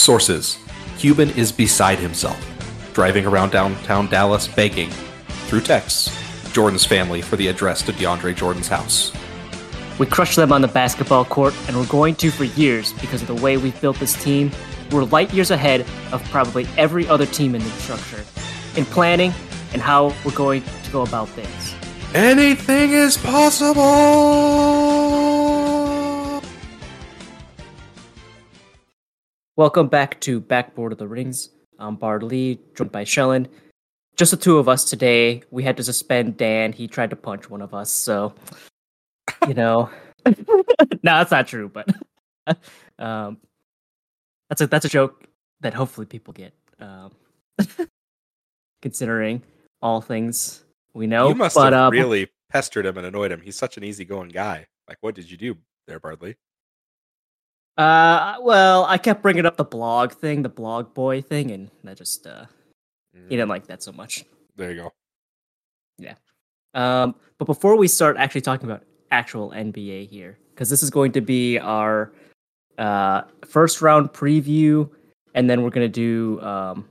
Sources Cuban is beside himself, driving around downtown Dallas begging, through texts, Jordan's family for the address to DeAndre Jordan's house. We crushed them on the basketball court, and we're going to for years because of the way we've built this team. We're light years ahead of probably every other team in the structure in planning and how we're going to go about things. Anything is possible! Welcome back to Backboard of the Rings. I'm Bard Lee, joined by Shellin. Just the two of us today. We had to suspend Dan. He tried to punch one of us, so you know. no, that's not true, but um, that's a that's a joke that hopefully people get. Um, considering all things we know. You must but, have uh, really pestered him and annoyed him. He's such an easygoing guy. Like, what did you do there, Bard Lee? Uh, well, I kept bringing up the blog thing, the blog boy thing, and that just uh, he didn't like that so much. Mm, There you go. Yeah. Um, but before we start actually talking about actual NBA here, because this is going to be our uh, first round preview, and then we're gonna do um,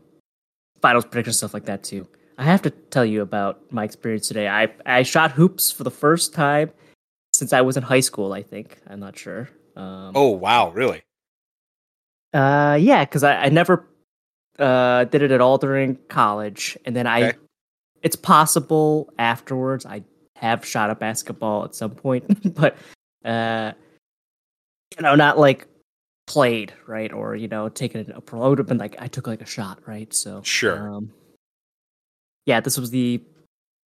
finals prediction stuff like that too. I have to tell you about my experience today. I I shot hoops for the first time since I was in high school. I think I'm not sure. Um, Oh wow, really? uh, yeah, because I, I never uh did it at all during college, and then I. Okay. It's possible afterwards I have shot a basketball at some point, but uh, you know, not like played right or you know taken a pro. I would have been like I took like a shot, right? So Sure. Um, yeah, this was the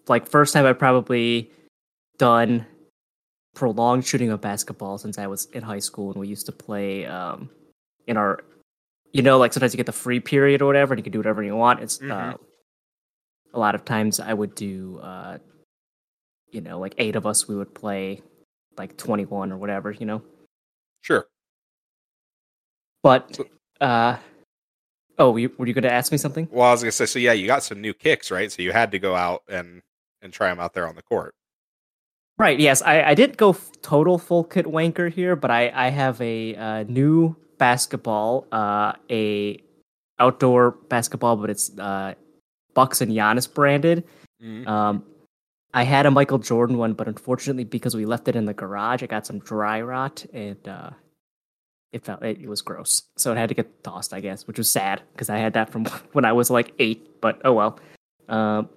like first time I probably done prolonged shooting of basketball since I was in high school and we used to play um in our you know like sometimes you get the free period or whatever and you can do whatever you want it's uh, Mhm. a lot of times I would do uh you know like eight of us we would play like 21 or whatever you know Sure. but uh oh you, were you going to ask me something Well, I was gonna say, so yeah, you got some new kicks, right? So you had to go out and and try them out there on the court. Right. Yes, I, I didn't go f- total full kit wanker here, but I I have a uh, new basketball, uh, a outdoor basketball, but it's uh, Bucks and Giannis branded. Mhm. Um, I had a Michael Jordan one, but unfortunately, because we left it in the garage, it got some dry rot and uh, it felt it, it was gross. So it had to get tossed, I guess, which was sad because I had that from when I was like eight. But oh well. Um,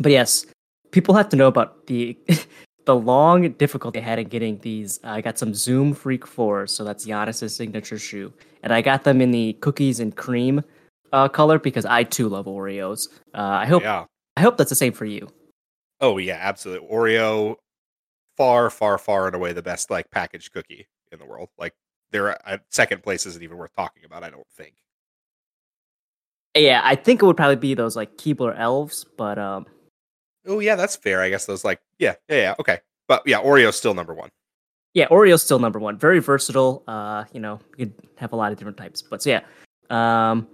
but yes, people have to know about the the long difficulty I had in getting these. I got some Zoom Freak fours, so that's Giannis's signature shoe, and I got them in the cookies and cream uh, color because I too love Oreos. Uh, I hope Yeah. I hope that's the same for you. Oh yeah, absolutely. Oreo, far, far, far and away the best like packaged cookie in the world. Like their uh, second place isn't even worth talking about. I don't think. Yeah, I think it would probably be those like Keebler elves, but um, Oh yeah, that's fair. I guess those like yeah, yeah, yeah. Okay, but yeah, Oreo's still number one. yeah, Oreo's still number one. Very versatile. Uh, you know, you have a lot of different types. But so yeah, um,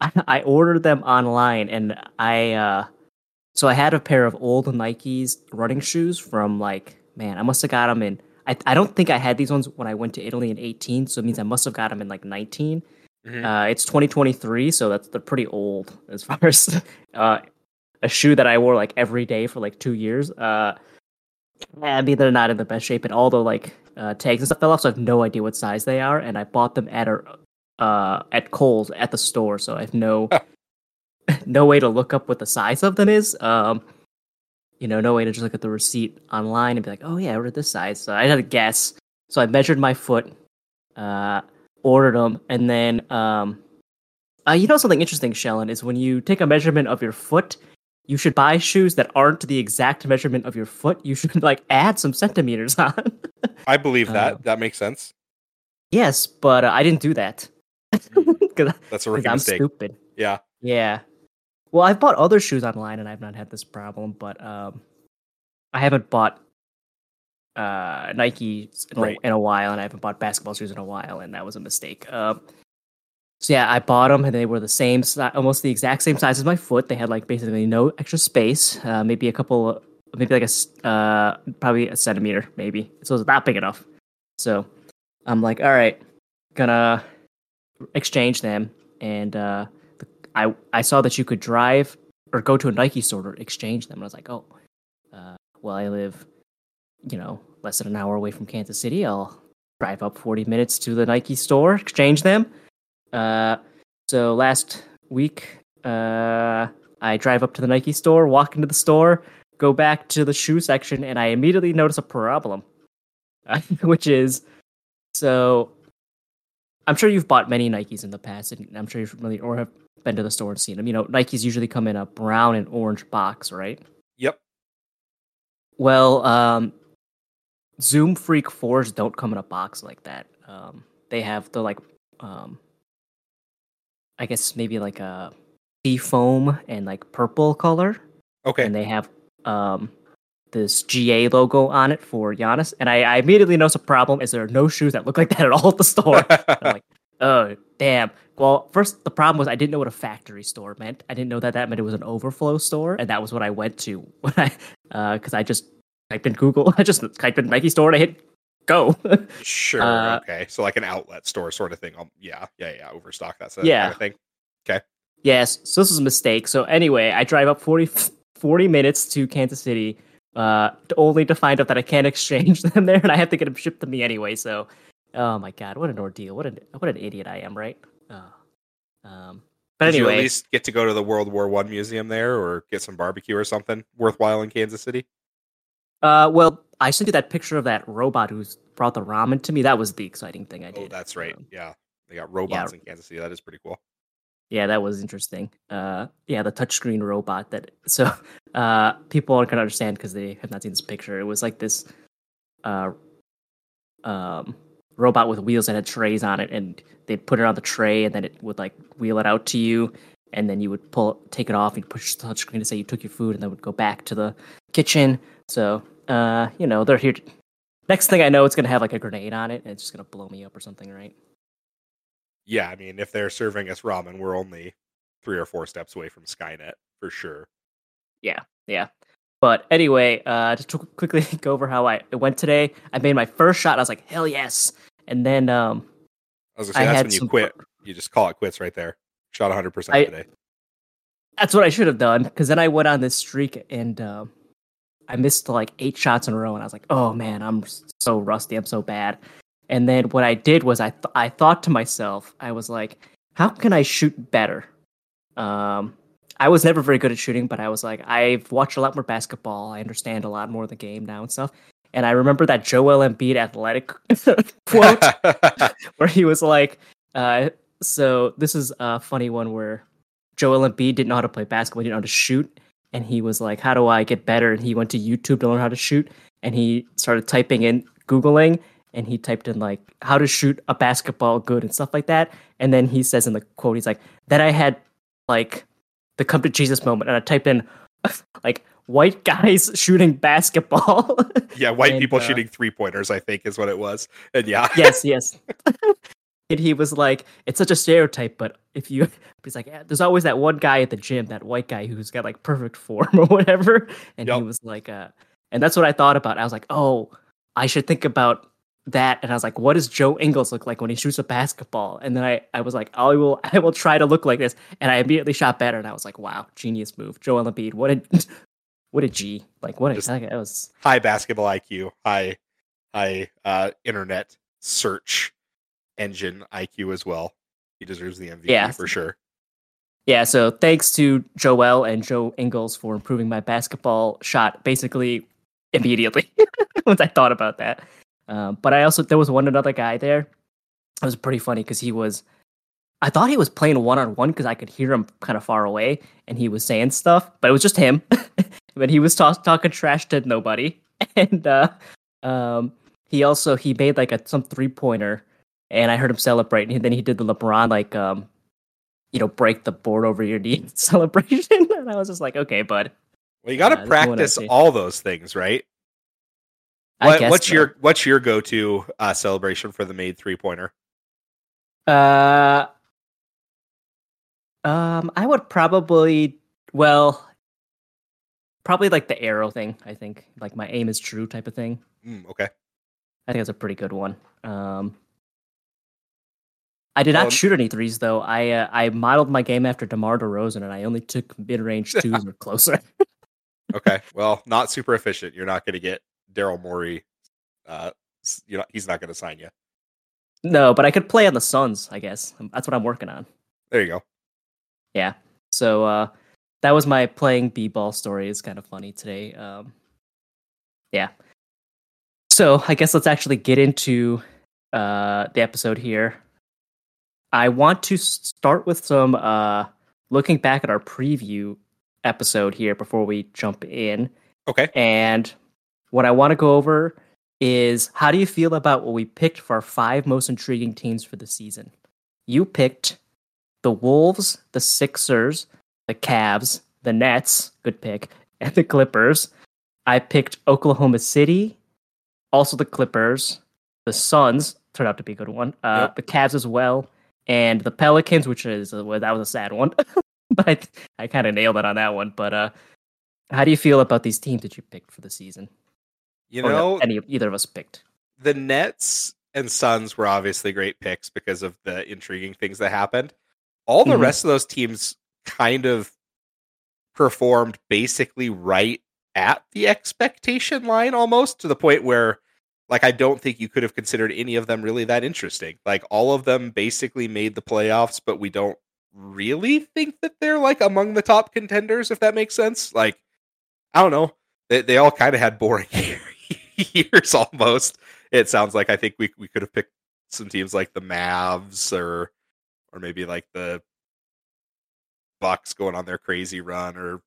I, I ordered them online, and I uh, so I had a pair of old Nikes running shoes from like man, I must have got them in. I I don't think I had these ones when I went to Italy in eighteen, so it means I must have got them in like nineteen. Mhm. Uh, it's 2023, so that's they're pretty old as far as uh, a shoe that I wore like every day for like two years. Uh, I mean, they're not in the best shape, and all the like uh, tags and stuff fell off, so I have no idea what size they are. And I bought them at a uh, at Kohl's at the store, so I have no no way to look up what the size of them is. Um, you know, no way to just look at the receipt online and be like, oh yeah, I ordered this size. So I had to guess. So I measured my foot, uh, ordered them, and then um, uh, you know something interesting, Shellin, is when you take a measurement of your foot, you should buy shoes that aren't the exact measurement of your foot. You should like add some centimeters on. I believe that. Uh, that makes sense. yes, but uh, I didn't do that That's a rookie I'm mistake. stupid. Yeah. Yeah. Well, I've bought other shoes online and I've not had this problem, but um, I haven't bought uh, Nike in, Right. a, in a while, and I haven't bought basketball shoes in a while, and that was a mistake. Um, so yeah, I bought them, and they were the same, almost the exact same size as my foot. They had like basically no extra space, uh, maybe a couple, maybe like a uh, probably a centimeter, maybe. So it's not big enough. So I'm like, all right, gonna exchange them, and uh, I I saw that you could drive or go to a Nike store to exchange them. And I was like, oh, uh, well, I live, you know, less than an hour away from Kansas City. I'll drive up 40 minutes to the Nike store, exchange them. Uh, so last week, uh, I drive up to the Nike store, walk into the store, go back to the shoe section, and I immediately notice a problem, which is so. I'm sure you've bought many Nikes in the past, and I'm sure you're familiar or have been to the store and seen them. You know, Nikes usually come in a brown and orange box, right? Yep. Well, um, Zoom Freak fours don't come in a box like that. Um, they have the like, um, I guess maybe like a sea foam and like purple color, Okay. and they have um this GA logo on it for Giannis. And I, I immediately noticed a problem is there are no shoes that look like that at all at the store. I'm like, oh damn. Well, first the problem was I didn't know what a factory store meant. I didn't know that that meant it was an overflow store, and that was what I went to when I because I just typed in Google. I just typed in Nike store and I hit go. sure. uh, okay. So like an outlet store sort of thing. Um, yeah. Yeah. Yeah. Overstock. That's a Yeah. kind of thing. Okay. Yes, so this is a mistake. So anyway, I drive up 40, 40 minutes to Kansas City, uh, to only to find out that I can't exchange them there, and I have to get them shipped to me anyway. So, oh my god, what an ordeal! What an what an idiot I am, right? Oh. Um, but Did you anyway, at least get to go to the World War One museum there, or get some barbecue or something worthwhile in Kansas City? Uh, well, I sent you that picture of that robot who's brought the ramen to me. That was the exciting thing I did. Oh, that's right. Um, Yeah, they got robots in Kansas City. That is pretty cool. yeah, that was interesting. Uh, yeah, the touchscreen robot that so uh, people aren't gonna understand because they have not seen this picture. It was like this uh, um, robot with wheels that had trays on it, and they'd put it on the tray, and then it would like wheel it out to you, and then you would pull take it off and push the touchscreen to say you took your food, and then would go back to the kitchen. So uh, you know they're here. To, next thing I know, it's gonna have like a grenade on it, and it's just gonna blow me up or something, right? Yeah, I mean, if they're serving us ramen, we're only three or four steps away from Skynet for sure. Yeah, yeah. But anyway, uh, just to quickly go over how I it went today. I made my first shot. I was like, hell yes. And then um, I was gonna say I that's had when you some- quit. You just call it quits right there. Shot 100 percent today. that's what I should have done because then I went on this streak and um, I missed like eight shots in a row, and I was like, oh man, I'm so rusty. I'm so bad. And then what I did was I th- I thought to myself, I was like, how can I shoot better? Um, I was never very good at shooting, but I was like, I've watched a lot more basketball. I understand a lot more of the game now and stuff. And I remember that Joel Embiid athletic quote where he was like, uh, so this is a funny one where Joel Embiid didn't know how to play basketball, he didn't know how to shoot, and he was like, "How do I get better?" And he went to YouTube to learn how to shoot, and he started typing in, googling, and he typed in like how to shoot a basketball good and stuff like that. And then he says in the quote, he's like, "Then I had like the come to Jesus moment," and I typed in like white guys shooting basketball. yeah, white And, people uh, shooting three pointers, I think, is what it was. And yeah, yes, yes. and he was like, it's such a stereotype, but if you, he's like, yeah, there's always that one guy at the gym, that white guy who's got like perfect form or whatever. And he was like, uh, and that's what I thought about. I was like, oh, I should think about that. And I was like, what does Joe Ingles look like when he shoots a basketball? And then I, I was like, I will, I will try to look like this. And I immediately shot better. And I was like, wow, genius move, Joe Embiid. What a, what a G! Like what a, Just- like, that was high basketball IQ, high high uh, internet search engine IQ as well. He deserves the MVP Yeah. for sure. Yeah, so thanks to Joel and Joe Ingles for improving my basketball shot basically immediately once I thought about that. Um, but I also there was one another guy there. It was pretty funny because he was. I thought he was playing one on one because I could hear him kind of far away, and he was saying stuff, but it was just him. but he was talk- talking trash to nobody, and uh, um, he also he made like a some three pointer, and I heard him celebrate, and then he did the LeBron like um, you know, break the board over your knee celebration. and I was just like, okay, bud. Well, you got to Yeah, that's the one I practice all those things, right? I What, guess what's so. your what's your go to uh, celebration for the made three pointer? Uh, um, I would probably, well, probably like the arrow thing. I think like my aim is true type of thing. Mm, okay, I think that's a pretty good one. Um, I did not Um, shoot any threes though. I uh, I modeled my game after DeMar DeRozan, and I only took mid range twos or closer. Okay, well, not super efficient. You're not going to get Daryl Morey. Uh, you know, he's not going to sign you. no, but I could play on the Suns. I guess that's what I'm working on. There you go. Yeah. So uh, that was my playing b-ball story. It's kind of funny today. Um, yeah. So I guess let's actually get into uh, the episode here. I want to start with some uh, looking back at our preview episode here before we jump in. Okay. And what I want to go over is how do you feel about what we picked for our five most intriguing teams for the season? You picked the Wolves, the Sixers, the Cavs, the Nets, good pick, and the Clippers. I picked Oklahoma City, also the Clippers, the Suns turned out to be a good one, uh, Yep. the Cavs as well, and the Pelicans, which is uh, well, that was a sad one, but I, I kind of nailed it on that one. But uh, how do you feel about these teams that you picked for the season? You Or know, any either of us picked. the Nets and Suns were obviously great picks because of the intriguing things that happened. All the Mhm. rest of those teams kind of performed basically right at the expectation line almost to the point where like I don't think you could have considered any of them really that interesting. Like all of them basically made the playoffs, but we don't really think that they're like among the top contenders if that makes sense. Like I don't know. They they all kind of had boring years almost. It sounds like I think we we could have picked some teams like the Mavs or or maybe like the Bucks going on their crazy run or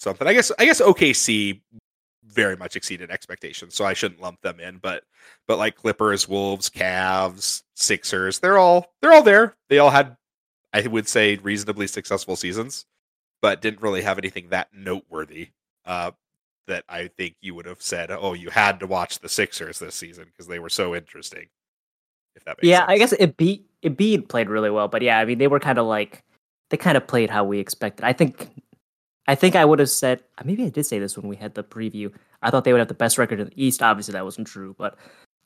something. I guess I guess OKC very much exceeded expectations, so I shouldn't lump them in. But but like Clippers, Wolves, Cavs, Sixers, they're all they're all there. They all had I would say reasonably successful seasons, but didn't really have anything that noteworthy. Uh, that I think you would have said, "Oh, you had to watch the Sixers this season because they were so interesting." If that makes Yeah, sense. I guess it beat it beat played really well, but yeah, I mean they were kind of like they kind of played how we expected. I think I think I would have said maybe I did say this when we had the preview. I thought they would have the best record in the East. Obviously, that wasn't true, but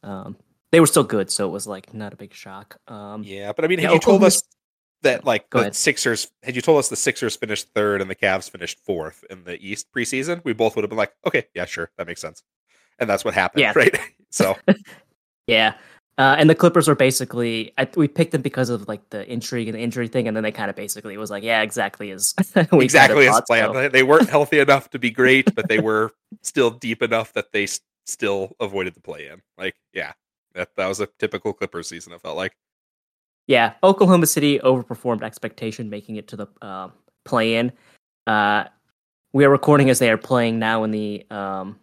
um, they were still good, so it was like not a big shock. Um, Yeah, but I mean, Yeah, had you told us that like the ahead. Sixers, had you told us the Sixers finished third and the Cavs finished fourth in the East preseason, we both would have been like, okay, yeah, sure, that makes sense. And that's what happened, Yeah. right? So Yeah. Uh, and the Clippers were basically I, we picked them because of like the intrigue and the injury thing, and then they kind of basically was like, yeah, exactly as exactly as planned. so. They- weren't healthy enough to be great, but they were still deep enough that they s- still avoided the play in. Like, yeah, that that was a typical Clippers season. It felt like. Yeah, Oklahoma City overperformed expectation, making it to the uh, play-in. Uh, we are recording as they are playing now in the um,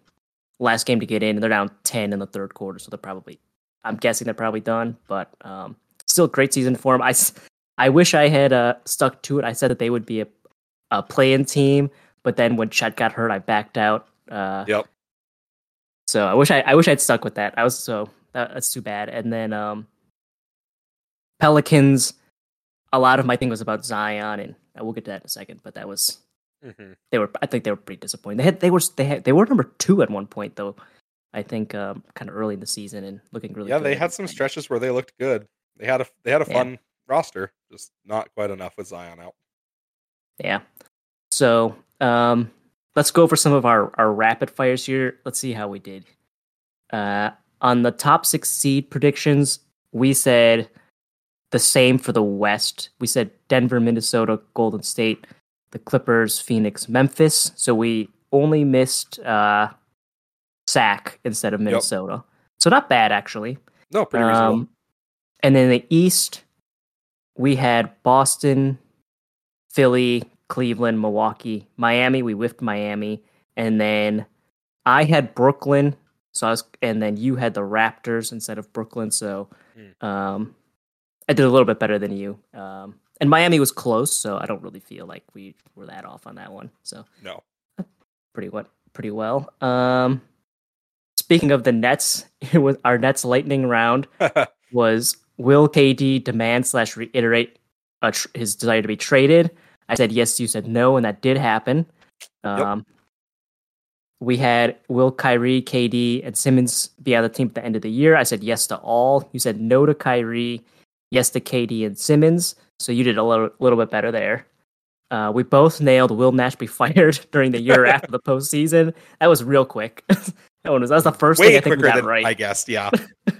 last game to get in, and they're down ten in the third quarter, so they're probably. I'm guessing they're probably done, but um, still great season for them. I wish I had uh, stuck to it. I said that they would be a, a play-in team, but then when Chet got hurt, I backed out. Uh, Yep. so I wish I, I wish I'd stuck with that. I was so that, that's too bad. And then um, Pelicans. A lot of my thing was about Zion, and I will get to that in a second. But that was Mhm. they were. I think they were pretty disappointed. They had they were they had they were number two at one point though. I think um, kind of early in the season and looking really. Good. Yeah, they had some stretches where they looked good. They had a they had a Yeah. fun roster, just not quite enough with Zion out. Yeah. So um, let's go over some of our, our rapid fires here. Let's see how we did. Uh, on the top six seed predictions, we said the same for the West. We said Denver, Minnesota, Golden State, the Clippers, Phoenix, Memphis. So we only missed uh, Sac instead of Minnesota. So not bad, actually. No, pretty reasonable. Um, and then the East, we had Boston, Philly, Cleveland, Milwaukee, Miami. We whiffed Miami, and then I had Brooklyn. So I was, and then you had the Raptors instead of Brooklyn. So, Hmm. um, I did a little bit better than you. Um, and Miami was close, so I don't really feel like we were that off on that one. So no. pretty what pretty well. Um, speaking of the Nets, it was our Nets lightning round was will KD demand slash reiterate uh, tr- his desire to be traded? I said yes. You said no, and that did happen. Um, We had will Kyrie, KD, and Simmons be on the team at the end of the year? I said yes to all. You said no to Kyrie. yes to KD and Simmons. So you did a little, little bit better there. Uh, we both nailed Will Nash be fired during the year after the postseason. That was real quick. That one was that was the first Way thing I think we got than right. I guessed. Yeah.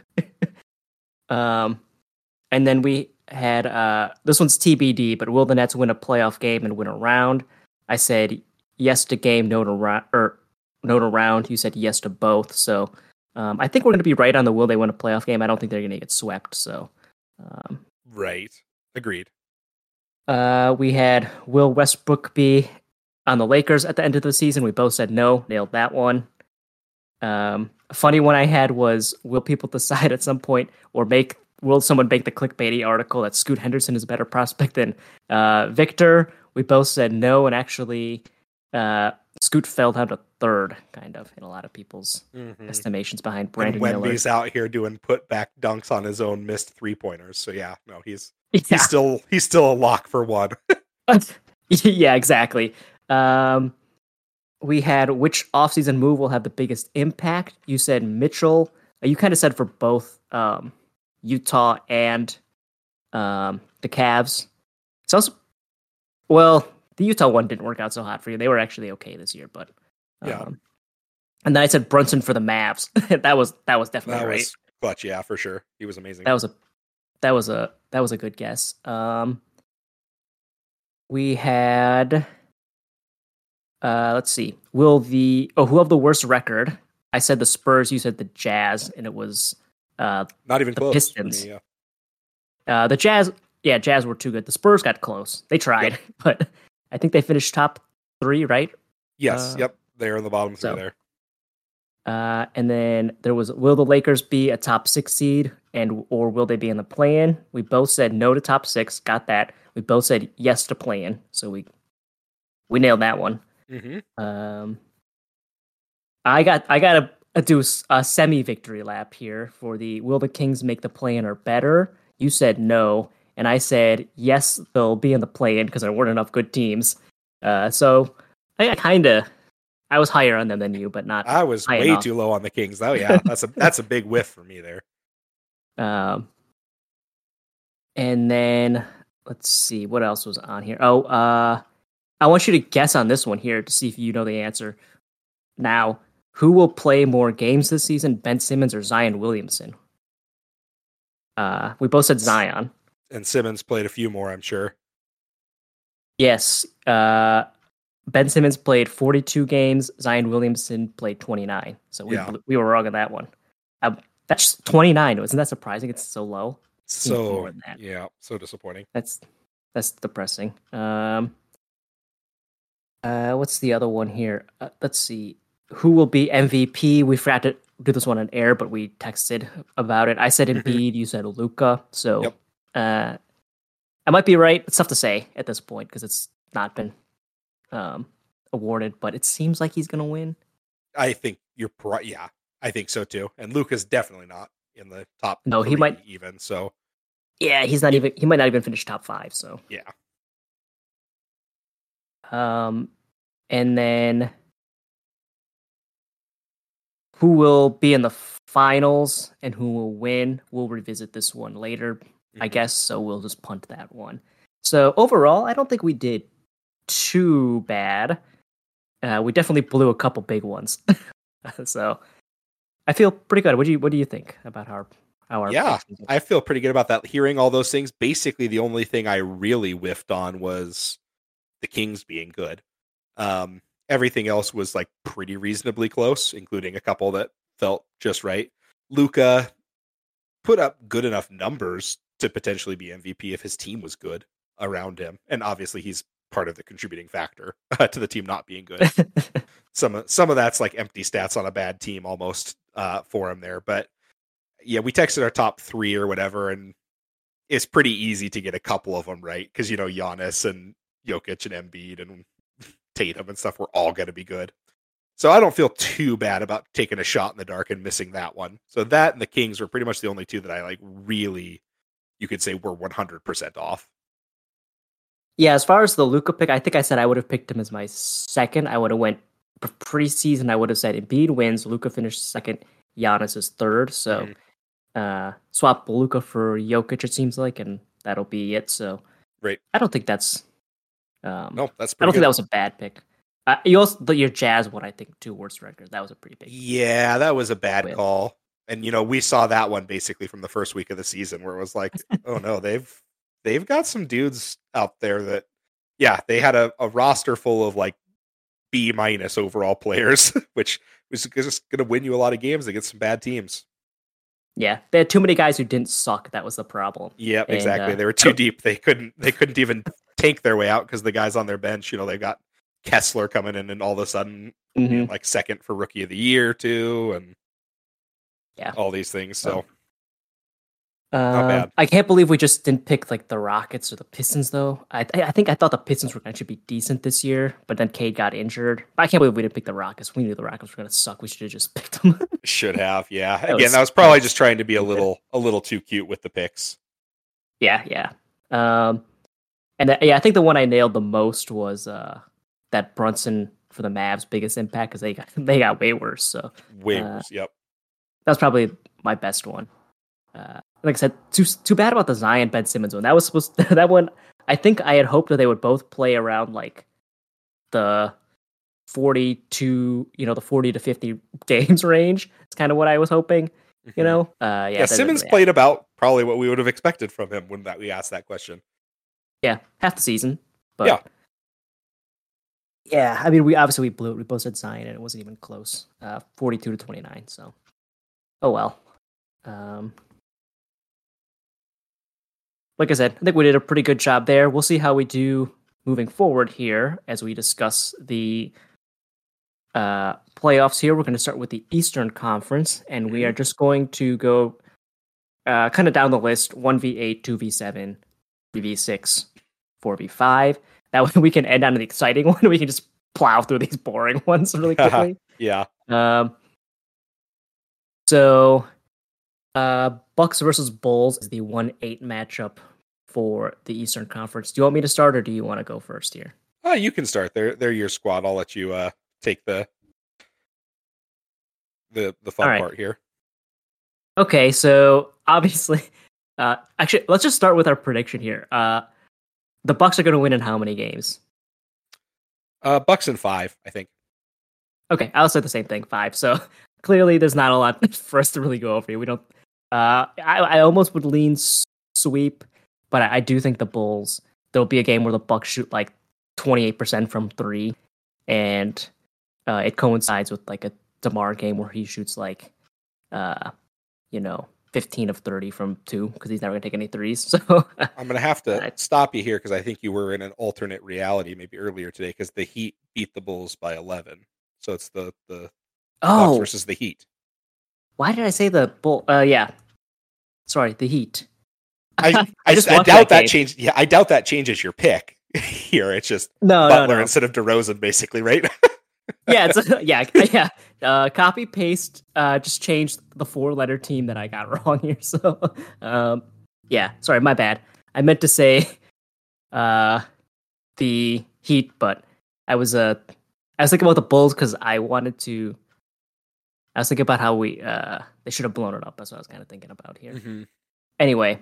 Um, and then we had uh, this one's TBD, but will the Nets win a playoff game and win a round? I said yes to game, no to round, or no to round. You said yes to both. So um, I think we're going to be right on the will they win a playoff game. I don't think they're going to get swept. So um, right. Agreed. uh, we had will Westbrook be on the Lakers at the end of the season? We both said no. Nailed that one. Um, a funny one I had was will people decide at some point or make will someone make the clickbaity article that Scoot Henderson is a better prospect than uh, Victor? We both said no, and actually, uh, Scoot fell down to third, kind of in a lot of people's Mhm. estimations behind And Brandon Miller. Wemby's out here doing put back dunks on his own missed three pointers. So yeah, no, he's Yeah. he's still he's still a lock for one. yeah, exactly. Um, we had which offseason move will have the biggest impact? You said Mitchell. uh, You kind of said for both um, Utah and um, the Cavs. Also well, the Utah one didn't work out so hot for you. They were actually okay this year, but um, Yeah. And then I said Brunson for the Mavs. that was that was definitely that right. was clutch, yeah, for sure. He was amazing. That was a that was a that was a good guess. Um we had uh let's see. Will the oh who have the worst record? I said the Spurs, you said the Jazz, and it was uh Not even the close. Pistons. me, yeah. uh the Jazz yeah, Jazz were too good. The Spurs got close. They tried, but I think they finished top three, right? Yes, Uh, yep. They're in the bottom three so- there. Uh, and then there was will the Lakers be a top six seed and or will they be in the play-in? We both said no to top six, got that. We both said yes to play-in, so we we nailed that one. Hmm Um, I got I got to do s- a semi victory lap here for the will the Kings make the play-in or better? You said no, and I said yes, they'll be in the play-in because there weren't enough good teams. Uh, so I kind of I was higher on them than you, but not I was high way enough. too low on the Kings. Oh yeah, that's a that's a big whiff for me there. Um, and then let's see what else was on here. Oh, uh, I want you to guess on this one here to see if you know the answer. Now, who will play more games this season, Ben Simmons or Zion Williamson? Uh, we both said Zion. And Simmons played a few more, I'm sure. Yes. Uh, Ben Simmons played 42 games. Zion Williamson played 29. So we Yeah. we were wrong on that one. Um, that's 29. Isn't that surprising? It's so low. So more than that. yeah, so disappointing. That's that's depressing. Um, uh, what's the other one here? Uh, let's see. Who will be MVP? We forgot to do this one on air, but we texted about it. I said Mhm. Embiid. You said Luka. So, Yep. uh, I might be right. It's tough to say at this point because it's not been um, awarded, but it seems like he's gonna win. I think you're pro- yeah, I think so too. And Luka's definitely not in the top. No, he might- even. So Yeah, he's not even. He might not even finish top five. So, yeah, Um, and then who will be in the finals and who will win? We'll revisit this one later, I Mhm. guess. So we'll just punt that one. So overall, I don't think we did too bad. Uh, we definitely blew a couple big ones. so I feel pretty good. What do you What do you think about our our Yeah. I feel pretty good about that. Hearing all those things, basically the only thing I really whiffed on was the Kings being good. Um, everything else was like pretty reasonably close, including a couple that felt just right. Luka put up good enough numbers to potentially be MVP if his team was good around him, and obviously he's part of the contributing factor to the team not being good some of some of that's like empty stats on a bad team almost uh, for him there. But yeah, we texted our top three or whatever, and it's pretty easy to get a couple of them right because you know Giannis and Jokic and Embiid and Tatum and stuff were all going to be good. So I don't feel too bad about taking a shot in the dark and missing that one. So that and the Kings were pretty much the only two that I like really you could say were 100% off. Yeah, as far as the Luka pick, I think I said I would have picked him as my second. I would have went preseason. I would have said Embiid wins, Luka finished second, Giannis is third. So Mhm. uh, swap Luka for Jokic. It seems like, and that'll be it. So, Right. I don't think that's. Um, No, that's I don't think that was a bad pick. Uh, you also the, your Jazz one, I think, two worst record. That was a pretty big. Yeah, that was a bad Win. call. And you know, we saw that one basically from the first week of the season where it was like, oh no, they've they've got some dudes out there that yeah, they had a, a roster full of like B minus overall players, which was just gonna win you a lot of games against some bad teams. Yeah, they had too many guys who didn't suck. That was the problem. Yep, And, exactly. uh, they were too deep. They couldn't they couldn't even tank their way out because the guys on their bench, you know, they got Kessler coming in and all of a sudden you know, like second for rookie of the year too and Yeah. all these things. So Uh, bad. I can't believe we just didn't pick like the Rockets or the Pistons though. I I think I thought the Pistons were going to be decent this year, but then Cade got injured. I can't believe we didn't pick the Rockets. We knew the Rockets were going to suck. We should have just picked them. Should have, yeah. That Again, was- that was probably just trying to be a little a little too cute with the picks. yeah, yeah. Um, and uh, yeah, I think the one I nailed the most was uh that Brunson for the Mavs biggest impact because they got they got way worse. So Waivers, yep. that was probably my best one. Uh, like I said, too too bad about the Zion Ben Simmons one. That was supposed that one. I think I had hoped that they would both play around like the forty to you know the forty to fifty games range. It's kind of what I was hoping. You know, uh, yeah. Mm-hmm. yeah, Simmons really played about probably what we would have expected from him when that we asked that question. Yeah, half the season. But Yeah. yeah, I mean, we obviously we blew it. We both said Zion, and it wasn't even close. Uh, forty-two to twenty-nine. So, oh well. Um, like I said, I think we did a pretty good job there. We'll see how we do moving forward here as we discuss the uh, playoffs. Here, we're going to start with the Eastern Conference, and we are just going to go uh, kind of down the list: one v eight, two v seven, three v six, four v five. That way, we can end on an exciting one. We can just plow through these boring ones really quickly. Yeah. Um, so, uh, Bucks versus Bulls is the one eight matchup for the Eastern Conference. Do you want me to start, or do you want to go first here? Oh, you can start. They're they're your squad. I'll let you uh take the the the fun right. part here. Okay, so obviously, uh, actually, let's just start with our prediction here. Uh, the Bucks are going to win in how many games? Uh Bucks in five, I think. Okay, I'll say the same thing, five. So clearly, there's not a lot for us to really go over here. We don't. Uh, I, I almost would lean sweep, but I, I do think the Bulls. There'll be a game where the Bucks shoot like 28% from three, and uh, it coincides with like a Demar game where he shoots like, uh, you know, 15 of 30 from two because he's never gonna take any threes. So I'm gonna have to stop you here because I think you were in an alternate reality maybe earlier today because the Heat beat the Bulls by 11. So it's the the Bucks oh, versus the Heat. why did I say the Bull? Uh, yeah, sorry, the Heat. I I, just I doubt that, game. changed. Yeah, I doubt that changes your pick here. It's just No, Butler no, no. instead of DeRozan, basically, right? yeah, it's yeah, yeah. Uh, copy paste. Uh, just change the four letter team that I got wrong here. So, um, yeah. Sorry, my bad. I meant to say, uh, the Heat, but I was uh, I was thinking about the Bulls because I wanted to. I was thinking about how we uh they should have blown it up. That's what I was kind of thinking about here. Mm-hmm. Anyway,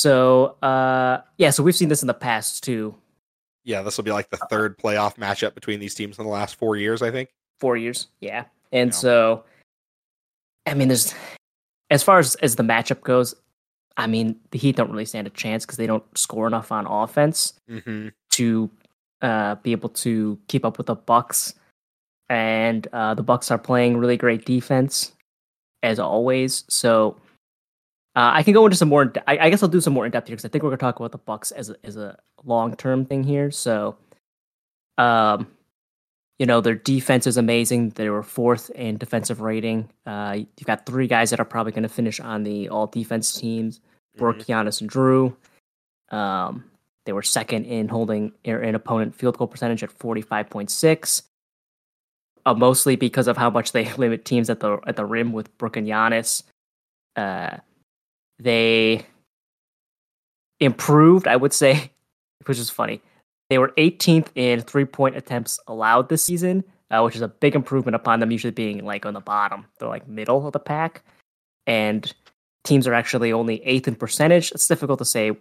so uh, yeah, so we've seen this in the past too. Yeah, this will be like the third playoff matchup between these teams in the last four years, I think. four years. Yeah. And Yeah. so, I mean, there's as far as as the matchup goes, I mean, the Heat don't really stand a chance because they don't score enough on offense Mm-hmm. to uh, be able to keep up with the Bucks. And uh, the Bucks are playing really great defense as always. So uh, I can go into some more. I, I guess I'll do some more in depth here because I think we're going to talk about the Bucks as a, as a long term thing here. So, um, you know, their defense is amazing. They were fourth in defensive rating. Uh, you've got three guys that are probably going to finish on the all defense teams: Brook, Giannis, and Drew. Um, they were second in holding an opponent field goal percentage at forty five point six. Uh, mostly because of how much they limit teams at the at the rim with Brook and Giannis. Uh, they improved, I would say, which is funny. They were 18th in three point attempts allowed this season, uh, which is a big improvement upon them usually being like on the bottom. They're like middle of the pack. And teams are actually only eighth in percentage. It's difficult to say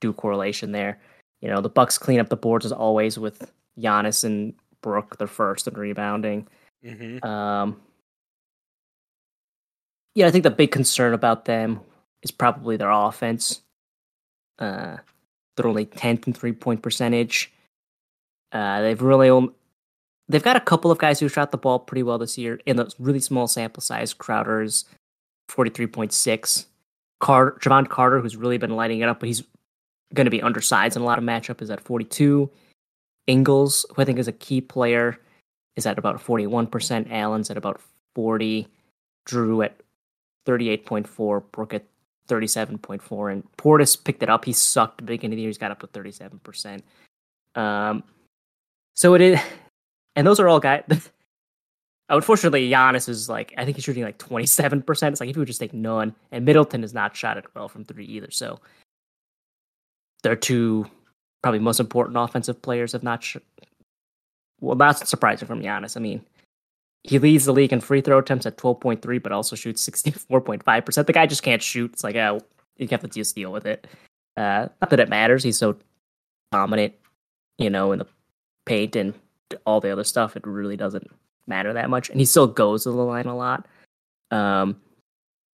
do correlation there. You know, the Bucks clean up the boards as always with Giannis and Brook, they're first in rebounding. Mm-hmm. Um, yeah, I think the big concern about them is probably their offense. Uh, they're only 10th in three point percentage. Uh, they've really only, they've got a couple of guys who shot the ball pretty well this year in a really small sample size. Crowder's 43.6. Carter, Jevon Carter, who's really been lighting it up, but he's going to be undersized in a lot of matchup, is at 42. Ingles, who I think is a key player, is at about 41%. Allen's at about 40. Drew at 38.4. Brook at 37.4. And Portis picked it up. He sucked at beginning of the year. He's got up to 37%. Um, so it is, and those are all guys. Unfortunately, Giannis is like, I think he's shooting like 27%. It's like if you would just take none. And Middleton has not shot it well from three either. So they're two probably most important offensive players have not. Sh- well, that's surprising from Giannis. I mean, he leads the league in free throw attempts at 12.3, but also shoots 64.5%. The guy just can't shoot. It's like, oh, you have to just deal with it. Uh, not that it matters. He's so dominant, you know, in the paint and all the other stuff. It really doesn't matter that much. And he still goes to the line a lot. Um,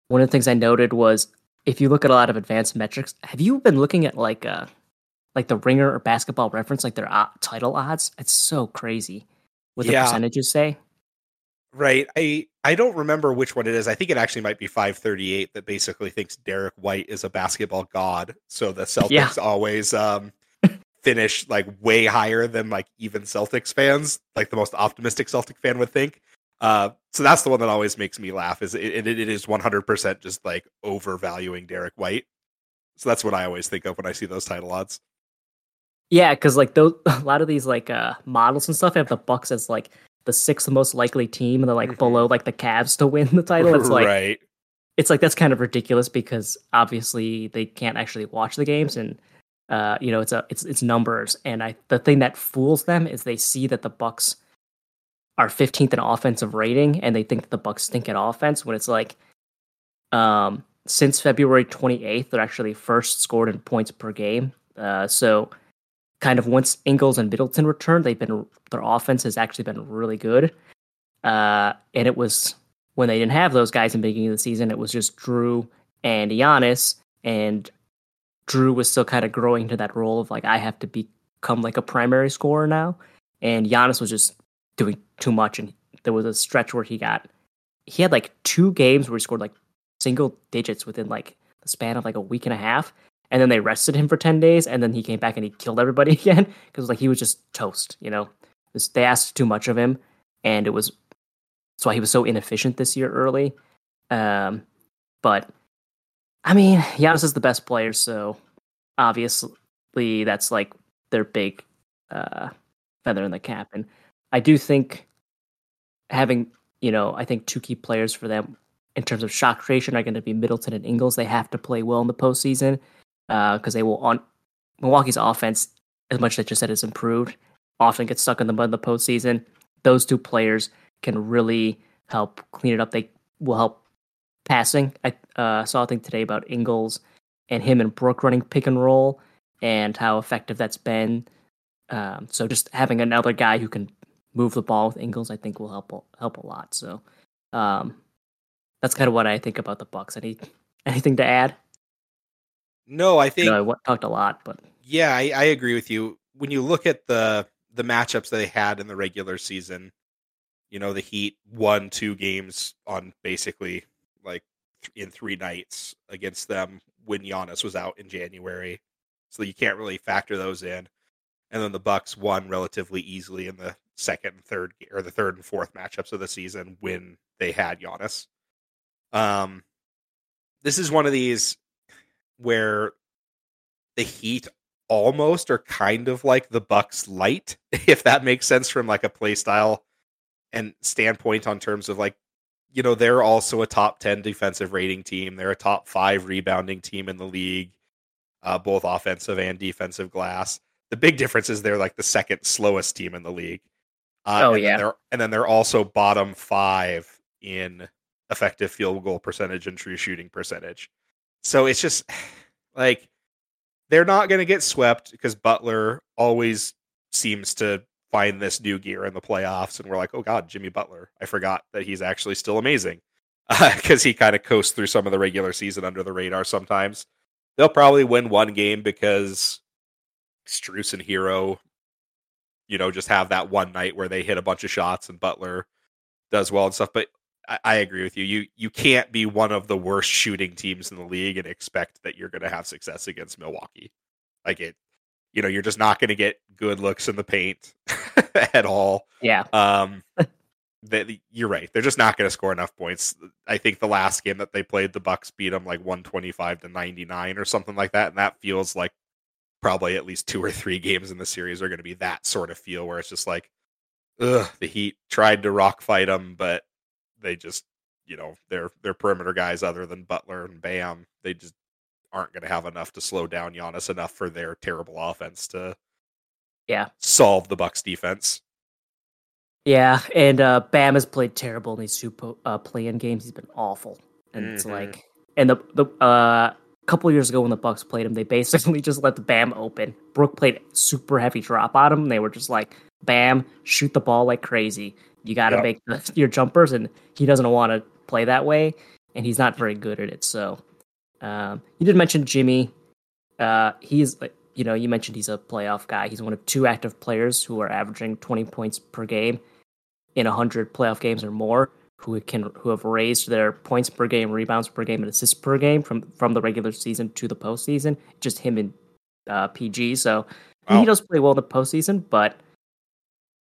one of the things I noted was if you look at a lot of advanced metrics, have you been looking at like uh like the ringer or basketball reference, like their title odds? It's so crazy what the Yeah. percentages say. Right. I I don't remember which one it is. I think it actually might be 538 that basically thinks Derrick White is a basketball god. So the Celtics Yeah. always um finish like way higher than like even Celtics fans, like the most optimistic Celtic fan would think. Uh so that's the one that always makes me laugh is it, it, it is 100% just like overvaluing Derrick White. So that's what I always think of when I see those title odds. Yeah, because like those a lot of these like uh models and stuff have the Bucks as like the sixth most likely team, and they're like below like the Cavs to win the title. It's like right. it's like that's kind of ridiculous because obviously they can't actually watch the games and uh you know it's a it's it's numbers and I the thing that fools them is they see that the Bucks are 15th in offensive rating and they think that the Bucks stink at offense when it's like um since February 28th they're actually first scored in points per game. Uh so kind of once Ingles and Middleton returned they've been their offense has actually been really good. Uh and it was when they didn't have those guys in the beginning of the season, it was just Drew and Giannis, and Drew was still kind of growing into that role of like I have to become like a primary scorer now, and Giannis was just doing too much, and there was a stretch where he got he had like two games where he scored like single digits within like the span of like a week and a half, and then they rested him for ten days, and then he came back and he killed everybody again because like he was just toast, you know. Was- they asked too much of him, and it was that's why he was so inefficient this year early. Um, but I mean, Giannis is the best player, so obviously that's like their big uh, feather in the cap. And I do think having, you know, I think two key players for them in terms of shot creation are going to be Middleton and Ingles. They have to play well in the postseason because they will on Milwaukee's offense, as much as I just said, has improved. Often gets stuck in the mud in the postseason. Those two players can really help clean it up. They will help passing. I uh, saw a thing today about Ingles and him and Brook running pick and roll and how effective that's been. Um, so just having another guy who can move the ball with Ingles, I think will help help a lot. So um, that's kind of what I think about the Bucks. Any anything to add? No, I I think know I talked a lot, but Yeah, I, I agree with you. When you look at the the matchups that they had in the regular season, you know, the Heat won two games on basically like th- in three nights against them when Giannis was out in January. So you can't really factor those in. And then the Bucks won relatively easily in the second and third or the third and fourth matchups of the season when they had Giannis. Um this is one of these where the Heat almost are kind of like the Bucks light, if that makes sense from like a play style and standpoint on terms of like, you know, they're also a top 10 defensive rating team. They're a top five rebounding team in the league, uh, both offensive and defensive glass. The big difference is they're like the second slowest team in the league. Uh, Oh, and yeah. they're, and then they're also bottom five in effective field goal percentage and true shooting percentage. So it's just like they're not going to get swept because Butler always seems to find this new gear in the playoffs. And we're like, oh God, Jimmy Butler. I forgot that he's actually still amazing because uh, he kind of coasts through some of the regular season under the radar sometimes. They'll probably win one game because Strus and Herro, you know, just have that one night where they hit a bunch of shots and Butler does well and stuff. But I, I agree with you. You you can't be one of the worst shooting teams in the league and expect that you're going to have success against Milwaukee. Like it, you know, you're just not going to get good looks in the paint at all. Yeah. Um, that you're right. They're just not going to score enough points. I think the last game that they played, the Bucks beat them like 125 to 99 or something like that, and that feels like probably at least two or three games in the series are going to be that sort of feel where it's just like, ugh, the Heat tried to rock fight them, but they just you know their their perimeter guys other than Butler and Bam they just aren't going to have enough to slow down Giannis enough for their terrible offense to yeah solve the Bucks defense. Yeah, and uh, Bam has played terrible in these two uh, play-in games. He's been awful, and mm-hmm. it's like, and the the uh, couple years ago when the Bucks played him, they basically just let the Bam open. Brook played super heavy drop on him. And they were just like, Bam, shoot the ball like crazy. You got to make the, your jumpers, and he doesn't want to play that way, and he's not very good at it. So, um, you did mention Jimmy. Uh, he's you know you mentioned he's a playoff guy. He's one of two active players who are averaging 20 points per game in 100 playoff games or more. Who can who have raised their points per game, rebounds per game, and assists per game from from the regular season to the postseason. Just him and uh, PG. So wow. he does play well in the postseason, but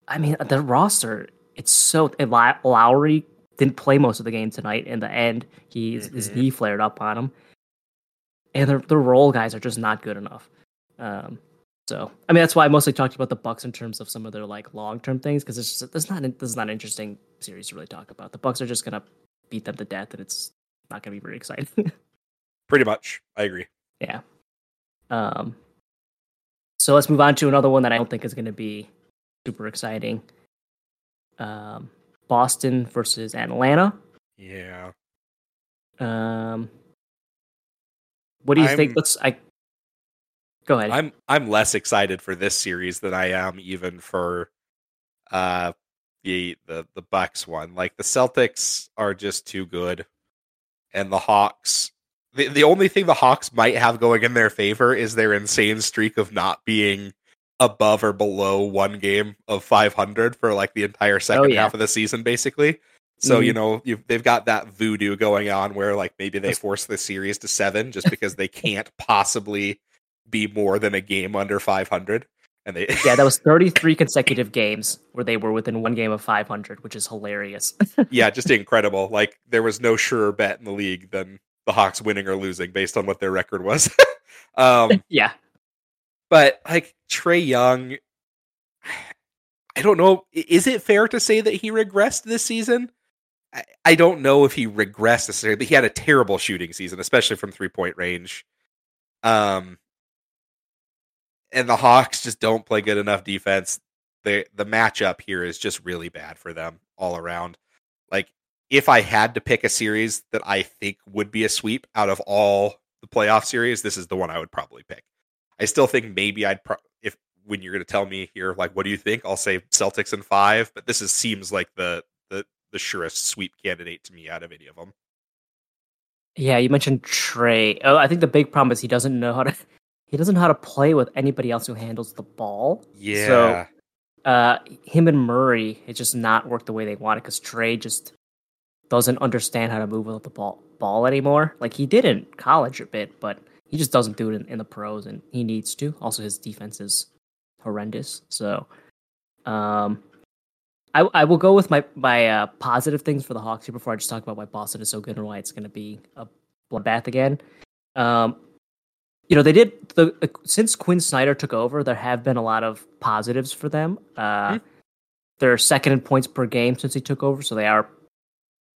I mean the roster it's so Lowry didn't play most of the game tonight. In the end, he mm-hmm. his knee flared up on him, and the the role guys are just not good enough. Um, so I mean that's why I mostly talked about the Bucks in terms of some of their like long term things because it's just this not this is not an interesting series to really talk about. The Bucks are just gonna beat them to death, and it's not gonna be very exciting. Pretty much, I agree. Yeah. Um. So let's move on to another one that I don't think is going to be super exciting um, Boston versus Atlanta. Yeah. Um, what do you I'm, think? Let's. I go ahead. I'm I'm less excited for this series than I am even for uh the the the Bucks one. Like the Celtics are just too good, and the Hawks. The, the only thing the Hawks might have going in their favor is their insane streak of not being above or below one game of 500 for like the entire second oh, yeah. half of the season, basically. So mm-hmm. you know they've got that voodoo going on where like maybe they force the series to seven just because they can't possibly be more than a game under 500. And they yeah, that was 33 consecutive games where they were within one game of 500, which is hilarious. yeah, just incredible. Like there was no surer bet in the league than the Hawks winning or losing based on what their record was. um, yeah, but like Trae Young, I don't know. Is it fair to say that he regressed this season? I, I don't know if he regressed necessarily, but he had a terrible shooting season, especially from three point range. Um, and the Hawks just don't play good enough defense. The the matchup here is just really bad for them all around. Like if I had to pick a series that I think would be a sweep out of all the playoff series, this is the one I would probably pick. I still think maybe I'd pro- if when you're going to tell me here like what do you think? I'll say Celtics in 5, but this is seems like the the the surest sweep candidate to me out of any of them. Yeah, you mentioned Trae. Oh, I think the big problem is he doesn't know how to he doesn't know how to play with anybody else who handles the ball. Yeah. So uh, him and Murray, it just not worked the way they wanted because Trae just doesn't understand how to move with the ball ball anymore. Like he did in college a bit, but he just doesn't do it in, in the pros, and he needs to. Also, his defense is horrendous. So, um, I I will go with my my uh, positive things for the Hawks here before I just talk about why Boston is so good and why it's going to be a bloodbath again. Um, you know, they did the uh, since Quin Snyder took over, there have been a lot of positives for them. Uh, mm-hmm. They're second in points per game since he took over, so they are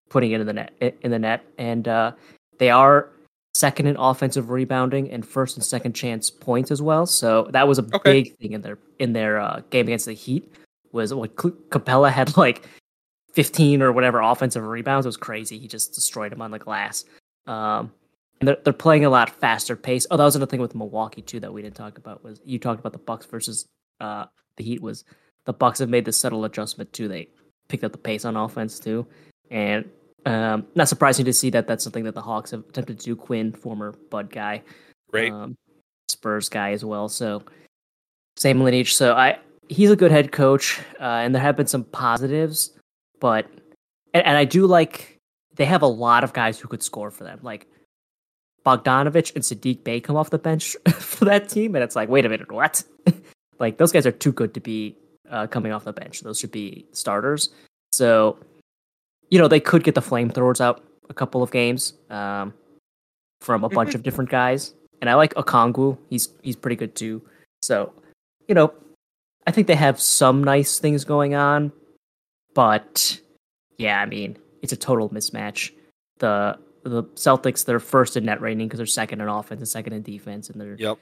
putting it in the net in the net, and uh, they are second in offensive rebounding and first and second chance points as well. So that was a okay. big thing in their in their uh, game against the Heat. Was what Capela had like 15 or whatever offensive rebounds. It was crazy. He just destroyed him on the glass. Um, and they're, they're playing a lot faster pace. Oh, that was another thing with Milwaukee too that we didn't talk about was you talked about the Bucks versus uh, the Heat was the Bucks have made the subtle adjustment too. They picked up the pace on offense too, and um, not surprising to see that that's something that the Hawks have attempted to do. Quin, former Bud guy, Right. um, Spurs guy as well. So same lineage. So I he's a good head coach, uh, and there have been some positives, but and, and I do like they have a lot of guys who could score for them, like Bogdanovich and Saddiq Bey come off the bench for that team, and it's like, wait a minute, what? like those guys are too good to be uh, coming off the bench. Those should be starters. So, you know, they could get the flamethrowers out a couple of games um, from a bunch of different guys. And I like Okongwu. He's he's pretty good too. So, you know, I think they have some nice things going on, but yeah, I mean, it's a total mismatch. The the Celtics they're first in net rating because they're second in offense and second in defense, and they're Yep.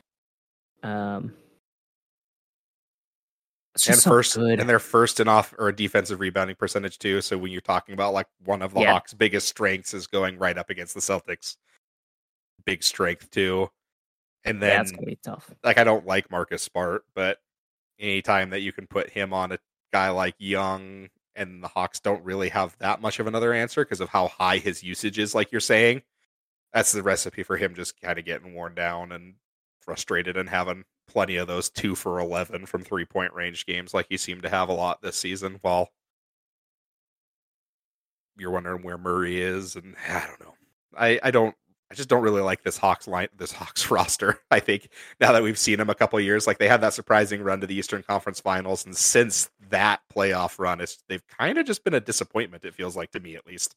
um. And so first, good. and they're first in off or a defensive rebounding percentage too. So when you're talking about like one of the Yeah. Hawks' biggest strengths is going right up against the Celtics, big strength too. And yeah, then it's gonna be tough. like I don't like Marcus Smart, but anytime that you can put him on a guy like Young and the Hawks don't really have that much of another answer because of how high his usage is, like you're saying, that's the recipe for him just kind of getting worn down and frustrated and having plenty of those two for 11 from three point range games like he seemed to have a lot this season while you're wondering where Murray is and I don't know. I, I don't I just don't really like this Hawks line this Hawks roster. I think now that we've seen them a couple years, like they had that surprising run to the Eastern Conference Finals, and since that playoff run, it's they've kind of just been a disappointment. It feels like to me, at least.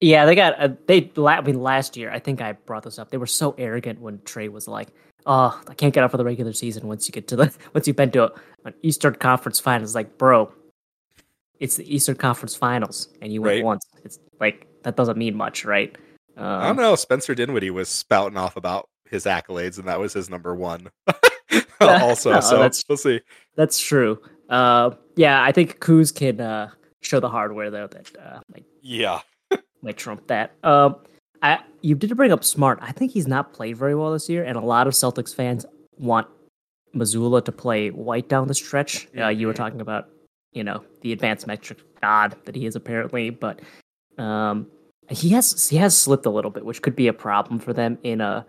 Yeah, they got uh, they. I mean, last year I think I brought this up. They were so arrogant when Trae was like, "Oh, I can't get up for the regular season once you get to the once you've been to a, an Eastern Conference Finals." Like, bro, it's the Eastern Conference Finals, and you went Right. once. It's like that doesn't mean much, right? Um, I don't know. Spencer Dinwiddie was spouting off about his accolades, and that was his number one. also, Oh, so that's- we'll see. That's true. Uh, yeah, I think Kuz can uh, show the hardware though that uh, might Yeah, might trump that. Um, I you did bring up Smart. I think he's not played very well this year, and a lot of Celtics fans want Mazzulla to play White down the stretch. Uh, you were talking about, you know, the advanced metric god that he is apparently, but um, he has he has slipped a little bit, which could be a problem for them in a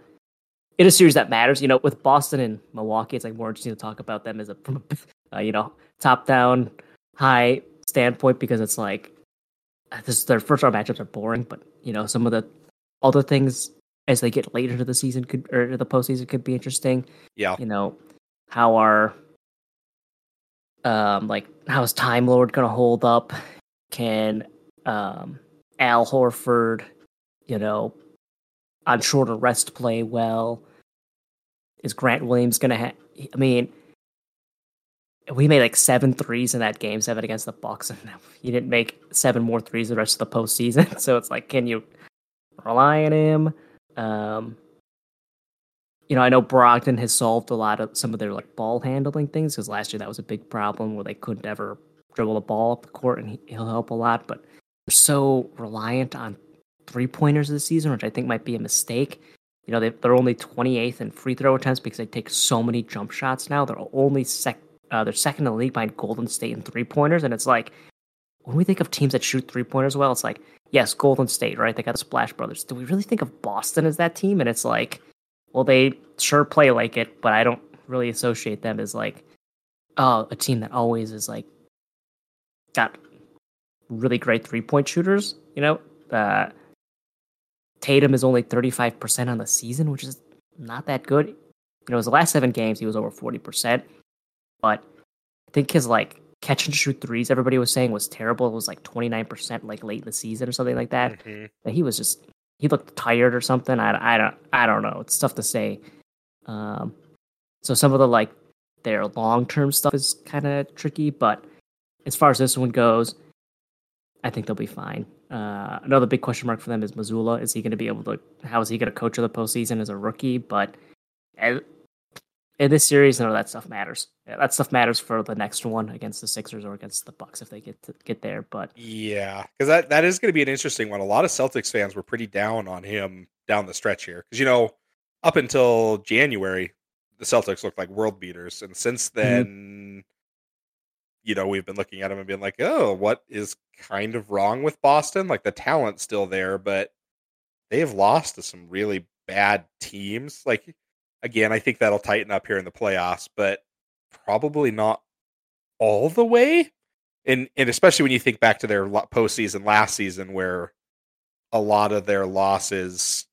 in a series that matters. You know, with Boston and Milwaukee, it's like more interesting to talk about them as a uh, you know top down high standpoint because it's like this their first round matchups are boring, but you know some of the other things as they get later into the season could or to the postseason could be interesting. yeah, You know how are um like how is Time Lord gonna hold up? Can um Al Horford, you know, on shorter rest play well? Is Grant Williams gonna have? I mean, we made like seven threes in that game seven against the Bucks, and you didn't make seven more threes the rest of the postseason. So it's like, can you rely on him? Um, you know, I know Brogdon has solved a lot of some of their like ball handling things because last year that was a big problem where they couldn't ever dribble the ball up the court, and he, he'll help a lot. But they're so reliant on three pointers this season, which I think might be a mistake. You know, they, they're only 28th in free throw attempts because they take so many jump shots now. They're only sec, uh, they're second in the league behind Golden State in three pointers, and it's like when we think of teams that shoot three pointers well, it's like yes, Golden State, right? They got the Splash Brothers. Do we really think of Boston as that team? And it's like, well, they sure play like it, but I don't really associate them as like, oh, a team that always is like got really great three point shooters. You know, uh, Tatum is only 35% on the season, which is not that good. You know, his last seven games, he was over 40%. But I think his like catch and shoot threes, everybody was saying was terrible. It was like 29% like late in the season or something like that. Mhm. But he was just, he looked tired or something. I, I, don't, I don't know. It's tough to say. Um, so some of the like their long term stuff is kind of tricky, but as far as this one goes, I think they'll be fine. Uh, another big question mark for them is Mazzulla. Is he going to be able to? How is he going to coach the postseason as a rookie? But as, in this series, none of that stuff matters. Yeah, that stuff matters for the next one against the Sixers or against the Bucks if they get to get there. But yeah, because that that is going to be an interesting one. A lot of Celtics fans were pretty down on him down the stretch here because you know up until January the Celtics looked like world beaters, and since mm-hmm. then. Mm-hmm. You know, we've been looking at him and being like, "Oh, what is kind of wrong with Boston? Like the talent's still there, but they have lost to some really bad teams. Like again, I think that'll tighten up here in the playoffs, but probably not all the way. And and especially when you think back to their postseason last season, where a lot of their losses,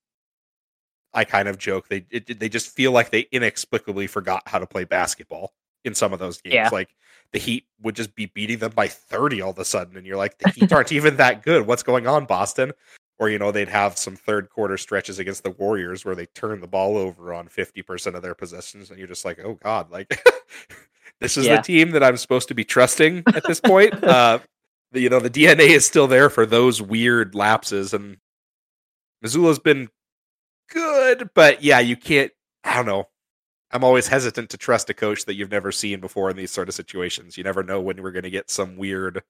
I kind of joke they it, they just feel like they inexplicably forgot how to play basketball in some of those games. Yeah. Like the Heat would just be beating them by 30 all of a sudden, and you're like, the Heat aren't even that good. What's going on, Boston? Or you know they'd have some third quarter stretches against the Warriors where they turn the ball over on 50% of their possessions and you're just like, "Oh god, like this is yeah. the team that I'm supposed to be trusting at this point." uh the, you know, the DNA is still there for those weird lapses and Mazzulla's been good, but yeah, you can't I don't know. I'm always hesitant to trust a coach that you've never seen before in these sort of situations. You never know when we're going to get some weird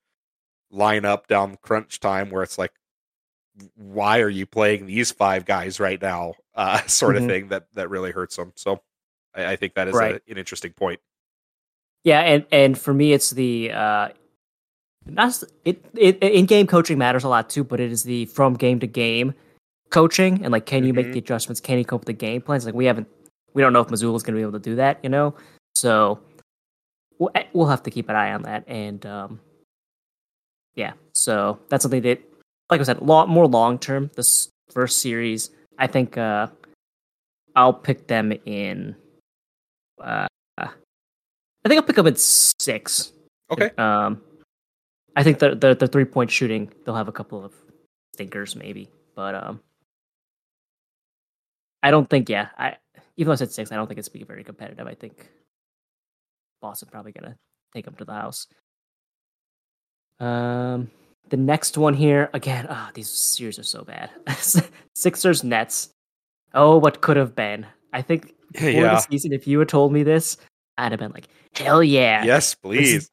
lineup down crunch time where it's like, why are you playing these five guys right now? Uh, sort of mm-hmm. thing that that really hurts them. So I, I think that is right. a, an interesting point. Yeah, and and for me, it's the uh, not it, it in game coaching matters a lot too, but it is the from game to game coaching and like can you mm-hmm. make the adjustments? Can you cope with the game plans? Like we haven't, we don't know if is going to be able to do that, you know. So we'll, eh, we'll have to keep an eye on that, and um, yeah, so that's something that like I said, lot more long term. This first series, I think uh, I'll pick them in. Uh, I think I'll pick them at six. Okay. Um, I think the the, the three point shooting they'll have a couple of stinkers maybe, but um, I don't think yeah. I even though I said six, I don't think it's be very competitive. I think Boston probably gonna take them to the house. Um, the next one here, again, ah, oh, these series are so bad. Sixers Nets. Oh, what could have been. I think before yeah. the season, if you had told me this, I'd have been like, hell yeah. Yes, please.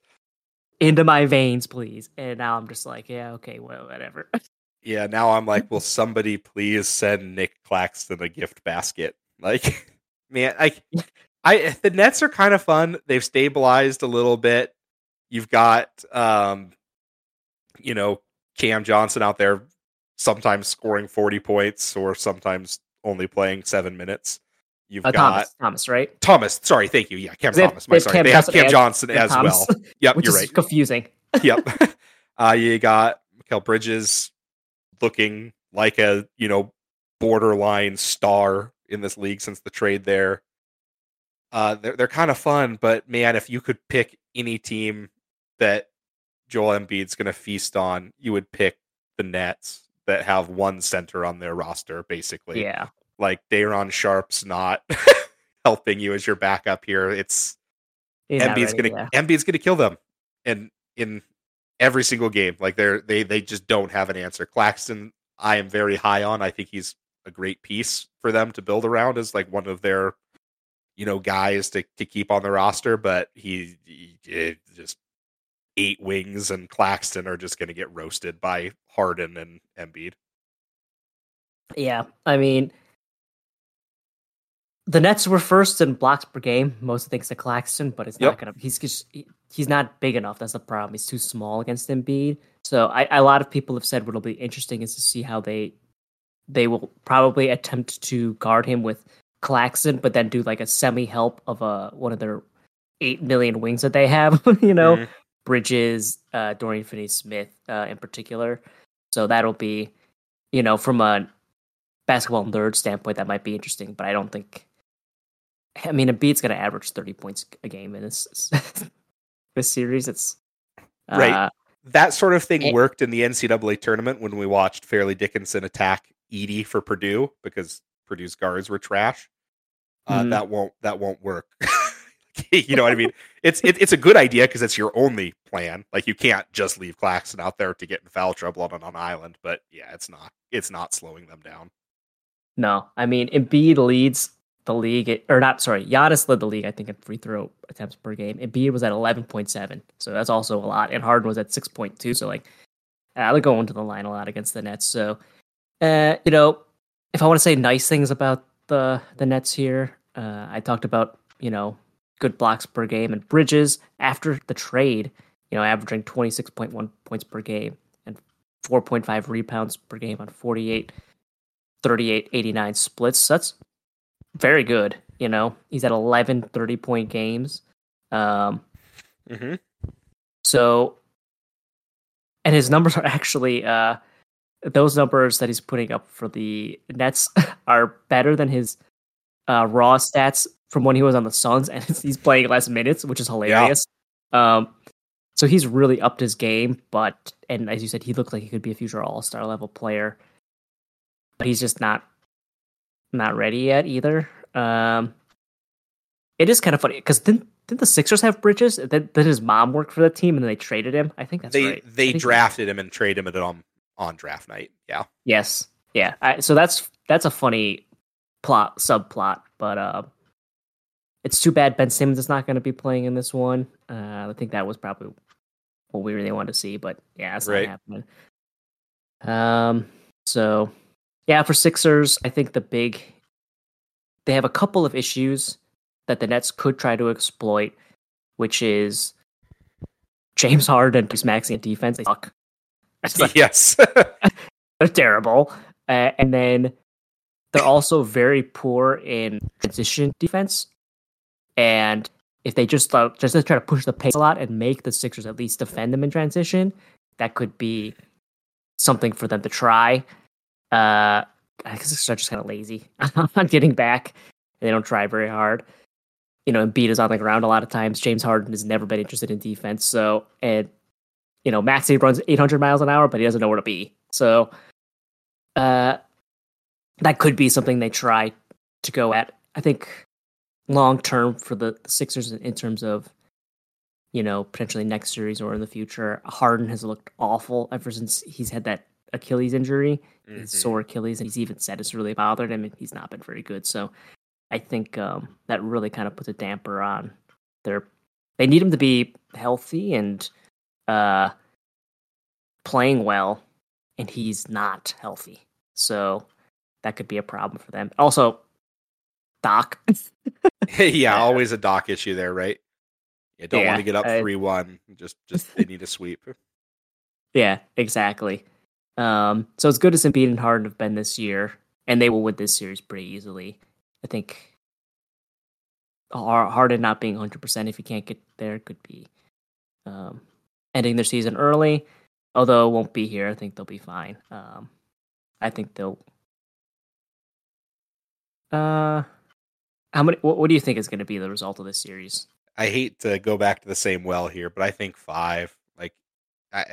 Into my veins, please. And now I'm just like, yeah, okay, well, whatever. Yeah, now I'm like, will somebody please send Nic Claxton a gift basket? Like, man, I, I, the Nets are kind of fun. They've stabilized a little bit. You've got um you know, Cam Johnson out there sometimes scoring 40 points or sometimes only playing seven minutes. You've uh, got Thomas, Thomas, right? Thomas, sorry, thank you. Yeah, Cam they Thomas. My sorry. Cam they have Cam Johnson as Thomas, well. Yep, you're right. Confusing. yep. Uh, you got Mikal Bridges looking like a you know borderline star in this league since the trade there. Uh, they're they're kind of fun, but man, if you could pick any team that Joel Embiid's going to feast on, you would pick the Nets that have one center on their roster, basically. Yeah. Like Day'Ron Sharpe's not helping you as your backup here. It's He's Embiid's going to yeah. Embiid's going to kill them, and in every single game, like they're they they just don't have an answer. Claxton, I am very high on. I think he's a great piece for them to build around as like one of their you know guys to to keep on the roster, but he, he just eight wings and Claxton are just going to get roasted by Harden and Embiid. Yeah, I mean, the Nets were first in blocks per game, most thanks to Claxton, but it's yep. not gonna. He's just he, he's not big enough. That's the problem. He's too small against Embiid. So I, a lot of people have said what'll be interesting is to see how they they will probably attempt to guard him with Claxton, but then do like a semi help of a one of their eight million wings that they have. you know, mm-hmm. Bridges, uh, Dorian Finney Smith uh, in particular. So that'll be, you know, from a basketball nerd standpoint, that might be interesting. But I don't think. I mean, Embiid's going to average thirty points a game in this this series. It's uh, right. That sort of thing it, worked in the NCAA tournament when we watched Fairleigh Dickinson attack Edey for Purdue because Purdue's guards were trash. Uh, mm-hmm. That won't that won't work. you know what I mean? It's it, it's a good idea because it's your only plan. Like you can't just leave Claxton out there to get in foul trouble on an island. But yeah, it's not it's not slowing them down. No, I mean Embiid leads the league, or not, sorry, Giannis led the league, I think, in free throw attempts per game. Embiid was at 11.7, so that's also a lot. And Harden was at 6.2, so like, uh, they're going to the line a lot against the Nets. So, uh, you know, if I want to say nice things about the the Nets here, uh, I talked about you know good blocks per game and Bridges after the trade, you know, averaging 26.1 points per game and 4.5 rebounds per game on 48, 38, 89 splits. So that's very good. You know, he's at 11 30 point games. Um, Mm-hmm. so, and his numbers are actually, uh, those numbers that he's putting up for the Nets are better than his uh, raw stats from when he was on the Suns, and he's playing less minutes, which is hilarious. Um, so he's really upped his game, but and as you said, he looked like he could be a future All Star level player, but he's just not not ready yet either. Um, it is kind of funny because didn't didn't the Sixers have Bridges? Did, did his mom work for the team and then they traded him? I think that's They right. They drafted him and traded him at on on draft night. Yeah. Yes. Yeah. I, so that's that's a funny plot subplot, but uh, it's too bad Ben Simmons is not going to be playing in this one. Uh, I think that was probably what we really wanted to see, but yeah, it's Right. not happening. Um. So yeah, for Sixers, I think the big they have a couple of issues that the Nets could try to exploit, which is James Harden, who's maxing at defense. They suck. Like- yes. they're terrible. Uh, and then they're also very poor in transition defense. And if they just uh, just try to push the pace a lot and make the Sixers at least defend them in transition, that could be something for them to try. Uh, I guess the Sixers are just kind of lazy on getting back. They don't try very hard. You know, Embiid is on the ground a lot of times. James Harden has never been interested in defense. So, and you know, Maxey runs 800 miles an hour, but he doesn't know where to be. So, uh, that could be something they try to go at. I think long term for the Sixers in terms of, you know, potentially next series or in the future, Harden has looked awful ever since he's had that Achilles injury, his Mhm. sore Achilles, and he's even said it's really bothered him, and he's not been very good. So, I think um, that really kind of puts a damper on their. They need him to be healthy and uh, playing well, and he's not healthy. So that could be a problem for them. Also, Doc. yeah, always a Doc issue there, right? You don't Yeah, want to get up three one. Just just they need a sweep. yeah, exactly. Um, so it's good as Embiid and Harden have been this year, and they will win this series pretty easily. I think Harden not being 100% if he can't get there could be um, ending their season early. Although it won't be here, I think they'll be fine. Um, I think they'll. Uh, how many? What, what do you think is going to be the result of this series? I hate to go back to the same well here, but I think five. Like, I,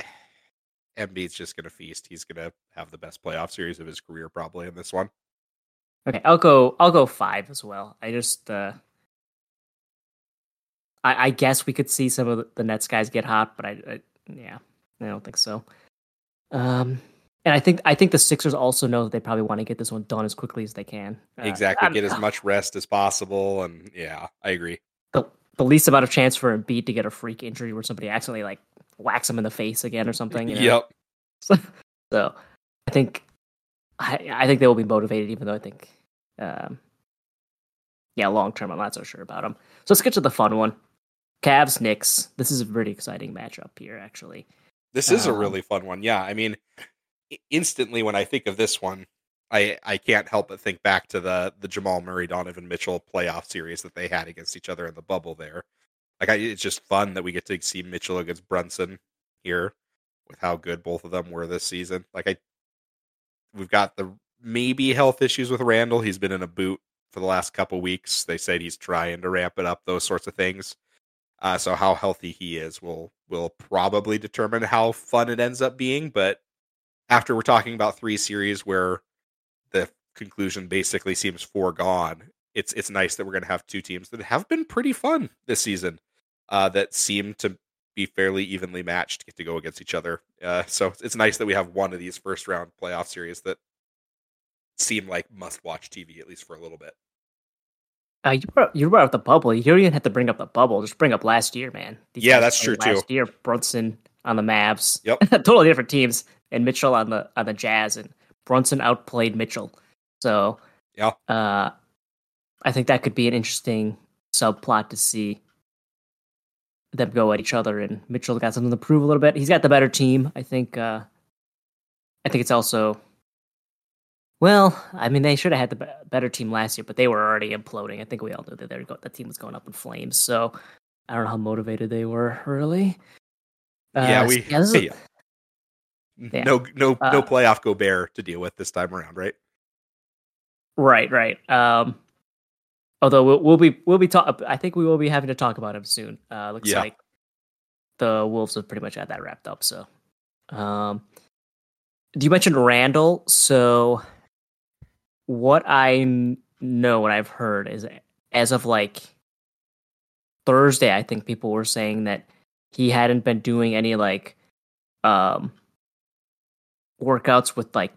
Embiid's just gonna feast. He's gonna have the best playoff series of his career probably in this one. Okay, I'll go. I'll go five as well. I just, uh, I, I guess we could see some of the, the Nets guys get hot, but I, I, yeah, I don't think so. Um, and I think I think the Sixers also know that they probably want to get this one done as quickly as they can. Uh, exactly. I'm- Get as much rest as possible, and yeah, I agree. the, the least amount of chance for Embiid to get a freak injury where somebody accidentally like whacks him in the face again or something. You know? Yep. So, so I think I I think they will be motivated, even though I think, um, yeah, long term I'm not so sure about them. So let's get to the fun one. Cavs Knicks. This is a pretty exciting matchup here, actually. This is a Um, really fun one. Yeah, I mean, instantly when I think of this one, I I can't help but think back to the the Jamal Murray Donovan Mitchell playoff series that they had against each other in the bubble. There, like I, it's just fun that we get to see Mitchell against Brunson here, with how good both of them were this season. Like I, we've got the maybe health issues with Randle. He's been in a boot for the last couple weeks. They said he's trying to ramp it up. Those sorts of things. Uh, so how healthy he is will will probably determine how fun it ends up being. But after we're talking about three series where the conclusion basically seems foregone, it's it's nice that we're going to have two teams that have been pretty fun this season. Uh, that seem to be fairly evenly matched, to get to go against each other. Uh, so it's- nice that we have one of these first round playoff series that seem like must watch TV at least for a little bit. Uh, you brought, you brought up the bubble. You don't even have to bring up the bubble. Just bring up last year, man. These Yeah, that's true, Last year, Brunson on the Mavs. Yep. totally different teams, and Mitchell on the on the Jazz, and Brunson outplayed Mitchell. So Yeah. uh, I think that could be an interesting subplot to see them go at each other. And Mitchell got something to prove a little bit. He's got the better team. I think. Uh, I think it's also. Well, I mean, they should have had the be- better team last year, but they were already imploding. I think we all knew that they go- the team was going up in flames. So I don't know how motivated they were, really. Yeah, Uh, we- yeah, this is- yeah. Yeah. No, no, no Uh, playoff Gobert to deal with this time around, right? Right, right. Um, although we'll, we'll be we'll be talk. I think we will be having to talk about him soon. Uh, looks Yeah. like the Wolves have pretty much had that wrapped up. So, um, you mentioned Randle. So, what I know, what I've heard is, as of like Thursday, I think people were saying that he hadn't been doing any like um workouts with like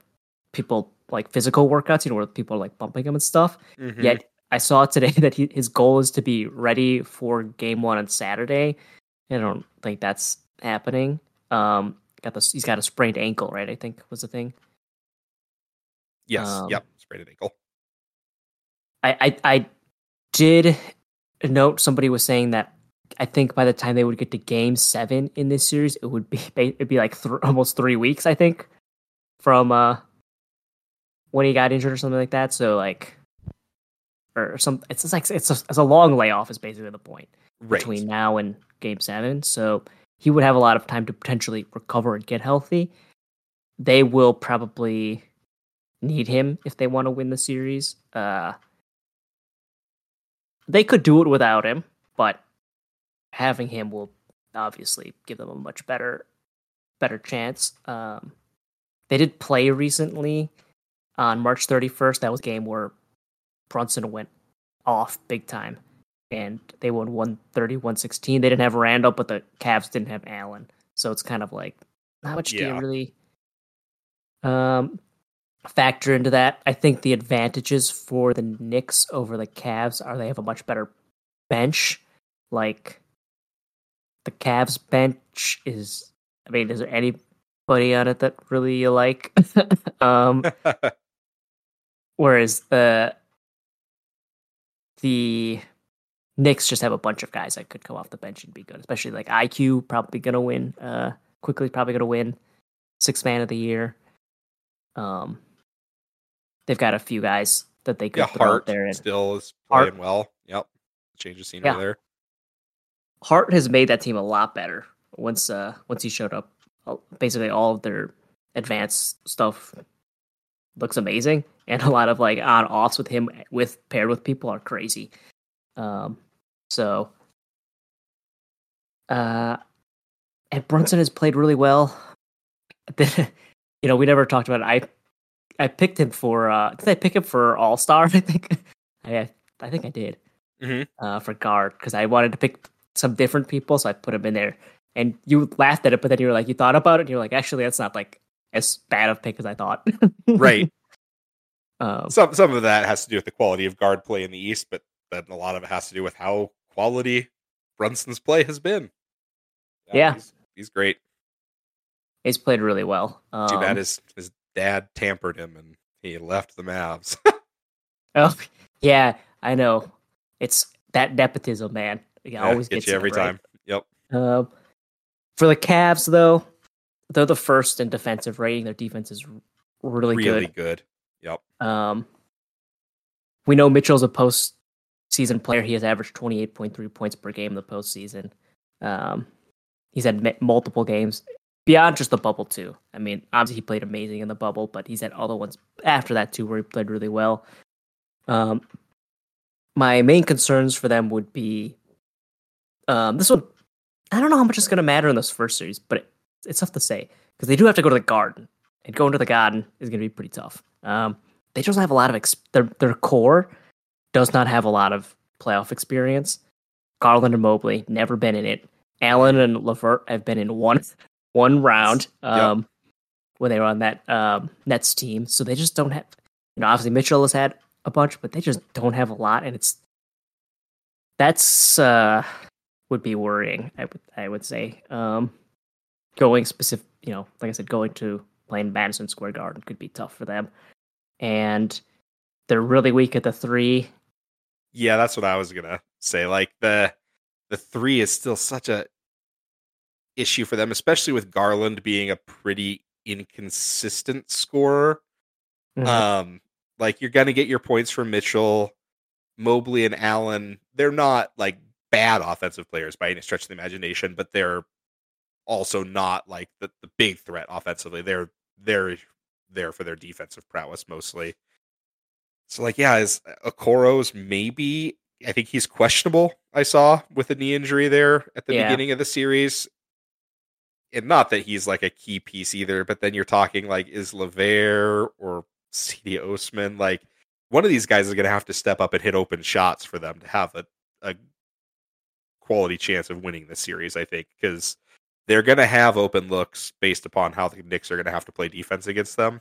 people like physical workouts, you know, where people are like bumping him and stuff. Mhm. Yet I saw today that he, his goal is to be ready for game one on Saturday. I don't think that's happening. Um, got this. He's got a sprained ankle, right? I think was the thing. yes, um, yep, sprained ankle. I, I I did note somebody was saying that I think by the time they would get to game seven in this series, it would be it'd be like th- almost three weeks. I think from uh when he got injured or something like that. So like, or some it's just like it's a, it's a long layoff is basically the point Right. between now and game seven. So he would have a lot of time to potentially recover and get healthy. They will probably need him if they want to win the series. Uh, they could do it without him, but having him will obviously give them a much better better chance. Um, they did play recently on March 31st. That was a game where Brunson went off big time and they won 130 116 they didn't have Randle but the Cavs didn't have allen so it's kind of like how much do Yeah. you really um factor into that i think the advantages for the Knicks over the Cavs are they have a much better bench like the Cavs bench is i mean is there anybody on it that really you like um Whereas the the Knicks just have a bunch of guys that could come off the bench and be good, especially like IQ probably gonna win. Uh, Quickley probably gonna win six man of the year. Um, they've got a few guys that they could yeah, put out Hart there, and still is Hart- playing well. Yep. Change of scenery Yeah. there. Hart has made that team a lot better once uh once he showed up. Basically, all of their advanced stuff looks amazing, and a lot of like on offs with him with paired with people are crazy. Um, so, uh, and Brunson has played really well. you know, we never talked about it. I I picked him for uh did I pick him for All Star? I think I I think I did Mhm. uh, for guard because I wanted to pick some different people, so I put him in there. And you laughed at it, but then you were like, you thought about it, and you're like, actually, that's not like as bad of a pick as I thought. Right. um, some some of that has to do with the quality of guard play in the East, but then a lot of it has to do with how quality Brunson's play has been. Yeah. he's, he's great. he's played really well. Um, Too bad his his dad tampered him and he left the Mavs. Oh, yeah, I know. It's that nepotism, man. Yeah, always gets gets you every right? time. Yep. Um, for the Cavs, though, they're the first in defensive rating. Their defense is really, good. Really good. good. Yep. Um, we know Mitchell's a postseason player. He has averaged 28.3 points per game in the postseason. Um, he's had m- multiple games beyond just the bubble, too. I mean, obviously, he played amazing in the bubble, but he's had other ones after that, too, where he played really well. Um, my main concerns for them would be um, this one. I don't know how much it's going to matter in this first series, but it, it's tough to say because they do have to go to the Garden, and going to the Garden is going to be pretty tough. Um, they just have a lot of ex- their their core does not have a lot of playoff experience. Garland and Mobley never been in it. Allen and Levert have been in one one round um, when they were on that um, Nets team, so they just don't have. You know, obviously Mitchell has had a bunch, but they just don't have a lot, and it's that's uh would be worrying. I would I would say. Um, going specific, you know, like I said, going to playing Madison Square Garden could be tough for them, and they're really weak at the three. Yeah, that's what I was gonna say. Like the the three is still such a issue for them, especially with Garland being a pretty inconsistent scorer. Mhm. Um, like you're gonna get your points from Mitchell, Mobley, and Allen. They're not like bad offensive players by any stretch of the imagination, but they're also not like the, the big threat offensively. They're they're there for their defensive prowess mostly. So like yeah, is uh, Okoro's maybe I think he's questionable. I saw with a knee injury there at the Yeah. beginning of the series. And not that he's like a key piece either, but then you're talking like is Levert or Cedi Osman like one of these guys is going to have to step up and hit open shots for them to have a, a quality chance of winning this series, I think, because they're going to have open looks based upon how the Knicks are going to have to play defense against them.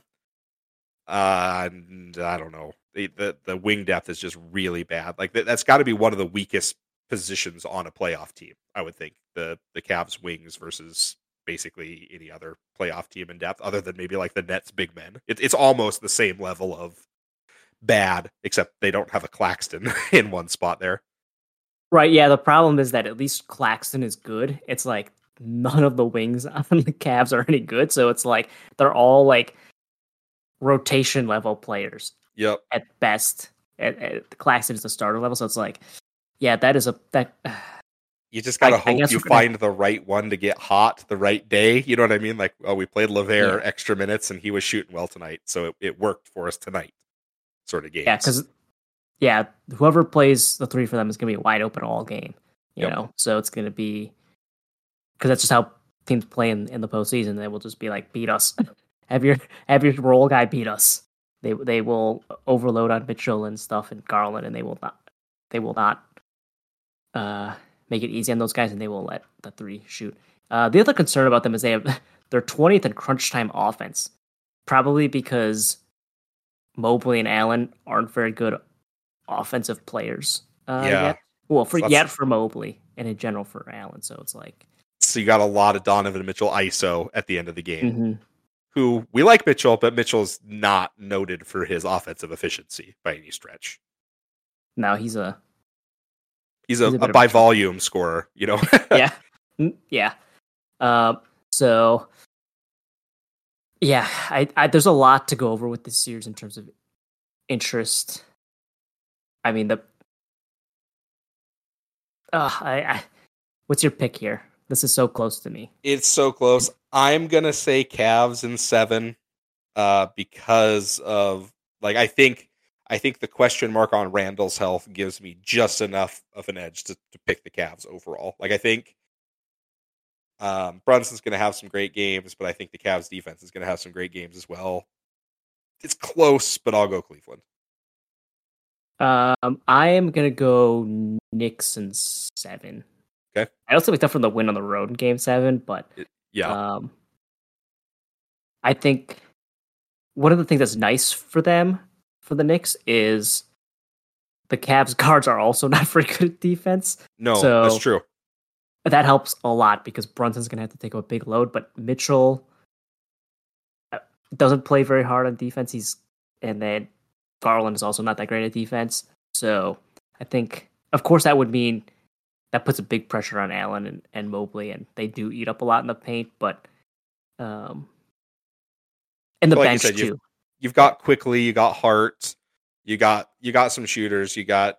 Uh, and I don't know. The, the the wing depth is just really bad. Like that, that's got to be one of the weakest positions on a playoff team. I would think the the Cavs wings versus basically any other playoff team in depth, other than maybe like the Nets big men. It, it's almost the same level of bad, except they don't have a Claxton in one spot there. Right. Yeah. The problem is that at least Claxton is good. It's like none of the wings on the Cavs are any good. So it's like they're all like rotation level players Yep. at best. At, at Claxton is the starter level. So it's like, yeah, that is a that. You just gotta I- I hope guess you we're gonna- find the right one to get hot the right day. You know what I mean? Like, oh, we played Levert extra minutes and he was shooting well tonight, so it, it worked for us tonight. Sort of game. Yeah, because yeah, whoever plays the three for them is gonna be wide open all game. You Yep. know, so it's gonna be because that's just how teams play in, in the postseason. They will just be like, beat us. have your have your role guy beat us. They they will overload on Mitchell and stuff and Garland, and they will not they will not uh make it easy on those guys, and they will let the three shoot. Uh, the other concern about them is they have they're twentieth in crunch time offense, probably because Mobley and Allen aren't very good offensive players. Uh, Yeah. Yet. Well, for So yet for Mobley and in general for Allen. So it's like, so you got a lot of Donovan Mitchell ISO at the end of the game. mhm. Who we like Mitchell, but Mitchell's not noted for his offensive efficiency by any stretch. now he's a He's a, He's a a, by volume scorer, you know. yeah, Mm, yeah. Um, so yeah, I, I there's a lot to go over with this series in terms of interest. I mean the. I, I, what's your pick here? This is so close to me. It's so close. I'm gonna say Cavs in seven, uh, because of like I think I think the question mark on Randle's health gives me just enough of an edge to, to pick the Cavs overall. Like I think um, Brunson's gonna have some great games, but I think the Cavs defense is gonna have some great games as well. It's close, but I'll go Cleveland. Um, I am gonna go Knicks and seven. Okay. I also picked up from the win on the road in Game Seven, but Yeah, Um, I think one of the things that's nice for them, for the Knicks, is the Cavs guards are also not very good at defense. no, so- that's true. That helps a lot because Brunson's going to have to take a big load, but Mitchell uh, doesn't play very hard on defense. He's and then Garland is also not that great at defense. So I think, of course, that would mean that puts a big pressure on Allen and, and Mobley, and they do eat up a lot in the paint, but um, and the Like you bench said, you've- too. You've got Quickley, you got Hart, you got you got some shooters, you got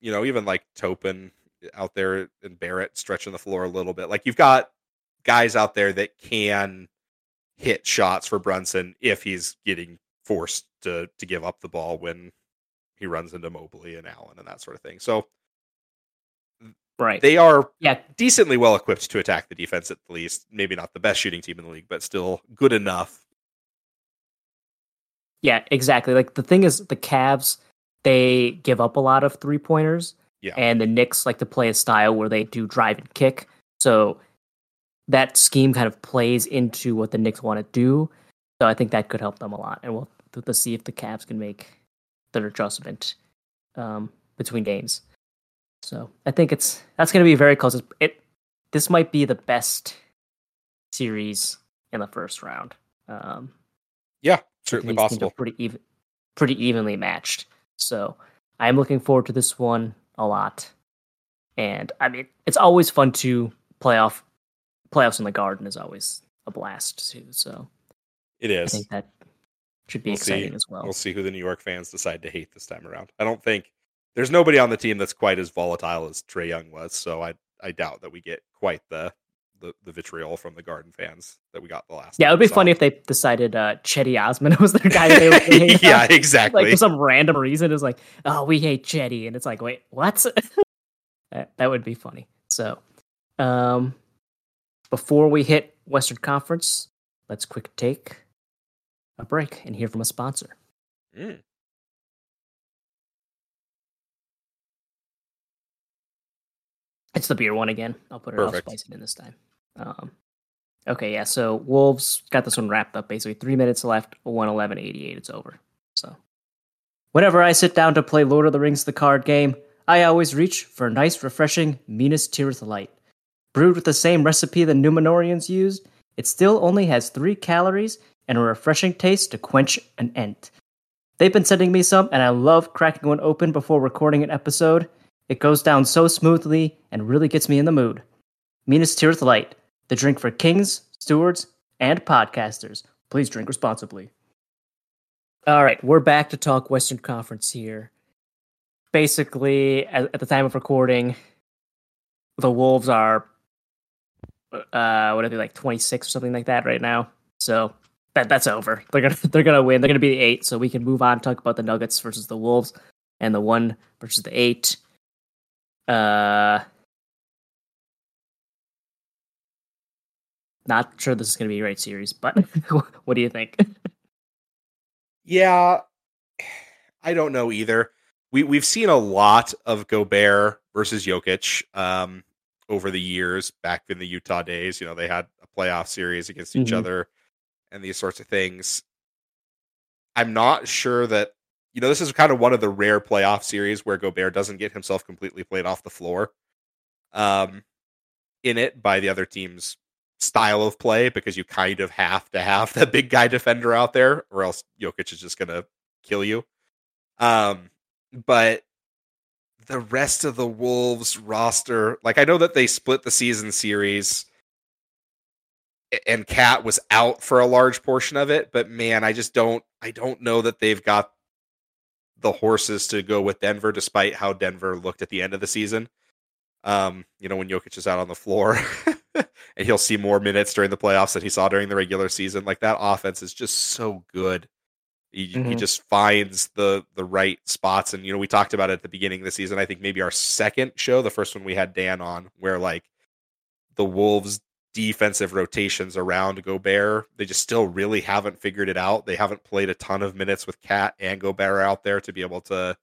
you know even like Toppin out there and Barrett stretching the floor a little bit. Like you've got guys out there that can hit shots for Brunson if he's getting forced to to give up the ball when he runs into Mobley and Allen and that sort of thing. So Right. they are yeah. decently well equipped to attack the defense at the least. Maybe not the best shooting team in the league, but still good enough. Yeah, exactly. Like the thing is, the Cavs they give up a lot of three pointers, Yeah. and the Knicks like to play a style where they do drive and kick. So that scheme kind of plays into what the Knicks want to do. So I think that could help them a lot, and we'll to see if the Cavs can make their adjustment um, between games. So I think it's that's going to be very close. It, this might be the best series in the first round. Um, yeah, certainly possible. Pretty even, pretty evenly matched. So I'm looking forward to this one a lot. And I mean, it's always fun to play off playoffs in the Garden is always a blast too. So it is. I think that should be we'll exciting see. as well. We'll see who the New York fans decide to hate this time around. I don't think there's nobody on the team that's quite as volatile as Trae Young was, so I I doubt that we get quite the the, the vitriol from the Garden fans that we got the last. Yeah, it would be funny if they decided uh, Cedi Osman was their guy. They were yeah, exactly. Like for some random reason, it's like, oh, we hate Cedi, and it's like, wait, what? that, that would be funny. So, um, before we hit Western Conference, let's quick take a break and hear from a sponsor. Mm. It's the beer one again. I'll put it Perfect. all spicy in this time. Um, okay, yeah. So Wolves got this one wrapped up. Basically, three minutes left. One eleven eighty eight. It's over. So, whenever I sit down to play Lord of the Rings, the card game, I always reach for a nice, refreshing Minas Tirith Light. Brewed with the same recipe the Numenorians used, it still only has three calories and a refreshing taste to quench an ent. They've been sending me some, and I love cracking one open before recording an episode. It goes down so smoothly and really gets me in the mood. Minas Tirith Light, the drink for kings, stewards, and podcasters. Please drink responsibly. All right, we're back to talk Western Conference here. Basically, at, the time of recording, the Wolves are uh what are they like 26 or something like that right now. So that that's over. They're gonna they're gonna win. They're gonna be the eight, so we can move on talk about the Nuggets versus the Wolves and the one versus the eight. Uh not sure this is gonna be a great series, but what do you think? Yeah, I don't know either. We we've seen a lot of Gobert versus Jokic um, over the years. Back in the Utah days, you know, they had a playoff series against each Mhm. other and these sorts of things. I'm not sure that you know this is kind of one of the rare playoff series where Gobert doesn't get himself completely played off the floor. Um, in it by the other team's style of play because you kind of have to have that big guy defender out there or else Jokic is just going to kill you. Um, but the rest of the Wolves roster, like I know that they split the season series and Cat was out for a large portion of it, but man, I just don't I don't know that they've got the horses to go with Denver despite how Denver looked at the end of the season. Um, you know, when Jokic is out on the floor and he'll see more minutes during the playoffs than he saw during the regular season. Like that offense is just so good. He, he Mhm. just finds the the right spots. And you know, we talked about it at the beginning of the season. I think maybe our second show, the first one we had Dan on, where like the Wolves defensive rotations around Gobert, they just still really haven't figured it out. They haven't played a ton of minutes with Cat and Gobert out there to be able to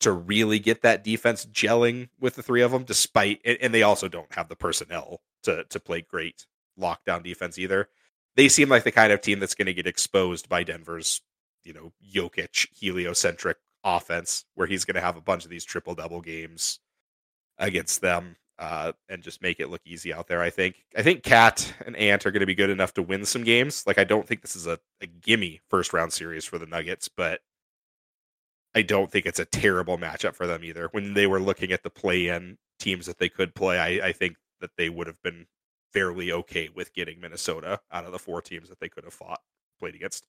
to really get that defense gelling with the three of them despite and they also don't have the personnel to to play great lockdown defense either. They seem like the kind of team that's going to get exposed by Denver's, you know, Jokic heliocentric offense where he's going to have a bunch of these triple double games against them uh, and just make it look easy out there. I think. I think Cat and Ant are going to be good enough to win some games. Like I don't think this is a, a gimme first round series for the Nuggets, but I don't think it's a terrible matchup for them either. When they were looking at the play in teams that they could play, I, I think that they would have been fairly okay with getting Minnesota out of the four teams that they could have fought played against.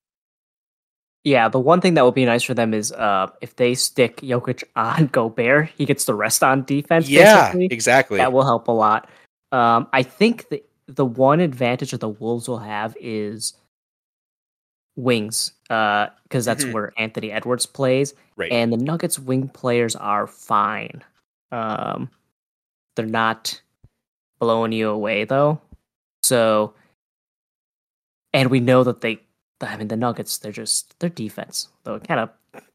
Yeah, the one thing that would be nice for them is uh, if they stick Jokic on Gobert, he gets the rest on defense. basically. exactly. that will help a lot. Um, I think the the one advantage that the Wolves will have is wings, because that's Mhm. where Anthony Edwards plays, right. and the Nuggets wing players are fine. Um, they're not blowing you away though, so and we know that they. I mean, the Nuggets, they're just their defense. Though it kind of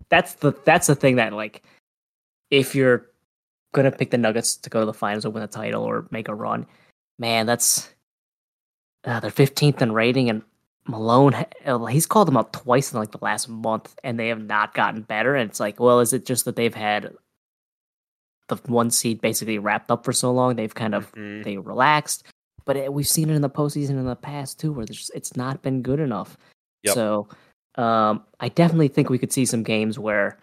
that's the that's the thing that like if you're gonna pick the Nuggets to go to the finals or win a title or make a run, man, that's uh, they're 15th in rating and Malone uh, he's called them up twice in like the last month and they have not gotten better. And it's like, well, is it just that they've had the one seed basically wrapped up for so long, they've kind of Mhm. they relaxed. But it, we've seen it in the postseason in the past too, where just, it's not been good enough. Yep. So um, I definitely think we could see some games where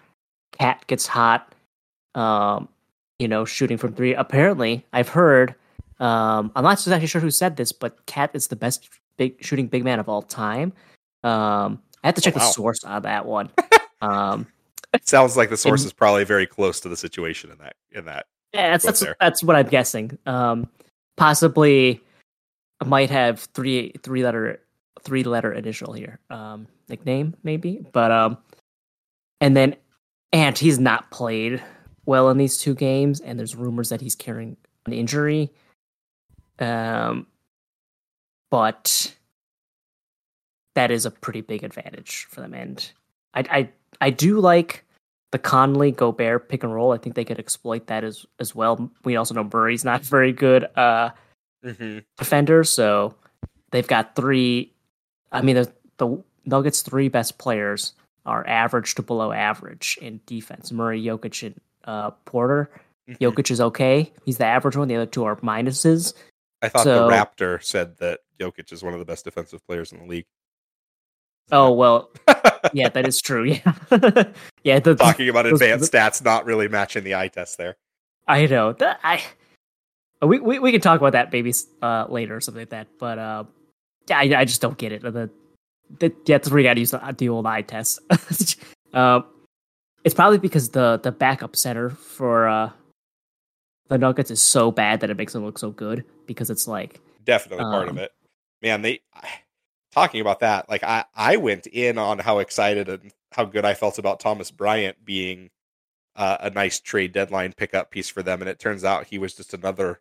Cat gets hot, um, you know, shooting from three. Apparently, I've heard. Um, I'm not exactly sure who said this, but Cat is the best big shooting big man of all time. Um, I have to check Oh, wow. the source on that one. um, Sounds like the source In- is probably very close to the situation in that in that. Yeah, that's that's, that's what I'm guessing. Um, possibly might have three three letter three letter initial here. Um, nickname maybe, but um, and then and he's not played well in these two games, and there's rumors that he's carrying an injury. Um, but that is a pretty big advantage for them, and I I I do like the Conley Gobert pick and roll. I think they could exploit that as as well. We also know Murray's not very good uh Mm-hmm. defender, so they've got three. I mean, the, the Nuggets' three best players are average to below average in defense. Murray, Jokic, and uh, Porter. Mm-hmm. Jokic is okay. He's the average one. The other two are minuses. I thought So- the Raptor said that Jokic is one of the best defensive players in the league. Oh well, yeah, that is true. Yeah, yeah. The, Talking about those- advanced stats not really matching the eye test there. I know that I. We, we we can talk about that maybe uh, later or something like that, but uh, I, I just don't get it. The, the yeah, that's where you got to use the, the old eye test. um, it's probably because the the backup center for uh, the Nuggets is so bad that it makes them look so good because it's like Definitely part of Um, it. Man, they talking about that. Like I, I went in on how excited and how good I felt about Thomas Bryant being uh, a nice trade deadline pickup piece for them, and it turns out he was just another,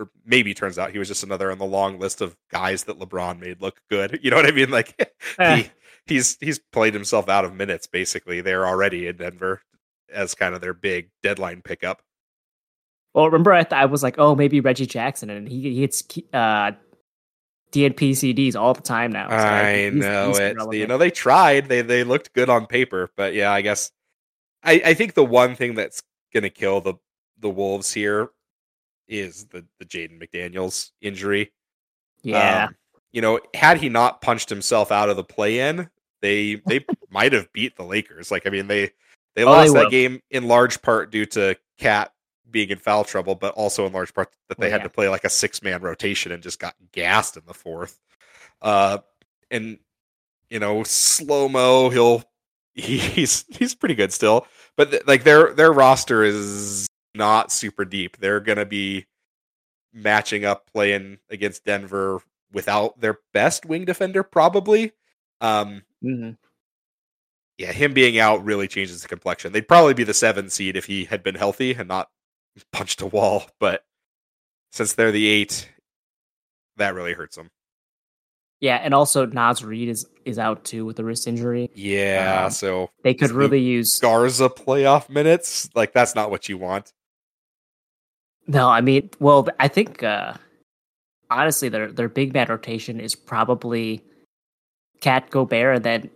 or maybe turns out he was just another on the long list of guys that LeBron made look good. You know what I mean? Like eh, he, he's he's played himself out of minutes basically. They're already in Denver as kind of their big deadline pickup. well, remember I, th- I was like, oh, maybe Reggie Jackson, and he he hits uh, DNP CDs all the time now. So I he's- know he's it. You know, they tried. They they looked good on paper, but yeah, I guess I, I think the one thing that's gonna kill the the Wolves here is the the Jaden McDaniels injury. yeah. Um, you know, had he not punched himself out of the play in, they they might have beat the Lakers. Like I mean, they they Oh, they lost that would've. game in large part due to Cat being in foul trouble, but also in large part that they Oh, had yeah. to play like a six man rotation and just got gassed in the fourth. Uh, and you know, slow mo, he'll he, he's he's pretty good still, but th- like their their roster is not super deep. They're gonna be matching up playing against Denver without their best wing defender, probably. Um, Mhm. yeah, him being out really changes the complexion. They'd probably be the seven seed if he had been healthy and not punched a wall. But since they're the eight, that really hurts them. Yeah, and also Naz Reid is is out too with a wrist injury. Yeah, Um, so They could really use Garza playoff minutes, like that's not what you want. No. I mean, well, I think uh honestly, their their big man rotation is probably Cat Gobert and then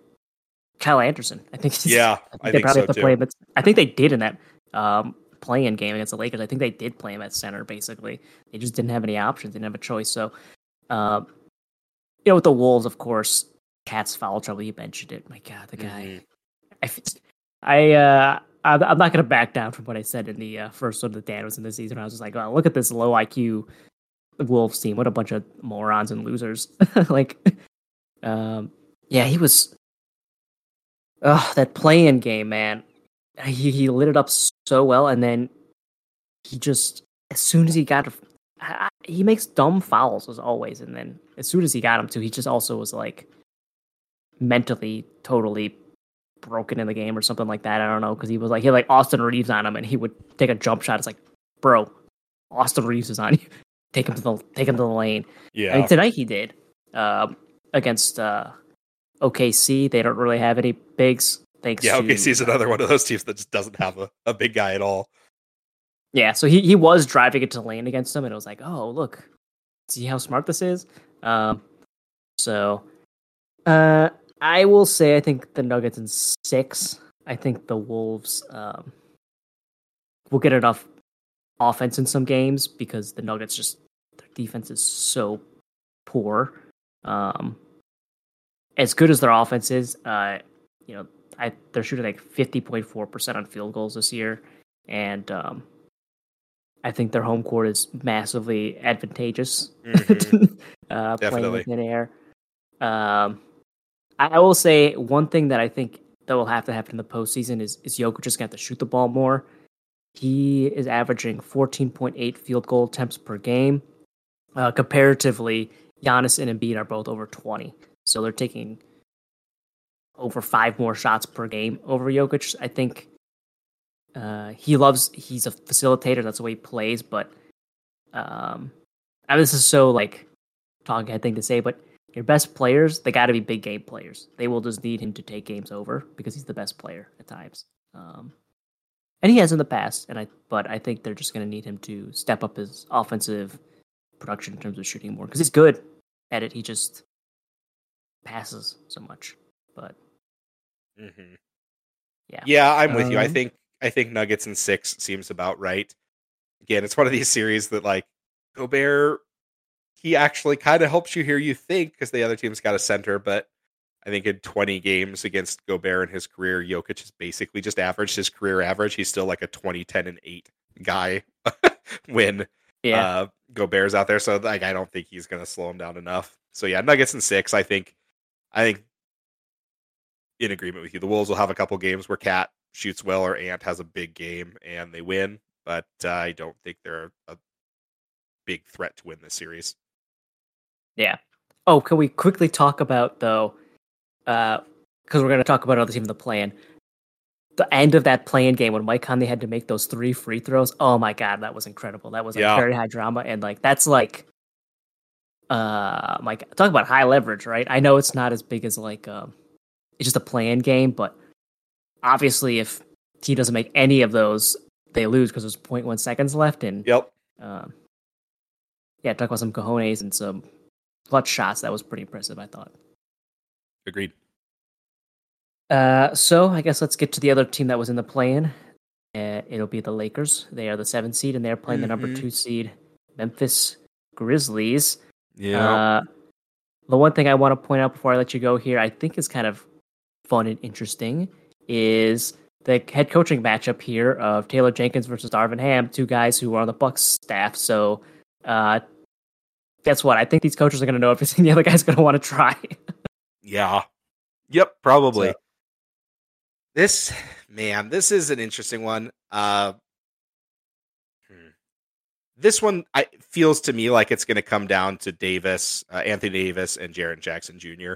Kyle Anderson. I think. Yeah, I I think they think probably so have to play him. at- I think they did in that um, playing game against the Lakers. I think they did play him at center. Basically, they just didn't have any options. They didn't have a choice. So, um, you know, with the Wolves, of course, Cat's foul trouble. You mentioned it. My God, the guy. Mhm. I, I, uh, I'm, I'm not going to back down from what I said in the uh, first one that Dan was in the season. I was just like, oh, look at this low IQ Wolves team. What a bunch of morons and losers. like, um, yeah, he was. Oh, that playing game, man. He he lit it up so well, and then he just as soon as he got, I- he makes dumb fouls as always, and then as soon as he got him to, he just also was like mentally totally broken in the game or something like that. I don't know because he was like he had like Austin Reaves on him, and he would take a jump shot. It's like, bro, Austin Reaves is on you. Take him to the take him to the lane. Yeah, I mean, tonight he did um, against uh, OKC. They don't really have any bigs. Thanks. yeah. to, OKC is another one of those teams that just doesn't have a, a big guy at all. Yeah, so he, he was driving it to lane against them, and it was like, oh look, see how smart this is. Um, so, uh, I will say I think the Nuggets in six. I think the Wolves um will get enough offense in some games because the Nuggets just their defense is so poor. Um, as good as their offense is, uh, you know, I, they're shooting like fifty point four percent on field goals this year, and um, I think their home court is massively advantageous. Mhm. uh, playing Definitely. within air. Um, I, will say one thing that I think that will have to happen in the postseason is is Jokic just going to have to shoot the ball more. He is averaging 14.8 field goal attempts per game. Uh, comparatively, Giannis and Embiid are both over 20, so they're taking over five more shots per game over Jokic. I think uh, he loves. He's a facilitator. That's the way he plays. But um, I mean, this is so like talking head thing to say, but your best players, they got to be big game players. They will just need him to take games over because he's the best player at times. Um, and he has in the past. And I, but I think they're just going to need him to step up his offensive production in terms of shooting more because he's good at it. He just passes so much. But Mhm. Yeah. Yeah, I'm with you. I Um, think I think Nuggets and six seems about right. Again, it's one of these series that like Gobert, he actually kind of helps you here. You think because the other team's got a center, but I think in 20 games against Gobert in his career, Jokic has basically just averaged his career average. He's still like a 20, 10, and eight guy when yeah, uh, Gobert's out there. So like, I don't think he's going to slow him down enough. So yeah, Nuggets and six. I think, I think, in agreement with you, the Wolves will have a couple games where Cat shoots well or Ant has a big game and they win. But uh, I don't think they're a big threat to win this series. Yeah. Oh, can we quickly talk about though? Because we're going to talk about another team in the plan. The end of that playing game when Mike Conley had to make those three free throws. Oh my god, that was incredible. That was like Yeah. very high drama, and like that's like, uh, like talk about high leverage, right? I know it's not as big as like um, it's just a playing game, but obviously if team doesn't make any of those, they lose because there's 0.1 seconds left, and Yep. um, yeah, talk about some cojones and some clutch shots. That was pretty impressive, I thought. Agreed. Uh, so I guess let's get to the other team that was in the play-in. Uh, it'll be the Lakers. They are the seventh seed, and they're playing the number Mhm. two seed, Memphis Grizzlies. Yeah. Uh, the one thing I want to point out before I let you go here, I think is kind of fun and interesting, is the head coaching matchup here of Taylor Jenkins versus Darvin Ham, two guys who are on the Bucks staff. So, uh, guess what? I think these coaches are going to know everything the other guy's going to want to try. Yeah. Yep, probably. So- This man, this is an interesting one. Uh hmm. This one I feels to me like it's going to come down to Davis, uh, Anthony Davis and Jaren Jackson Jr.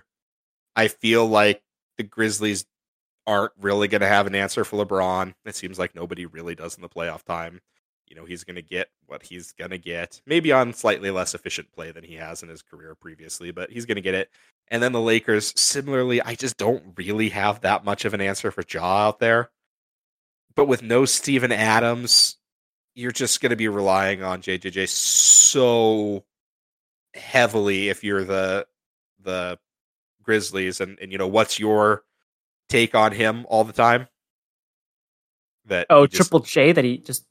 I feel like the Grizzlies aren't really going to have an answer for LeBron. It seems like nobody really does in the playoff time. You know, he's going to get what he's going to get. Maybe on slightly less efficient play than he has in his career previously, but he's going to get it. And then the Lakers, similarly, I just don't really have that much of an answer for Ja out there. But with no Steven Adams, you're just going to be relying on JJJ so heavily if you're the the Grizzlies and and you know what's your take on him all the time? That oh, just- Triple J that he just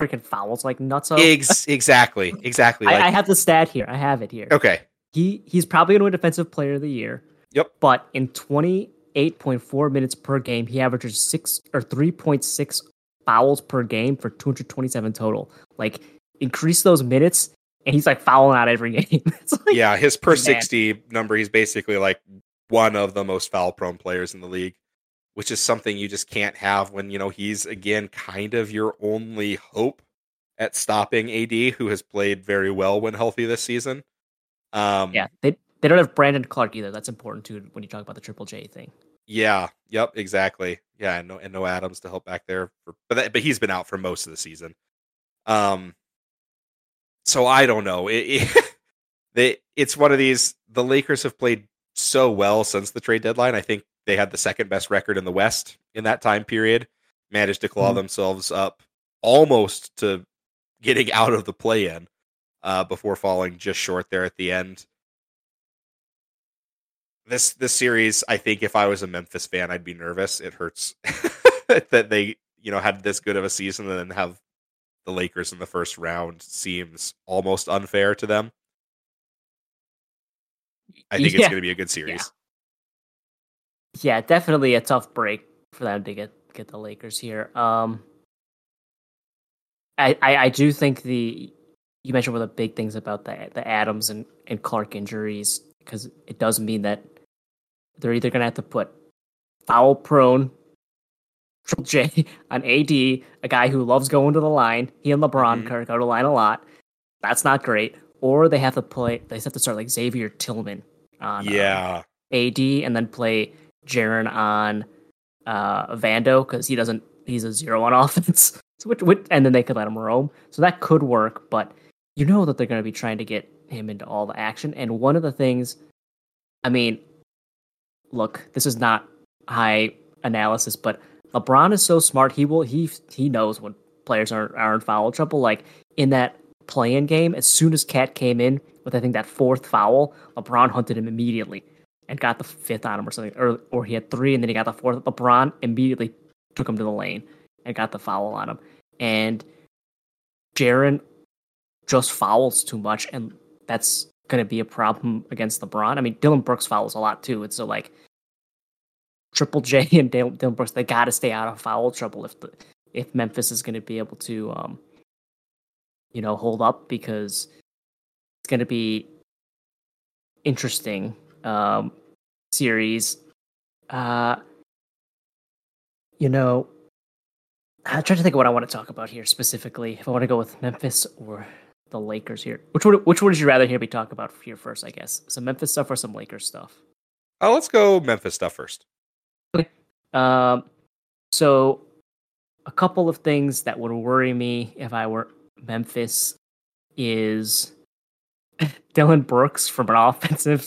freaking fouls like nuts. Ex- exactly, exactly. I, Like, I have the stat here. I have it here. okay, He he's probably going to win Defensive Player of the Year. Yep. But in 28.4 minutes per game, he averages six or 3.6 fouls per game for 227 total. Like increase those minutes, and he's like fouling out every game. it's like, yeah, his per Man. 60 number, he's basically like one of the most foul prone players in the league, which is something you just can't have when, you know, he's again kind of your only hope at stopping AD, who has played very well when healthy this season. Um, yeah. They they don't have Brandon Clarke either. That's important too when you talk about the Triple J thing. Yeah. Yep. Exactly. Yeah. And no, and no Adams to help back there, for, but that, but he's been out for most of the season. Um. So I don't know. It, it they it's one of these. The Lakers have played so well since the trade deadline. I think they had the second best record in the West in that time period. Managed to claw Mhm. themselves up almost to getting out of the play-in uh, before falling just short there at the end this this series, I think if I was a Memphis fan, I'd be nervous. It hurts that they, you know, had this good of a season and then have the Lakers in the first round seems almost unfair to them. I think it's going to be a good series. Yeah, definitely a tough break for them to get get the Lakers here. Um, I, I I do think the you mentioned one of the big things about the the Adams and, and Clarke injuries because it does mean that they're either gonna have to put foul prone Triple J on AD, a guy who loves going to the line. He and LeBron Mhm. go to the line a lot. That's not great. Or they have to play. They have to start like Xavier Tillman on uh, Yeah. AD and then play Jaren on uh, Vando because he doesn't. He's a zero on offense. So which, which, and then they could let him roam. So that could work, but you know that they're going to be trying to get him into all the action. And one of the things, I mean, look, this is not high analysis, but LeBron is so smart. He will he he knows when players are are in foul trouble. Like in that play-in game, as soon as Cat came in with I think that fourth foul, LeBron hunted him immediately and got the fifth on him or something, or or he had three and then he got the fourth. LeBron immediately took him to the lane and got the foul on him, and Jaren just fouls too much, and that's going to be a problem against LeBron. I mean, Dillon Brooks fouls a lot too, and so like Triple J and Dillon, Dillon Brooks, they got to stay out of foul trouble if the if Memphis is going to be able to, um, you know, hold up because it's going to be interesting um, series. Uh, you know, I'm trying to think of what I want to talk about here specifically. If I want to go with Memphis or the Lakers here, which would which would you rather hear me talk about here first? I guess some Memphis stuff or some Lakers stuff. Oh, let's go Memphis stuff first. Okay. Um, so a couple of things that would worry me if I were Memphis is Dillon Brooks from an offensive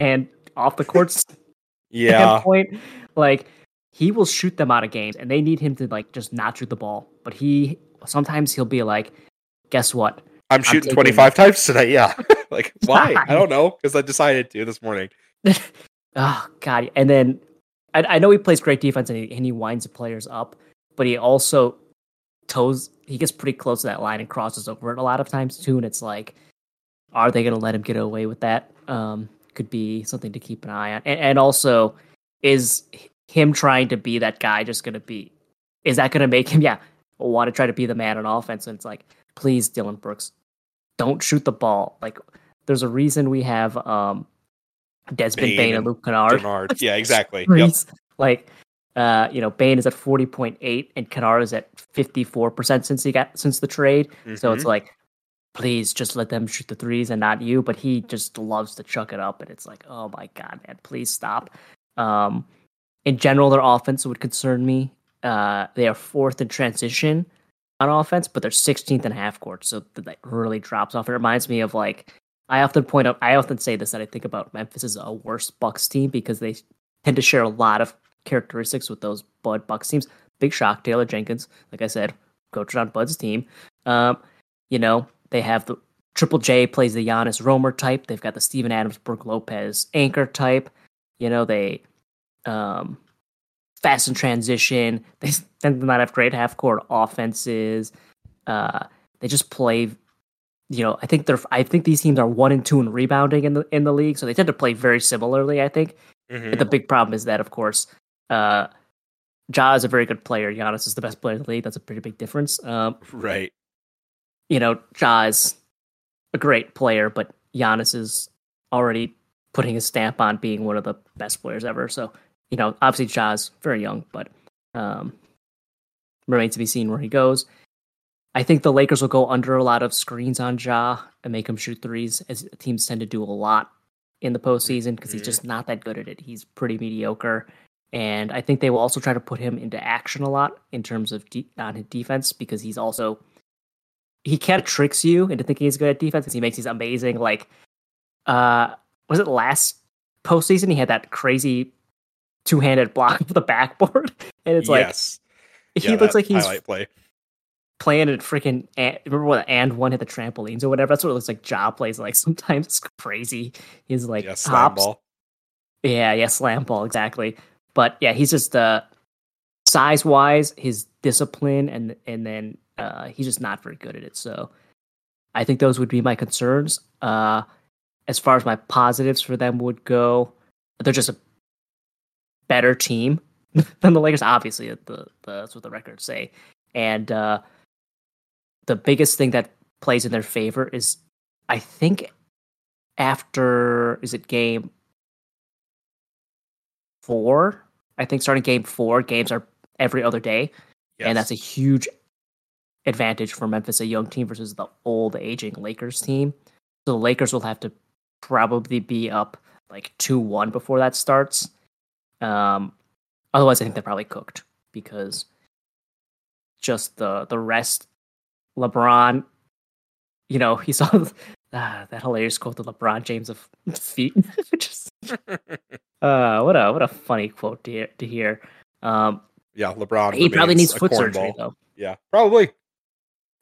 and off the court Yeah. point. Like he will shoot them out of games, and they need him to like just not shoot the ball. But he sometimes he'll be like, "Guess what? I'm shooting taking- 25 times today. Yeah. like, why? I don't know. Because I decided to this morning. oh God!" And then I, I know he plays great defense and he, and he winds the players up, but he also toes. He gets pretty close to that line and crosses over it a lot of times too. And it's like, are they going to let him get away with that? Um, could be something to keep an eye on. And, and also, is him trying to be that guy just going to be? Is that going to make him? Yeah, want to try to be the man on offense? And it's like, please, Dillon Brooks, don't shoot the ball. Like, there's a reason we have um, Desmond Bane Bain, and Luke Kennard. Yeah, exactly. Yep. Like, uh, you know, Bane is at forty point eight, and Kennard is at fifty four percent since he got since the trade. So it's Mhm. like, please just let them shoot the threes and not you. But he just loves to chuck it up, and it's like, oh my god, man, please stop. Um, in general, their offense would concern me. Uh, they are fourth in transition on offense, but they're 16th in half court, so that really drops off. It reminds me of like I often point out, I often say this that I think about Memphis as a worse Bucks team because they tend to share a lot of characteristics with those Bud Bucks teams. Big shock, Taylor Jenkins, like I said, coached on Bud's team. Um, you know, they have the Triple J plays the Giannis Romer type. They've got the Steven Adams, Brook Lopez anchor type. You know, they um, fast in transition. They tend to not have great half court offenses. Uh, they just play. You know, I think they're. I think these teams are one and two in rebounding in the in the league, so they tend to play very similarly. I think. Mhm. But the big problem is that, of course, uh, Ja is a very good player. Giannis is the best player in the league. That's a pretty big difference. Um, Right. You know, Ja is a great player, but Giannis is already putting his stamp on being one of the best players ever. So, you know, obviously Ja's very young, but um, remains to be seen where he goes. I think the Lakers will go under a lot of screens on Ja and make him shoot threes, as teams tend to do a lot in the postseason because he's just not that good at it. He's pretty mediocre. And I think they will also try to put him into action a lot in terms of de- on his defense because he's also he kind of tricks you into thinking he's good at defense because he makes these amazing like uh was it last postseason he had that crazy two handed block of the backboard and it's like yes. he Yeah, looks like he's play. playing at freaking and, remember what and one hit the trampolines or whatever that's what it looks like job plays like sometimes it's crazy he's like yeah, slam hops ball. yeah, yeah, slam ball exactly. But yeah, he's just uh size wise, his discipline and and then Uh, he's just not very good at it. So I think those would be my concerns. Uh, as far as my positives for them would go, they're just a better team than the Lakers. Obviously, the, the that's what the records say. And uh, the biggest thing that plays in their favor is, I think, after is it game four? I think starting game four, games are every other day, Yes. and that's a huge advantage for Memphis, a young team versus the old aging Lakers team. So the Lakers will have to probably be up like two one before that starts. Um, otherwise, I think they're probably cooked because just the the rest, LeBron, you know, he saw ah, that hilarious quote to LeBron James of feet. just uh, what a what a funny quote to hear. To hear. Um, yeah, LeBron. he probably needs foot surgery cornball. though. Yeah, probably.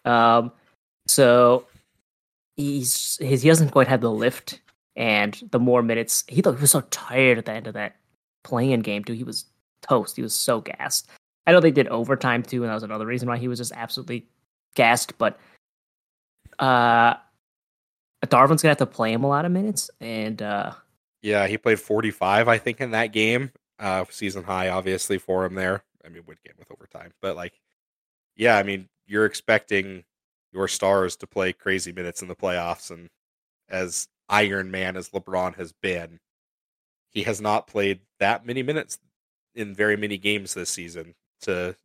Um, so he's he doesn't quite have the lift, and the more minutes he thought he was so tired at the end of that playing game too. He was toast. He was so gassed. I know they did overtime too, and that was another reason why he was just absolutely gassed. But uh, Darvin's gonna have to play him a lot of minutes, and uh, Yeah, he played 45, I think, in that game. Uh, season high, obviously, for him there. I mean, would game with overtime, but like, yeah, I mean, you're expecting your stars to play crazy minutes in the playoffs, and as Iron Man as LeBron has been, he has not played that many minutes in very many games this season to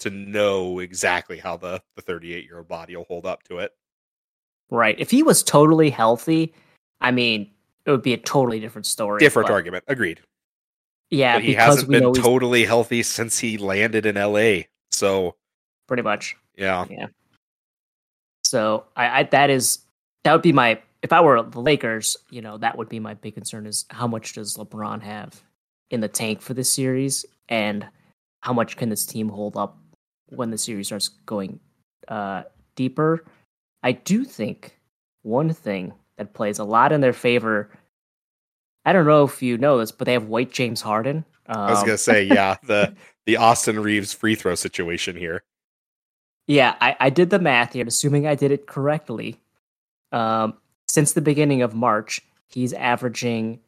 to know exactly how the the 38 year old body will hold up to it. right, if he was totally healthy, I mean, it would be a totally different story. Different but- argument, agreed. Yeah, but he hasn't been totally healthy since he landed in LA. So pretty much. Yeah, Yeah. So I, I that is that would be my if I were the Lakers, you know, that would be my big concern is how much does LeBron have in the tank for this series and how much can this team hold up when the series starts going uh deeper. I do think one thing that plays a lot in their favor I don't know if you know this, but they have white James Harden. Um, I was gonna say yeah the the Austin Reaves free throw situation here. Yeah, I, I did the math here, assuming I did it correctly. Um, since the beginning of March, he's averaging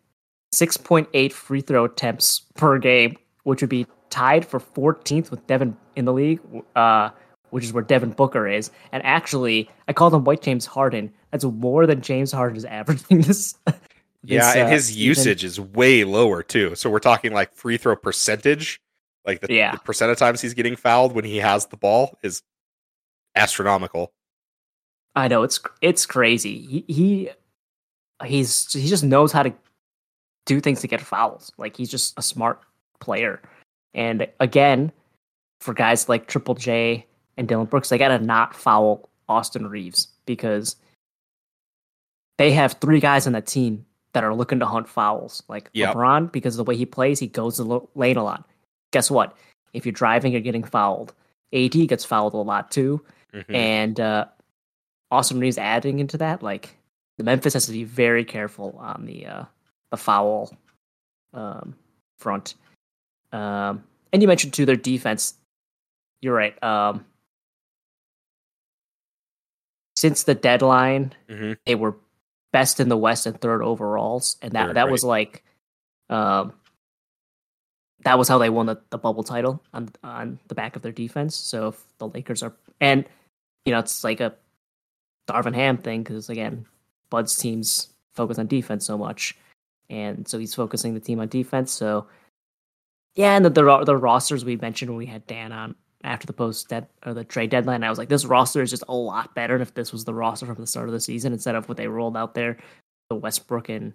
6.8 free throw attempts per game, which would be tied for 14th with Devin in the league, uh, which is where Devin Booker is. And actually, I called him White James Harden. That's more than James Harden is averaging this. Yeah, this, and uh, his usage is way lower too. So we're talking like free throw percentage, like the, Yeah. the percent of times he's getting fouled when he has the ball is astronomical. I know it's it's crazy. He he he's he just knows how to do things to get fouls. Like he's just a smart player. And again, for guys like Triple J and Dillon Brooks, they gotta not foul Austin Reaves because they have three guys on that team that are looking to hunt fouls. Like Yep. LeBron, because of the way he plays, he goes the lane a lot. Guess what? If you're driving, you're getting fouled. AD gets fouled a lot too Mhm. and uh, Austin Reaves adding into that, like the Memphis has to be very careful on the uh, the foul um, front. Um, and you mentioned too their defense. You're right. Um, since the deadline, Mhm. they were best in the West and third overalls, and that They're that was like, um, that was how they won the, the bubble title on on the back of their defense. So if the Lakers are and you know it's like a Darvin Ham thing because again, Bud's teams focus on defense so much, and so he's focusing the team on defense. So yeah, and the the, the rosters we mentioned when we had Dan on after the post dead or the trade deadline, I was like, this roster is just a lot better if this was the roster from the start of the season instead of what they rolled out there, the Westbrook and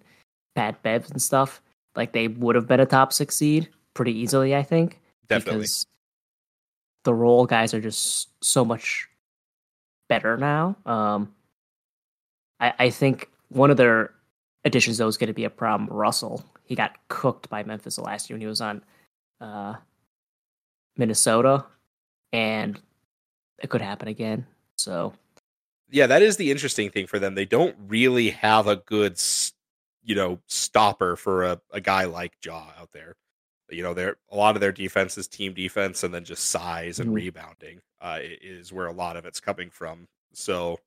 Pat Bev and stuff. Like they would have been a top six seed pretty easily, I think Definitely. because the role guys are just so much better now. Um, I, I think one of their additions though is going to be a problem. Russell, he got cooked by Memphis last year when he was on uh, Minnesota, and it could happen again. So yeah, that is the interesting thing for them. They don't really have a good, you know, stopper for a, a guy like Ja out there. You know, they're a lot of their defense is team defense, and then just size and Mhm. rebounding uh, is where a lot of it's coming from. So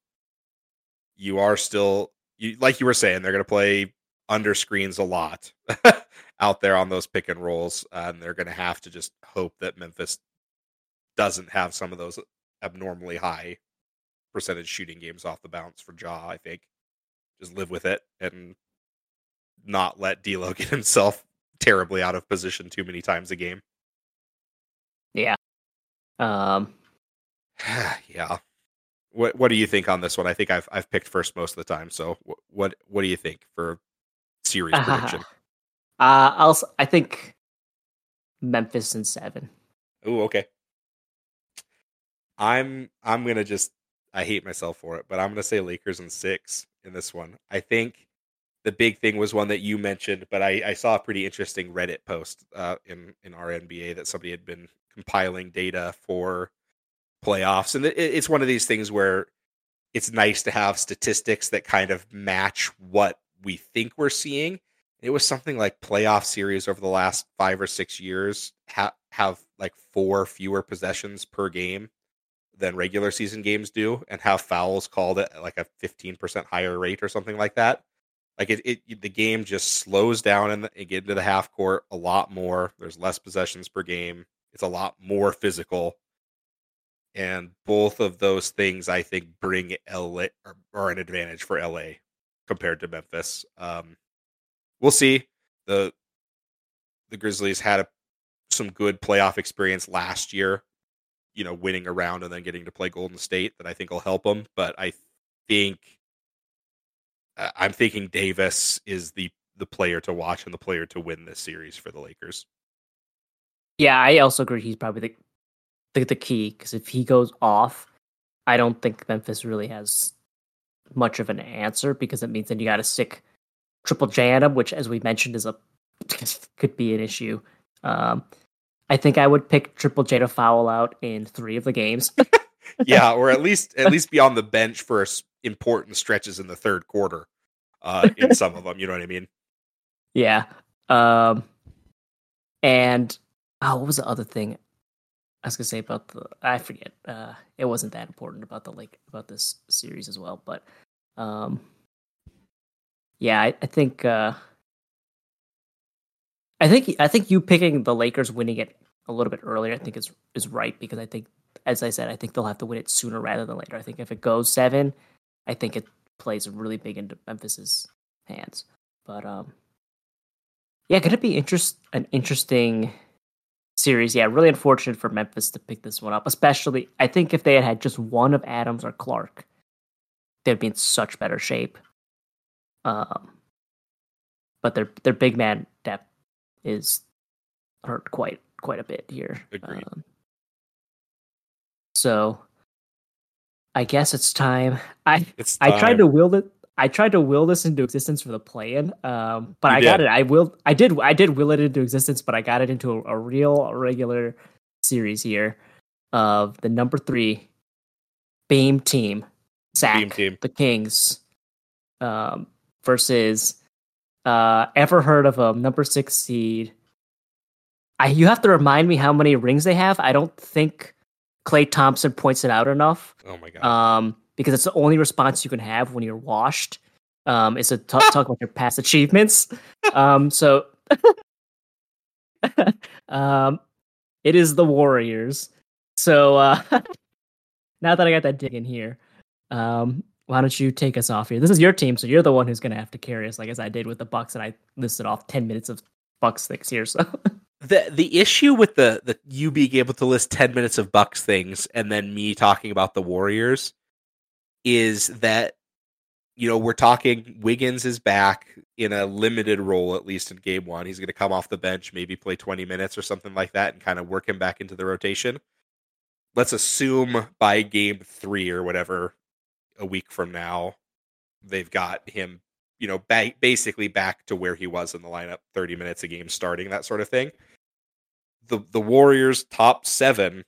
you are still, you like you were saying, they're going to play under screens a lot out there on those pick and rolls, and they're going to have to just hope that Memphis doesn't have some of those abnormally high percentage shooting games off the bounce for Ja. I think just live with it and not let D'Lo get himself terribly out of position too many times a game. Yeah. Um, yeah. What What do you think on this one? I think I've I've picked first most of the time. So wh- what What do you think for series prediction? uh, I'll. I think Memphis in seven. Oh, okay. I'm I'm gonna just I hate myself for it, but I'm gonna say Lakers in six in this one. I think the big thing was one that you mentioned, but I, I saw a pretty interesting Reddit post uh, in in our NBA that somebody had been compiling data for playoffs, and it, it's one of these things where it's nice to have statistics that kind of match what we think we're seeing. It was something like playoff series over the last five or six years ha- have like four fewer possessions per game than regular season games do, and have fouls called at like a fifteen percent higher rate or something like that. Like it, it the game just slows down and get into the half court a lot more. There's less possessions per game. It's a lot more physical, and both of those things I think bring LA or, or an advantage for LA compared to Memphis. Um, we'll see. the The Grizzlies had a, some good playoff experience last year, you know, winning around and then getting to play Golden State that I think will help them. But I think I'm thinking Davis is the the player to watch and the player to win this series for the Lakers. Yeah, I also agree. He's probably the the, the key because if he goes off, I don't think Memphis really has much of an answer because it means then you got to stick Triple J at him, which, as we mentioned, is a could be an issue. Um, I think I would pick Triple J to foul out in three of the games. yeah, or at least at least be on the bench for important stretches in the third quarter. Uh, in some of them, you know what I mean. yeah. Um, and oh, what was the other thing I was gonna say about the? I forget. Uh, it wasn't that important about the like about this series as well, but um, yeah, I, I think uh, I think I think you picking the Lakers winning it a little bit earlier, I think is is right because I think, as I said, I think they'll have to win it sooner rather than later. I think if it goes seven, I think it plays really big into Memphis's hands. But um, yeah, gonna be interest an interesting series. Yeah, really unfortunate for Memphis to pick this one up. Especially, I think if they had had just one of Adams or Clarke, they'd be in such better shape. Um, but their their big man depth is hurt quite quite a bit here. Um, so, I guess it's time. I It's I tried to will it. I tried to will this into existence for the play-in, um, but You I got it. I will. I did. I did will it into existence, but I got it into a, a real regular series here of the number three Beam team, Sack, Beam team. the Kings, um, versus uh, ever heard of a number six seed? I you have to remind me how many rings they have. I don't think Klay Thompson points it out enough Oh my god. um, because it's the only response you can have when you're washed. Um, is to talk, talk about your past achievements. Um, so, um, it is the Warriors. So uh, now that I got that dig in here, um, why don't you take us off here? This is your team, so you're the one who's going to have to carry us, like as I did with the Bucks, and I listed off ten minutes of Bucks things here. So the the issue with the the you being able to list 10 minutes of bucks things and then me talking about the warriors is that you know we're talking wiggins is back in a limited role at least in game one. He's going to come off the bench maybe play 20 minutes or something like that and kind of work him back into the rotation. Let's assume by game three or whatever a week from now they've got him you know ba- basically back to where he was in the lineup 30 minutes a game starting that sort of thing the the Warriors top seven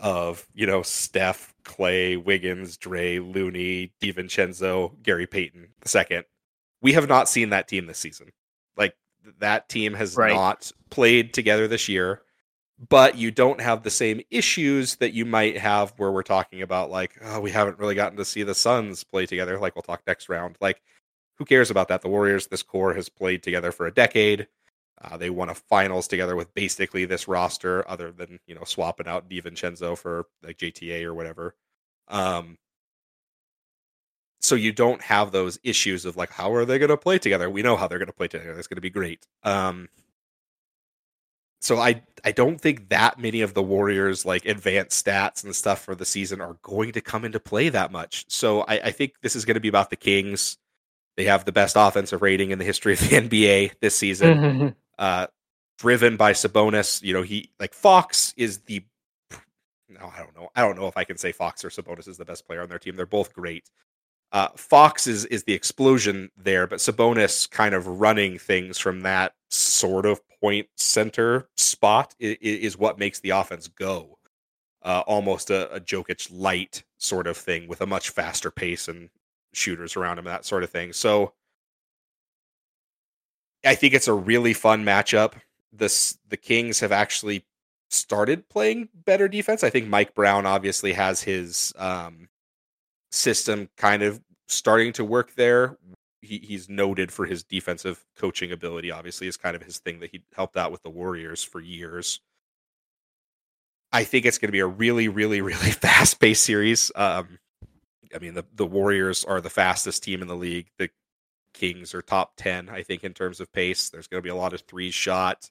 of you know Steph, Klay, Wiggins, Dre, Looney, DiVincenzo, Gary Payton the second. We have not seen that team this season. Like that team has Right. not played together this year, but you don't have the same issues that you might have where we're talking about like, oh, we haven't really gotten to see the Suns play together. Like we'll talk next round. Like, who cares about that? The Warriors, this core has played together for a decade. Uh, they won a finals together with basically this roster, other than you know swapping out DiVincenzo for like JTA or whatever. Um, so you don't have those issues of like how are they going to play together? We know how they're going to play together. It's going to be great. Um so i i don't think that many of the warriors like advanced stats and stuff for the season are going to come into play that much. So i, I think this is going to be about the kings. They have the best offensive rating in the history of the nba this season uh driven by sabonis you know he like fox is the no i don't know i don't know if i can say fox or sabonis is the best player on their team they're both great uh, Fox is is the explosion there, but Sabonis kind of running things from that sort of point center spot is, is what makes the offense go. Uh, almost a, a Jokic light sort of thing with a much faster pace and shooters around him, that sort of thing. So I think it's a really fun matchup. This the Kings have actually started playing better defense. I think Mike Brown obviously has his um, system kind of starting to work there. He, he's noted for his defensive coaching ability. Obviously, is kind of his thing that he helped out with the Warriors for years. I think it's going to be a really, really, really fast paced series. Um, I mean, the the Warriors are the fastest team in the league. The Kings are top ten, I think, in terms of pace. There's going to be a lot of three shot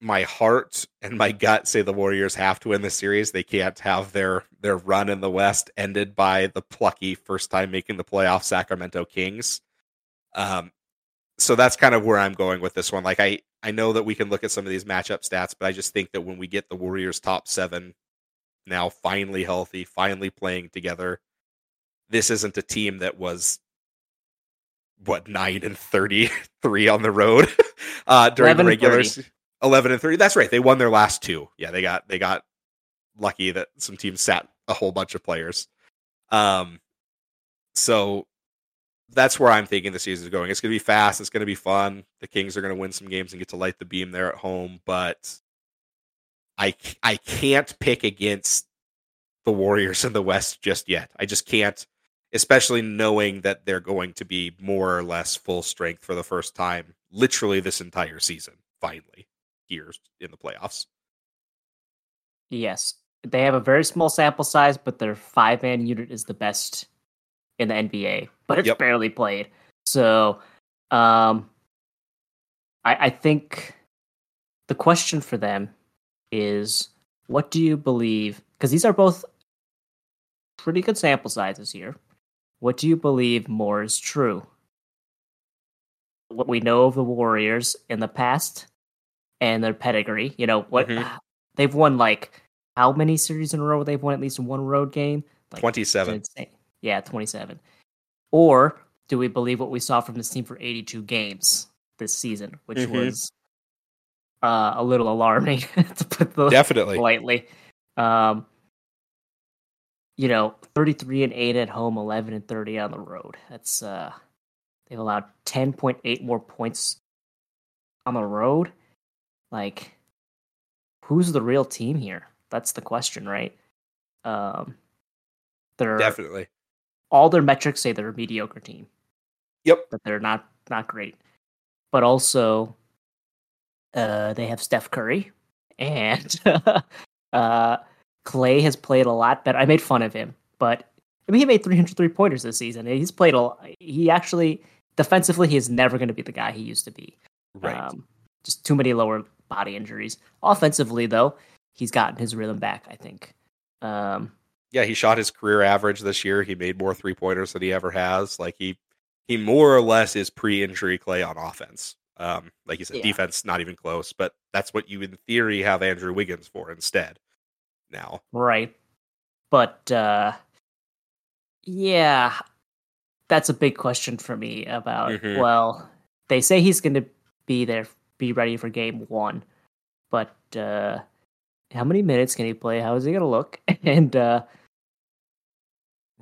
my heart and my gut say the Warriors have to win the series. They can't have their their run in the West ended by the plucky first time making the playoff Sacramento Kings. Um, so that's kind of where I'm going with this one. Like I I know that we can look at some of these matchup stats, but I just think that when we get the Warriors top seven now finally healthy, finally playing together, this isn't a team that was what nine and thirty three on the road uh, during the regular 30. 11 and 30 that's right they won their last two. Yeah they got they got lucky that some teams sat a whole bunch of players. Um so that's where i'm thinking the season is going. It's going to be fast it's going to be fun. The kings are going to win some games and get to light the beam there at home but i i can't pick against the warriors in the west just yet. I just can't especially knowing that they're going to be more or less full strength for the first time literally this entire season finally here in the playoffs Yes. They have a very small sample size, but their five man unit is the best in the NBA, but it's Yep. barely played. So um I, I think the question for them is what do you believe? Because these are both pretty good sample sizes here. What do you believe more is true? What we know of the Warriors in the past and their pedigree, you know, what Mhm. they've won like how many series in a row they've won at least one road game? Like 27 insane. Yeah, 27. Or do we believe what we saw from this team for 82 games this season, which Mhm. was uh, a little alarming to put the definitely lightly. Um, you know, 33 and 8 at home, 11 and 30 on the road. That's uh they've allowed 10.8 more points on the road. Like who's the real team here? That's the question, right? Um they're definitely all their metrics say they're a mediocre team. Yep. But they're not not great. But also uh they have Steph Curry and uh Klay has played a lot better. I made fun of him, but I mean he made 303 pointers this season. He's played a he actually defensively he is never going to be the guy he used to be. right Um, just too many lower body injuries. Offensively though, he's gotten his rhythm back, I think. Um yeah he shot his career average this year he made more three pointers than he ever has like he he more or less is pre-injury Klay on offense um like you said Yeah. defense not even close but that's what you in theory have andrew wiggins for instead now Right. But uh yeah, that's a big question for me about Mhm. well, they say he's going to be there be ready for game 1. But uh how many minutes can he play? How is he going to look? And uh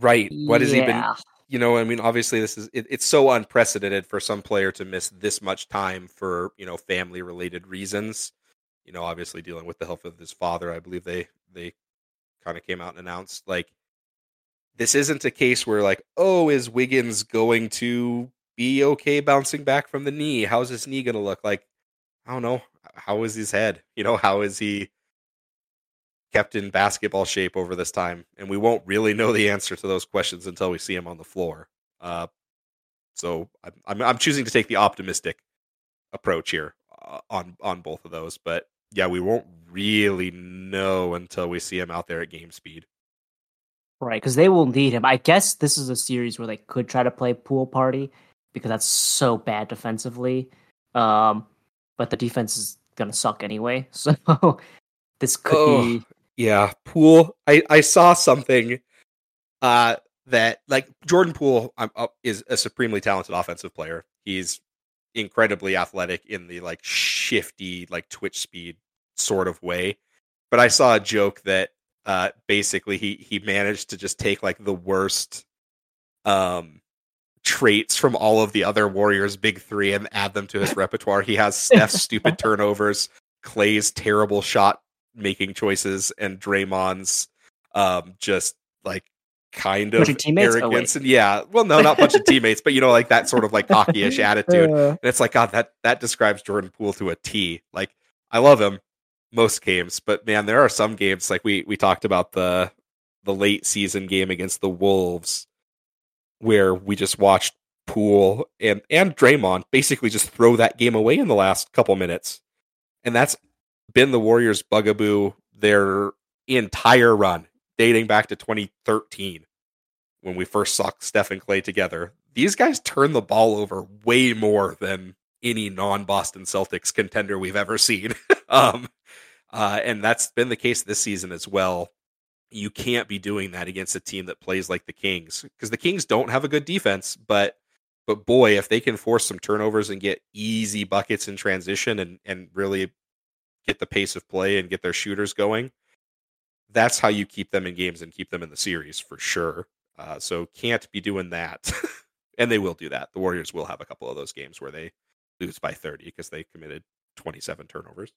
right what has he been you know, I mean, obviously this is it, it's so unprecedented for some player to miss this much time for you know family related reasons. You know, obviously dealing with the health of his father, I believe they they kind of came out and announced like this isn't a case where like, oh, is Wiggins going to be okay bouncing back from the knee? How's his knee going to look? Like, I don't know. How is his head? You know, how is he kept in basketball shape over this time? And we won't really know the answer to those questions until we see him on the floor. Uh, so I'm, I'm, choosing to take the optimistic approach here uh, on on both of those. But yeah, we won't really know until we see him out there at game speed. Right, because they will need him. I guess this is a series where they could try to play Poole party because that's so bad defensively. Um, but the defense is gonna suck anyway. So this could oh, be yeah. Poole. I I saw something uh that like Jordan Poole uh, is a supremely talented offensive player. He's incredibly athletic in the like shifty like twitch speed sort of way. But I saw a joke that uh, basically he he managed to just take like the worst um traits from all of the other Warriors big three and add them to his repertoire. He has Steph's stupid turnovers, Klay's terrible shot making choices, and Draymond's um just like kind of of oh, arrogance oh, and yeah well no not a bunch of teammates but you know like that sort of like cocky-ish attitude uh. and it's like god that that describes jordan poole to a t like i love him most games, but man, there are some games like we we talked about the the late season game against the Wolves where we just watched Poole and and Draymond basically just throw that game away in the last couple minutes. And that's been the Warriors bugaboo their entire run dating back to 2013 when we first saw Steph and Klay together. These guys turn the ball over way more than any non-Boston Celtics contender we've ever seen. um, uh, and that's been the case this season as well. You can't be doing that against a team that plays like the Kings because the Kings don't have a good defense, but but boy, if they can force some turnovers and get easy buckets in transition and and really get the pace of play and get their shooters going, that's how you keep them in games and keep them in the series for sure. Uh, so can't be doing that, and they will do that. The Warriors will have a couple of those games where they lose by 30 because they committed 27 turnovers.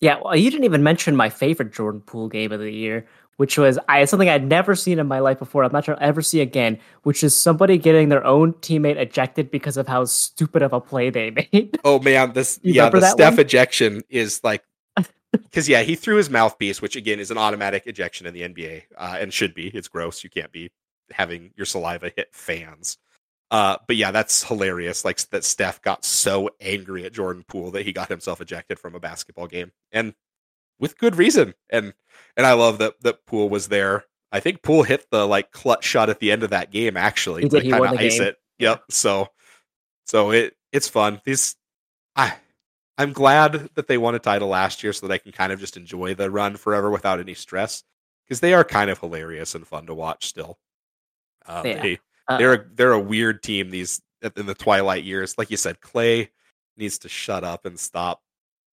Yeah, well, you didn't even mention my favorite Jordan Poole game of the year, which was I something I'd never seen in my life before. I'm not sure I'll ever see again, which is somebody getting their own teammate ejected because of how stupid of a play they made. Oh man, this yeah, the Steph one? ejection is like because yeah, he threw his mouthpiece, which again is an automatic ejection in the NBA uh, and should be. It's gross. You can't be having your saliva hit fans. Uh, but yeah, that's hilarious. Like that Steph got so angry at Jordan Poole that he got himself ejected from a basketball game, and with good reason. And and I love that that Poole was there. I think Poole hit the like clutch shot at the end of that game actually to kind of ice game. it. Yep. So so it it's fun. These I I'm glad that they won a title last year so that I can kind of just enjoy the run forever without any stress because they are kind of hilarious and fun to watch still. Um, yeah. They uh, they're a, they're a weird team these in the twilight years. Like you said, Klay needs to shut up and stop.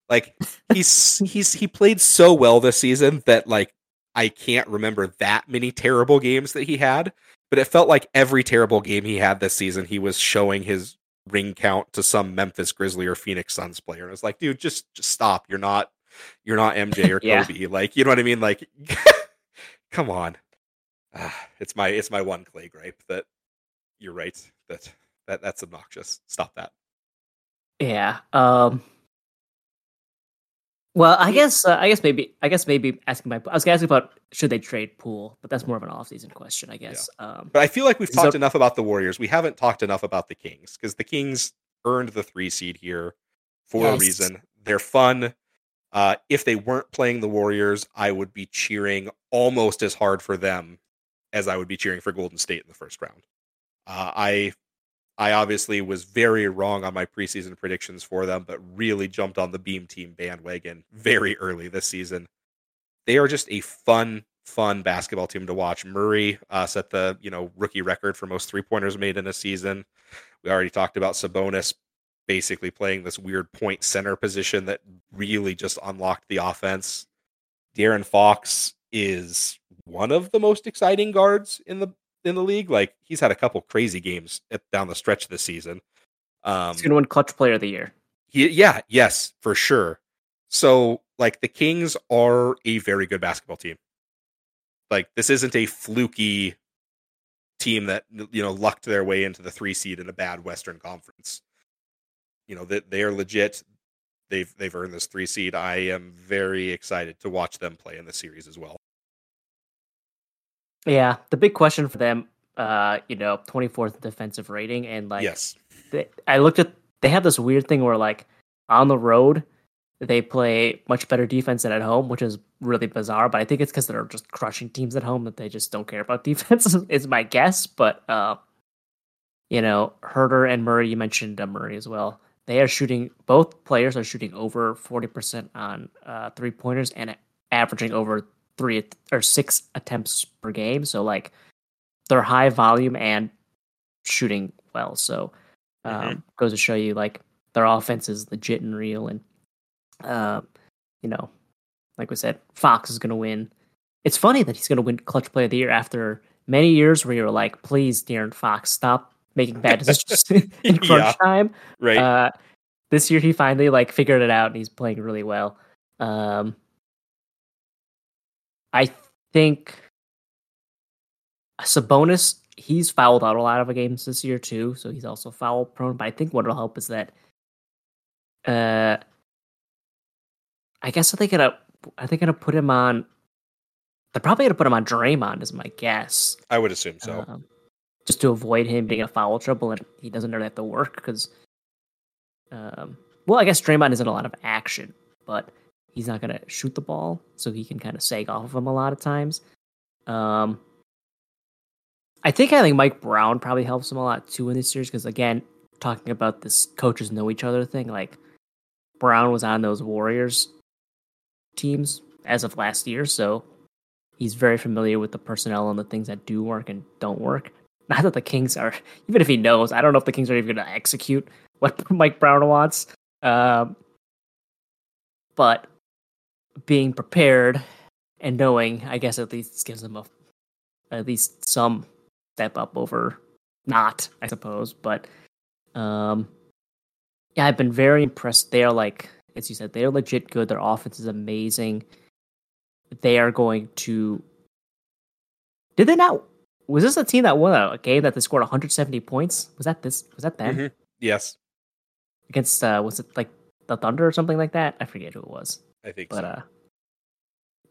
Like he's he's he played so well this season that like I can't remember that many terrible games that he had, but it felt like every terrible game he had this season he was showing his ring count to some Memphis Grizzly or Phoenix Suns player. And I was like, dude, just just stop. You're not you're not MJ or yeah. Kobe. Like, you know what I mean? Like come on. Ah, it's my it's my one Klay gripe that you're right. That that that's obnoxious. Stop that. Yeah. Um. Well, I guess uh, I guess maybe I guess maybe asking my I was asking about should they trade Poole but that's more of an off-season question, I guess. Yeah. Um, but I feel like we've talked so, enough about the Warriors. We haven't talked enough about the Kings because the Kings earned the three seed here for yes. a reason. They're fun. Uh, if they weren't playing the Warriors, I would be cheering almost as hard for them as I would be cheering for Golden State in the first round. Uh, I I obviously was very wrong on my preseason predictions for them, but really jumped on the Beam Team bandwagon very early this season. They are just a fun, fun basketball team to watch. Murray uh, set the you know rookie record for most three pointers made in a season. We already talked about Sabonis basically playing this weird point center position that really just unlocked the offense. De'Aaron Fox is one of the most exciting guards in the in the league. Like he's had a couple crazy games at, down the stretch this season. Um, He's gonna win Clutch Player of the Year. he, yeah, yes, for sure. So like the Kings are a very good basketball team. Like this isn't a fluky team that you know lucked their way into the three seed in a bad Western Conference. You know that they are legit. They've they've earned this three seed. I am very excited to watch them play in the series as well. Yeah, the big question for them, uh, you know, 24th defensive rating, and like, yes, they, I looked at, they have this weird thing where like on the road they play much better defense than at home, which is really bizarre. But I think it's because they're just crushing teams at home that they just don't care about defense. is my guess, but uh, you know, Huerter and Murray, you mentioned uh, Murray as well. They are shooting. Both players are shooting over 40% on uh, three pointers and averaging over three or six attempts per game. So like they're high volume and shooting well. So um, Mhm. goes to show you like their offense is legit and real. And uh, you know, like we said, Fox is going to win. It's funny that he's going to win Clutch Play of the Year after many years where you're like, please, De'Aaron Fox, stop making bad decisions in crunch Yeah. time. right. Uh, this year he finally like figured it out and he's playing really well. Um, I think Sabonis he's fouled out a lot of games this year too, so he's also foul prone. But I think what will help is that, uh, I guess are they're gonna are they gonna put him on? They're probably gonna put him on Draymond, is my guess. I would assume so. Um, just to avoid him being a foul trouble and he doesn't really have to work because, um, well, I guess Draymond isn't a lot of action, but he's not going to shoot the ball, so he can kind of sag off of him a lot of times. Um, I think think Mike Brown probably helps him a lot too in this series because again, talking about this coaches know each other thing, like Brown was on those Warriors teams as of last year, so he's very familiar with the personnel and the things that do work and don't work. Not that the Kings are, even if he knows, I don't know if the Kings are even going to execute what Mike Brown wants. Um, but being prepared and knowing, I guess, at least gives them a at least some step up over not, I suppose. But um, yeah, I've been very impressed. They're like, as you said, they're legit good. Their offense is amazing. They are going to. Did they not? Was this a team that won a, game that they scored 170 points? Was that this? Was that them Mhm. Yes, against? uh Was it like the Thunder or something like that? I forget who it was. I think But so. uh,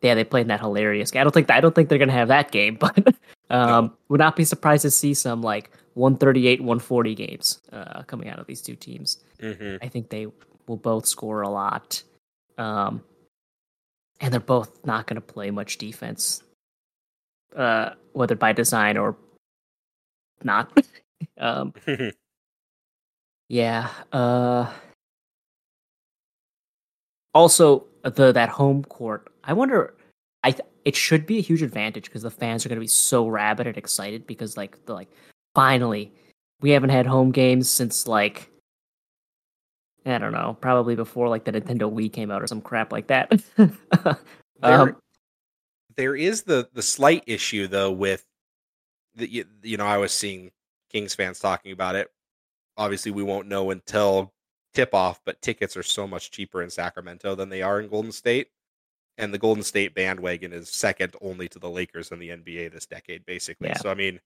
yeah, they played in that hilarious game. I don't think I don't think they're gonna have that game, but um, would not be surprised to see some like 138, 140 games uh, coming out of these two teams. hmm I think they will both score a lot, um, and they're both not gonna play much defense, uh, whether by design or not. um, yeah. Uh also the that home court. I wonder I th- it should be a huge advantage because the fans are going to be so rabid and excited because like the like finally we haven't had home games since like I don't know, probably before like the Nintendo Wii came out or some crap like that. There, um, there is the the slight issue though with the you, you know I was seeing Kings fans talking about it. Obviously, we won't know until tip off, but tickets are so much cheaper in Sacramento than they are in Golden State, and the Golden State bandwagon is second only to the Lakers in the NBA this decade, basically. Yeah. So I mean,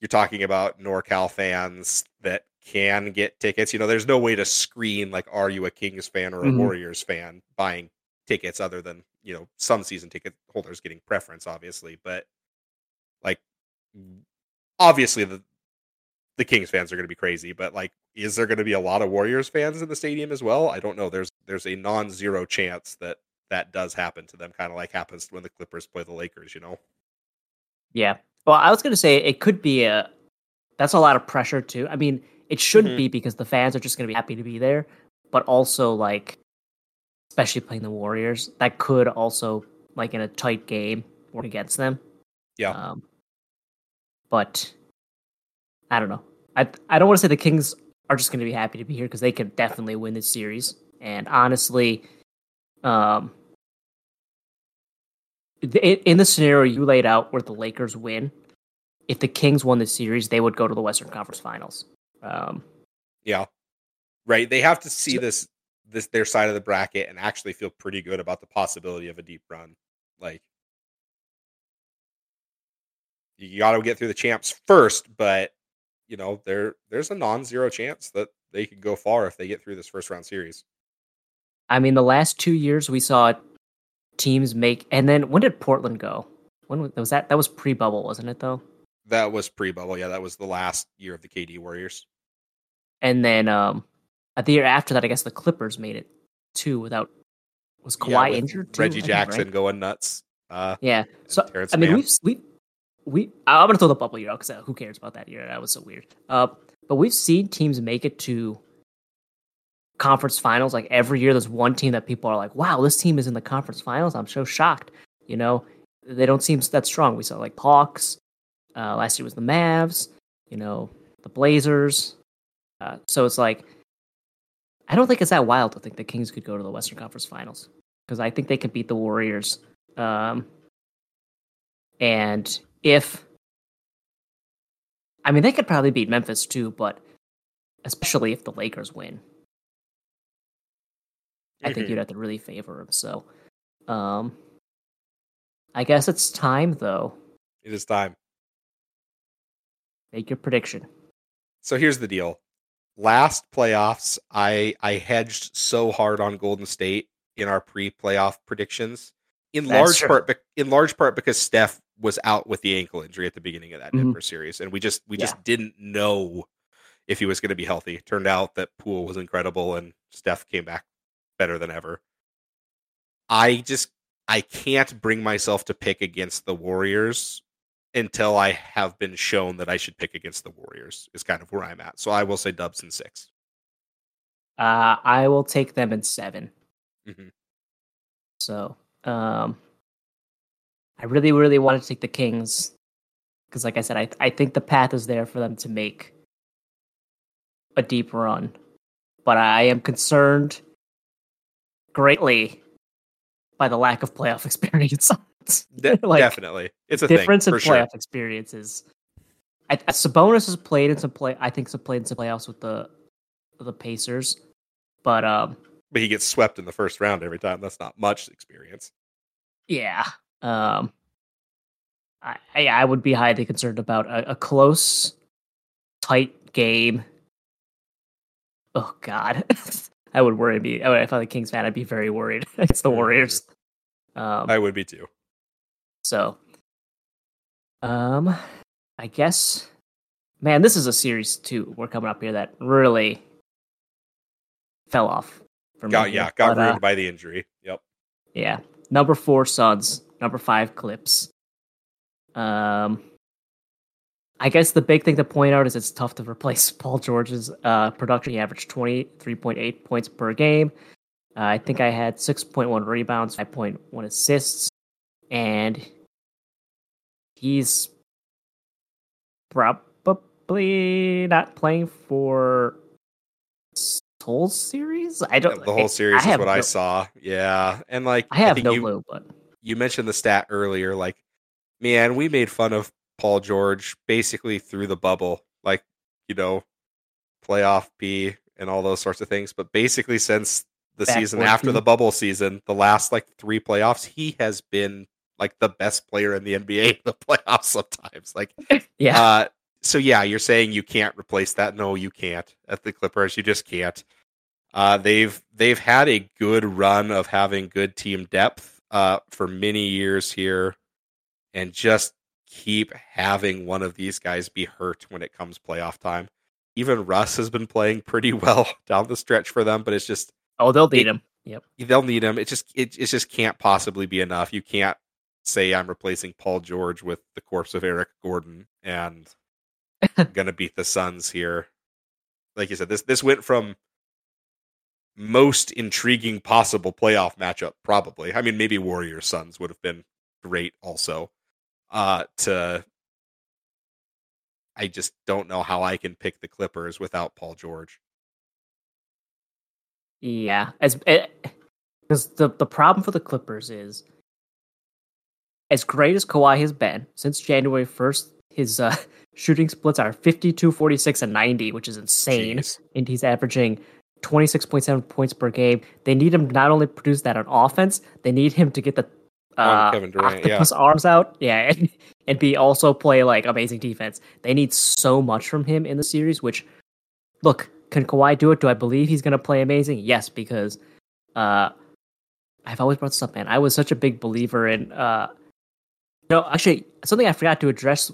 you're talking about NorCal fans that can get tickets. You know, there's no way to screen like, are you a Kings fan or a Mhm. Warriors fan buying tickets other than you know some season ticket holders getting preference, obviously. But like, obviously the the Kings fans are going to be crazy. But like, is there going to be a lot of Warriors fans in the stadium as well? I don't know. There's there's a non-zero chance that that does happen to them, kind of like happens when the Clippers play the Lakers. You know. Yeah. Well, I was going to say it could be a. That's a lot of pressure too. I mean, it shouldn't Mhm. be because the fans are just going to be happy to be there, but also like, especially playing the Warriors, that could also like in a tight game work against them. Yeah. Um, but I don't know. I I don't want to say the Kings are just going to be happy to be here because they could definitely win this series. And honestly, um, in, in the scenario you laid out where the Lakers win, if the Kings won the series, they would go to the Western Conference Finals. Um, Yeah. Right. They have to see So- this this their side of the bracket and actually feel pretty good about the possibility of a deep run. Like you got to get through the champs first, but you know, there there's a non-zero chance that they could go far if they get through this first round series. I mean, the last two years we saw teams make, and then when did Portland go? When was, that? That was pre-bubble, wasn't it? Though. That was pre-bubble. Yeah, that was the last year of the KD Warriors. And then um, at the year after that, I guess the Clippers made it too without. Was Yeah, Kawhi with injured? Too, Reggie think, Jackson right? going nuts. Uh, Yeah. So I mean, Mann. we've we we I'm gonna throw the bubble year out because uh, who cares about that year? That was so weird. Uh, but we've seen teams make it to conference finals like every year. There's one team that people are like, "Wow, this team is in the conference finals." I'm so shocked. You know, they don't seem that strong. We saw like Hawks. Uh, last year was the Mavs. You know, the Blazers. Uh, so it's like, I don't think it's that wild to think the Kings could go to the Western Conference Finals because I think they could beat the Warriors. Um, and if, I mean, they could probably beat Memphis too, but especially if the Lakers win, I think you'd have to really favor them. So, um, I guess it's time though. it is time. Make your prediction. So here's the deal. Last playoffs, I I hedged so hard on Golden State in our pre-playoff predictions. In That's large true. part, in large part because Steph was out with the ankle injury at the beginning of that Mhm. Denver series, and we just we Yeah. just didn't know if he was going to be healthy. Turned out that Poole was incredible, and Steph came back better than ever. I just I can't bring myself to pick against the Warriors until I have been shown that I should pick against the Warriors. Is kind of where I'm at. So I will say Dubs in six. Uh, I will take them in 7 Mhm. So, um, I really, really want to take the Kings because, like I said, I I think the path is there for them to make a deep run, but I am concerned greatly by the lack of playoff experience. De- Like, definitely, it's a difference thing in for sure. playoff experiences. I, I- Sabonis has played in some play. I think some played in some playoffs with the the Pacers, but um, But he gets swept in the first round every time. That's not much experience. yeah, um, I I, would be highly concerned about a, a close, tight game. Oh God, I would worry. Me, I would- if I'm a Kings fan, I'd be very worried. it's the Mhm. Warriors. Um, I would be too. So, um, I guess, man, this is a series too. We're coming up here that really fell off for. Got here. yeah, got But, uh, ruined by the injury. Yep. yeah, number four Suns, number five Clips. Um, I guess the big thing to point out is it's tough to replace Paul George's uh, production. He averaged twenty three point eight points per game. Uh, I think I had six point one rebounds, five point one assists, and he's probably not playing for whole series. I don't. the whole series I is have what I saw. Yeah, and like I have think no you, clue, but you mentioned the stat earlier. Like, man, we made fun of Paul George basically through the bubble, like you know, playoff P and all those sorts of things. But basically, since the season Backboard after the bubble season, the last like three playoffs, he has been like the best player in the NBA in the playoffs. Sometimes, like, yeah. uh, so yeah, you're saying you can't replace that? No, you can't. At the Clippers, you just can't. Uh, they've they've had a good run of having good team depth uh, for many years here, and just keep having one of these guys be hurt when it comes playoff time. Even Russ has been playing pretty well down the stretch for them, but it's just oh, they'll need it- him. Yep. they'll need him. It just it, it just can't possibly be enough. You can't say I'm replacing Paul George with the corpse of Eric Gordon and gonna beat the Suns here. Like you said, this this went from most intriguing possible playoff matchup, probably. I mean, maybe Warriors Suns would have been great also. Uh to I just don't know how I can pick the Clippers without Paul George. Yeah, as because the the problem for the Clippers is as great as Kawhi has been since January first, his uh, shooting splits are 52, 46, and 90, which is insane. Jeez. And he's averaging 26.7 points per game. They need him to not only produce that on offense, they need him to get the uh, Kevin Durant, yeah. octopus arms out. Yeah, and, and be also play like amazing defense. They need so much from him in the series, which look, can Kawhi do it? Do I believe he's gonna play amazing? Yes, because uh I've always brought this up, man. I was such a big believer in uh no, actually something I forgot to address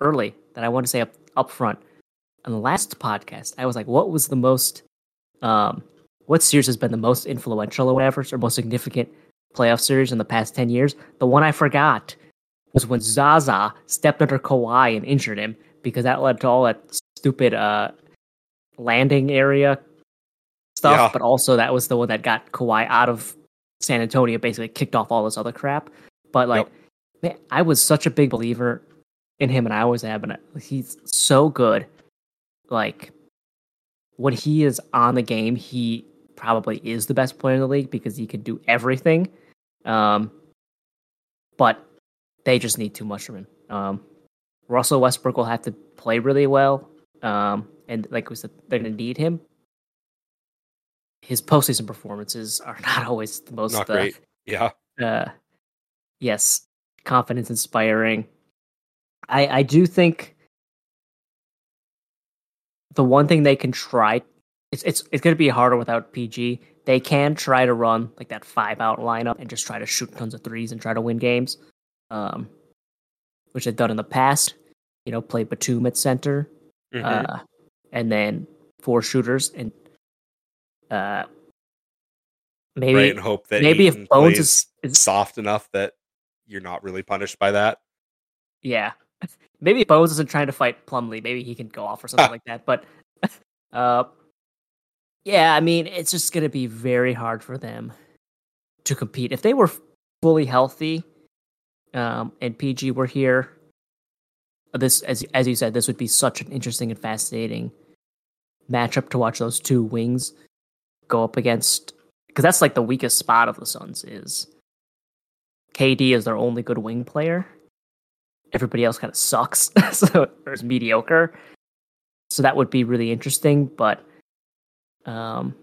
early that I want to say up up front. On the last podcast, I was like, what was the most um what series has been the most influential or whatever, or most significant playoff series in the past ten years? The one I forgot was when Zaza stepped under Kawhi and injured him because that led to all that stupid uh landing area stuff, Yeah. but also that was the one that got Kawhi out of San Antonio, basically kicked off all this other crap. But like, man, I was such a big believer in him, and I always have And He's so good. Like, when he is on the game, he probably is the best player in the league because he can do everything. Um, but they just need too much from him. Um, Russell Westbrook will have to play really well. Um, and like we said, they're going to need him. His postseason performances are not always the most Not uh, great. Yeah. uh yes confidence inspiring i i do think the one thing they can try it's it's it's going to be harder without pg they can try to run like that five out lineup and just try to shoot tons of threes and try to win games um which they've done in the past you know play batum at center Mhm. uh and then four shooters and uh maybe right, and hope that maybe if Bones is, is soft enough that you're not really punished by that. yeah, maybe Bones isn't trying to fight Plumlee. maybe he can go off or something like that. But uh, yeah, I mean, it's just gonna be very hard for them to compete if they were fully healthy. Um, and PG were here. This, as as you said, this would be such an interesting and fascinating matchup to watch those two wings go up against because that's like the weakest spot of the Suns is KD is their only good wing player. Everybody else kind of sucks, so or is mediocre. So that would be really interesting, but um,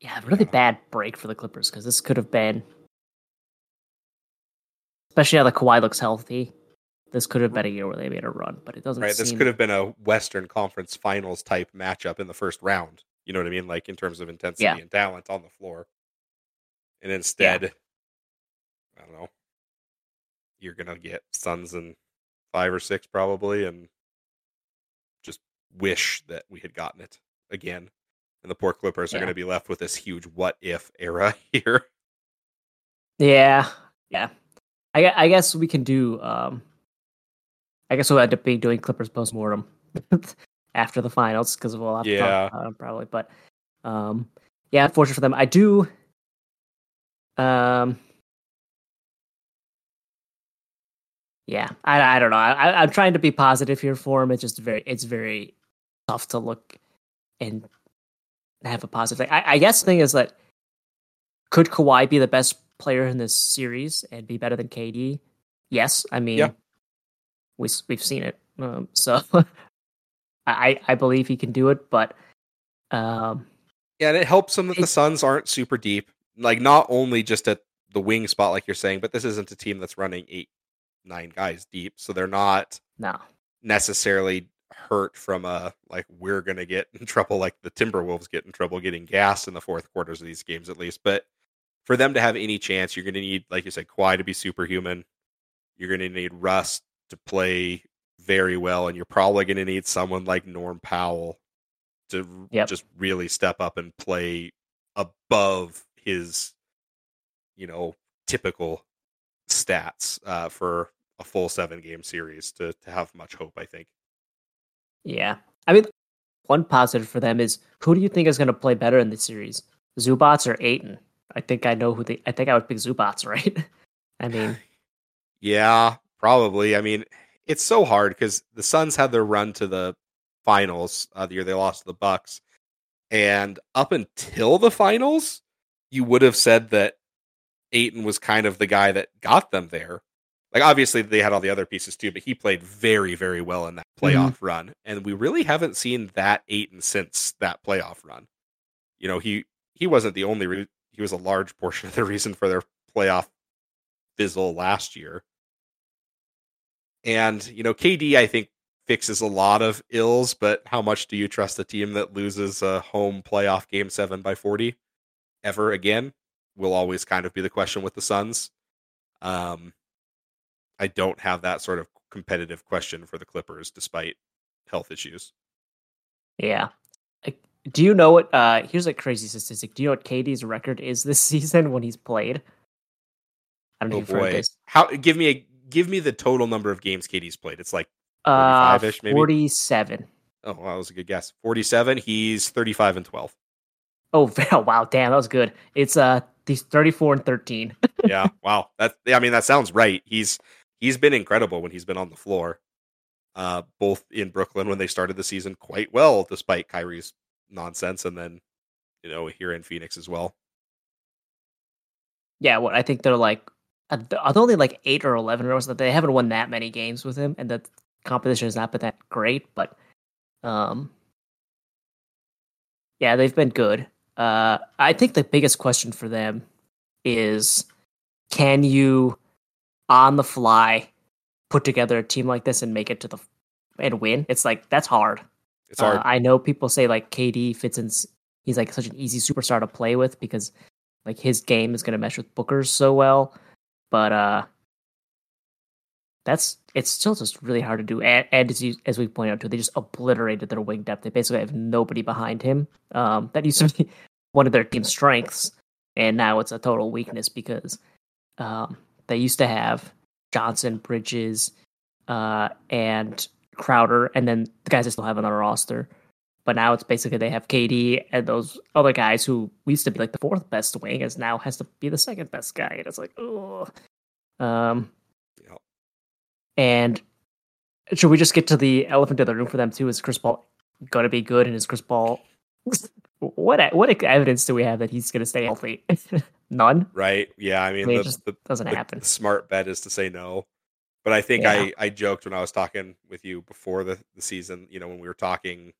yeah, really Yeah. bad break for the Clippers because this could have been, especially now that Kawhi looks healthy. This could have been a year where they made a run, but it doesn't. Right. This could have been a Western Conference Finals type matchup in the first round. You know what I mean? Like in terms of intensity Yeah. and talent on the floor. And instead, I don't know. You're gonna get Suns in five or six probably, and just wish that we had gotten it again. And the poor Clippers are gonna be left with this huge what if era here. Yeah, yeah. I, I guess we can do. Um, I guess we'll end up being doing Clippers postmortem after the finals because we'll have to Yeah. talk about 'em probably. But um, yeah, unfortunate for them. I do. Um, yeah, I, I don't know. I, I, I'm trying to be positive here for him. It's just very it's very tough to look and have a positive thing. I, I guess the thing is that could Kawhi be the best player in this series and be better than KD? Yes, I mean, Yeah. we we've seen it. Um, so I I believe he can do it, but um, Yeah, and it helps them that the Suns aren't super deep. Like not only just at the wing spot, like you're saying, but this isn't a team that's running eight, nine guys deep, so they're not no, necessarily hurt from a like we're gonna get in trouble like the Timberwolves get in trouble getting gas in the fourth quarters of these games at least. But for them to have any chance, you're gonna need, like you said, Kawhi to be superhuman. You're gonna need Russ to play very well, and you're probably gonna need someone like Norm Powell to Yep. just really step up and play above his, you know, typical stats uh, for a full seven game series to to have much hope. I think. yeah. I mean, one positive for them is who do you think is going to play better in this series, Zubac or Ayton? I think I know who the. I think I would pick Zubac, right? I mean, Yeah, probably. I mean, it's so hard because the Suns had their run to the finals uh, the year they lost to the Bucks, and up until the finals, you would have said that Ayton was kind of the guy that got them there. like obviously they had all the other pieces too, but he played very, very well in that mm-hmm. playoff run. And we really haven't seen that Ayton since that playoff run. You know, he he wasn't the only re- he was a large portion of the reason for their playoff fizzle last year. And, you know, KD I think fixes a lot of ills, but how much do you trust a team that loses a home playoff game 7 by 40 ever again? Will always kind of be the question with the Suns. Um I don't have that sort of competitive question for the Clippers despite health issues. Yeah. Do you know what? Uh, here's a crazy statistic. Do you know what KD's record is this season when he's played? I don't know Oh boy. How give me a give me the total number of games KD's played. It's like Uh, 45-ish maybe? 47. oh, well, that was a good guess. 47, he's 35 and 12. Oh, wow. Damn, that was good. It's uh, these 34 and 13. yeah, wow. That I mean that sounds right. He's he's been incredible when he's been on the floor. Uh both in Brooklyn when they started the season quite well despite Kyrie's nonsense and then you know here in Phoenix as well. yeah, what I think they're like, are they only like eight or 11 or something? They haven't won that many games with him, and the competition has not been that great, but um, yeah, they've been good. Uh, I think the biggest question for them is can you, on the fly, put together a team like this and make it to the and win? It's like that's hard. It's hard. Uh, I know people say like KD fits in. He's like such an easy superstar to play with because like his game is going to mesh with Booker's so well, but uh, that's it's still just really hard to do. And, and as you, as we point out too, they just obliterated their wing depth. They basically have nobody behind him. Um, that used to be one of their team's strengths, and now it's a total weakness because um, they used to have Johnson, Bridges, uh, and Crowder, and then the guys they still have on their roster. But now it's basically they have KD and those other guys who used to be like the fourth best wing, is now has to be the second best guy, and it's like, oh, um, Yep. and should we just get to the elephant in the room for them too? Is Chris Paul going to be good? And is Chris Paul what what evidence do we have that he's going to stay healthy? None. Right? Yeah, I mean, I mean, it the, just the, Doesn't the- happen. the smart bet is to say no. But I think Yeah. I, I joked when I was talking with you before the, the season, you know, when we were talking,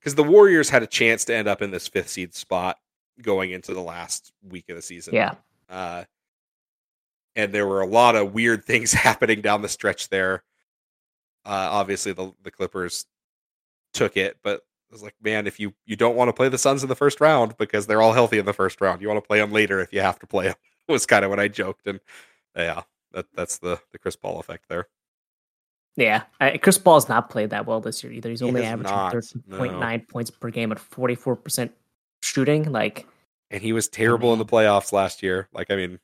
because the Warriors had a chance to end up in this fifth seed spot going into the last week of the season. Yeah. Uh, and there were a lot of weird things happening down the stretch there. Uh, obviously, the the Clippers took it, but I was like, man, if you you don't want to play the Suns in the first round because they're all healthy in the first round, you want to play them later if you have to play them. Was kind of what I joked, and uh, yeah, that that's the the Chris Paul effect there. Yeah. I, Chris Paul has not played that well this year either. He's only has averaging thirteen point nine points per game at forty four percent shooting. Like, And he was terrible in the playoffs last year. Like, I mean,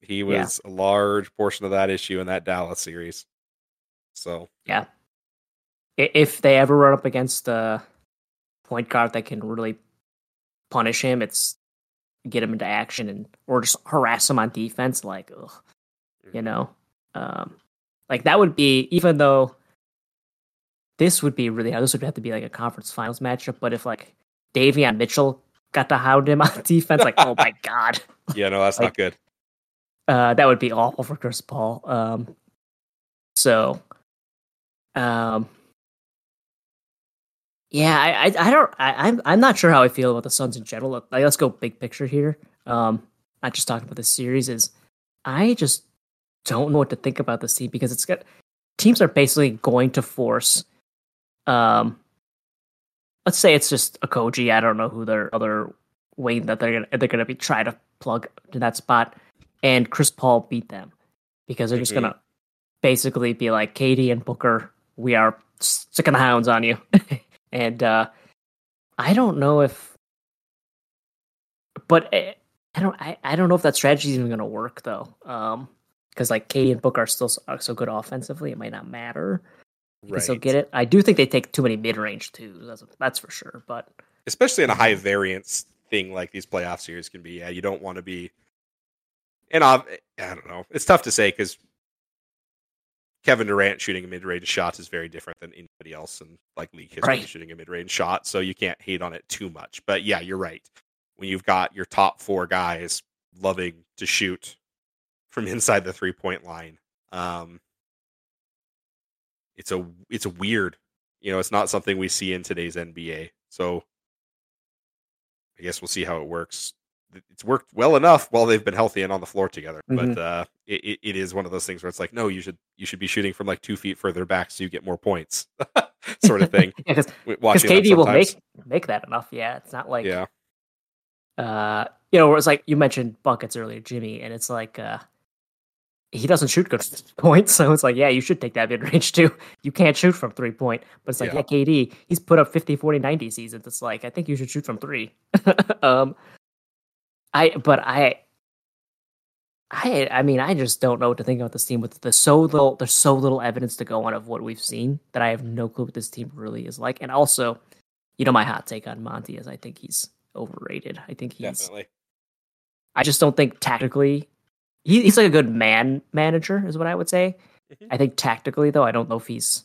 he Yeah. was a large portion of that issue in that Dallas series. So yeah, if they ever run up against a point guard that can really punish him, it's get him into action and or just harass him on defense. Like, ugh, you know, um, like that would be even though this would be really. This would have to be like a conference finals matchup. But if like Davion Mitchell got to hound him on defense, like, oh my god, yeah, no, that's Like- not good. uh, that would be awful for Chris Paul. Um, so, um, yeah, I, I, I don't, I, I'm, I'm not sure how I feel about the Suns in general. Like, let's go big picture here. Um, not just talking about this series. Is I just don't know what to think about this team because it's got teams are basically going to force, um, let's say it's just a Koji. I don't know who their other wing that they're gonna they're gonna be trying to plug to that spot and Chris Paul beat them because they're just Mhm. gonna basically be like KD and Booker, we are sticking the hounds on you, and uh, I don't know if, but eh, I don't I, I don't know if that strategy is even gonna work though, um, because like KD and Book are still so, are so good offensively, it might not matter. You can still get it. I do think they take too many mid range too. That's that's for sure. But especially in a high variance thing like these playoff series can be. Yeah, you don't want to be. And I don't know. It's tough to say because Kevin Durant shooting a mid-range shot is very different than anybody else in like league history Right. shooting a mid-range shot. So you can't hate on it too much. But yeah, you're right. When you've got your top four guys loving to shoot from inside the three-point line, Um, it's a it's weird, you know. It's not something we see in today's NBA. So I guess we'll see how it works. It's worked well enough while they've been healthy and on the floor together, Mhm. but uh, it, it is one of those things where it's like, no, you should you should be shooting from like two feet further back so you get more points, sort of thing. because watching KD will make make that enough. Yeah, it's not like yeah, uh, you know, it's like you mentioned buckets earlier, Jimmy, and it's like uh, he doesn't shoot good points, so it's like, yeah, you should take that mid range too. You can't shoot from three point, but it's like, Yeah. yeah, KD, he's put up 50, 40, 90 seasons. It's like, I think you should shoot from three. um, I, but I, I, I mean, I just don't know what to think about this team with the so little, there's so little evidence to go on of what we've seen that I have no clue what this team really is like. And also, you know, my hot take on Monty is I think he's overrated. I think he's definitely. I just don't think tactically he, he's like a good man manager is what I would say. Mhm. I think tactically though, I don't know if he's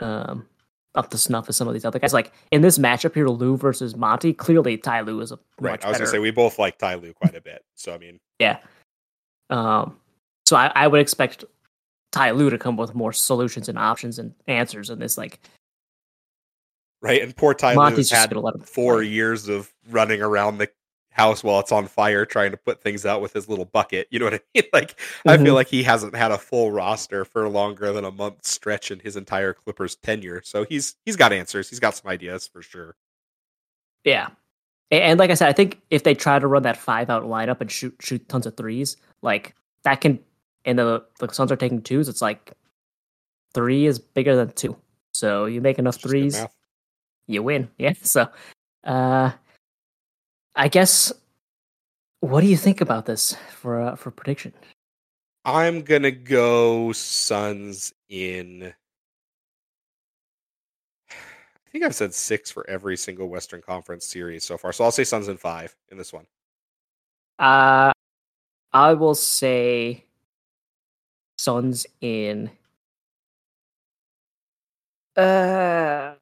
um up to snuff as some of these other guys. Like in this matchup here, Lue versus Monty, clearly Ty Lue is a Right. I was better. gonna say we both like Ty Lue quite a bit. So I mean, yeah. Um so I, I would expect Ty Lue to come with more solutions and options and answers in this like right. And poor Ty Monty's has just had gonna let him four play. years of running around the house while it's on fire, trying to put things out with his little bucket. You know what I mean? Like I Mhm. feel like he hasn't had a full roster for longer than a month stretch in his entire Clippers tenure. So he's he's got answers. He's got some ideas for sure. Yeah. And like I said, I think if they try to run that five out lineup and shoot shoot tons of threes, like that can and the the Suns are taking twos, it's like three is bigger than two. So you make enough It's just good threes, you win. Yeah. So uh I guess what do you think about this for uh, for prediction? I'm gonna go Suns in. I think I've said six for every single Western Conference series so far, so I'll say Suns in five in this one. Uh I will say Suns in uh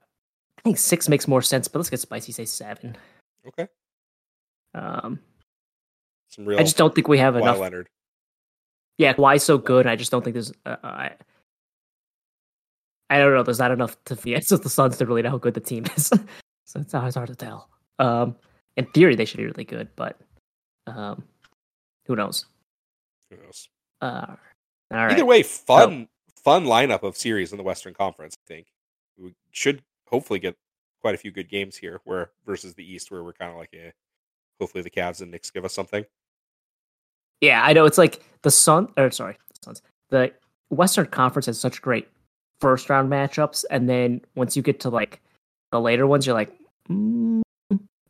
I think six makes more sense, but let's get spicy, say seven. Okay, Um some real. I just don't think we have Kawhi enough Leonard. Yeah, Kawhi's so good. I just don't think there's. Uh, I, I don't know. There's not enough to be answer the Suns to really know how good the team is. so it's always hard to tell. Um, in theory, they should be really good, but um, who knows? Who knows? Uh, all right. Either way, fun, fun lineup of series in the Western Conference. I think we should hopefully get quite a few good games here, where versus the East, where we're kind of like, eh, hopefully the Cavs and Knicks give us something. Yeah, I know. It's like the Sun. Or sorry, the Suns. The Western Conference has such great first round matchups, and then once you get to like the later ones, you're like, mm,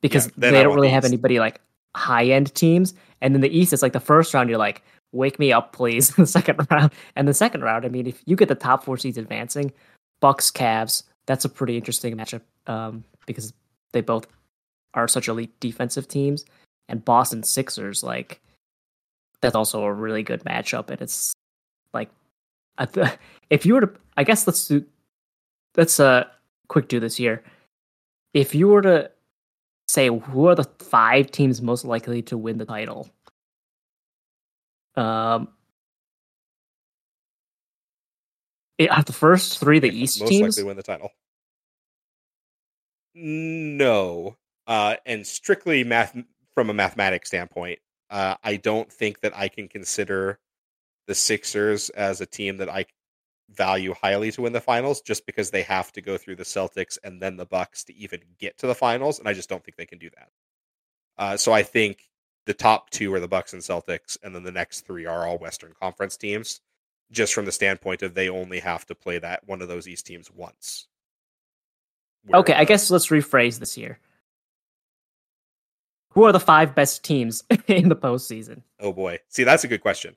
because then they don't really have East. anybody like high end teams. And then the East, it's like the first round, you're like, wake me up, please. the second round, and the second round, I mean, if you get the top four seeds advancing, Bucks, Cavs, that's a pretty interesting matchup um, because they both are such elite defensive teams, and Boston Sixers, like that's also a really good matchup, and it's like if you were to, I guess let's do let's uh quick do this here. If you were to say who are the five teams most likely to win the title, um, it, are the first three the East most teams? likely win the title. No, uh, and strictly math from a mathematics standpoint, uh, I don't think that I can consider the Sixers as a team that I value highly to win the finals, just because they have to go through the Celtics and then the Bucks to even get to the finals, and I just don't think they can do that. Uh, so I think the top two are the Bucks and Celtics, and then the next three are all Western Conference teams just from the standpoint of they only have to play that one of those East teams once. Where, Okay, I uh, guess let's rephrase this here. Who are the five best teams in the postseason? Oh boy, see that's a good question.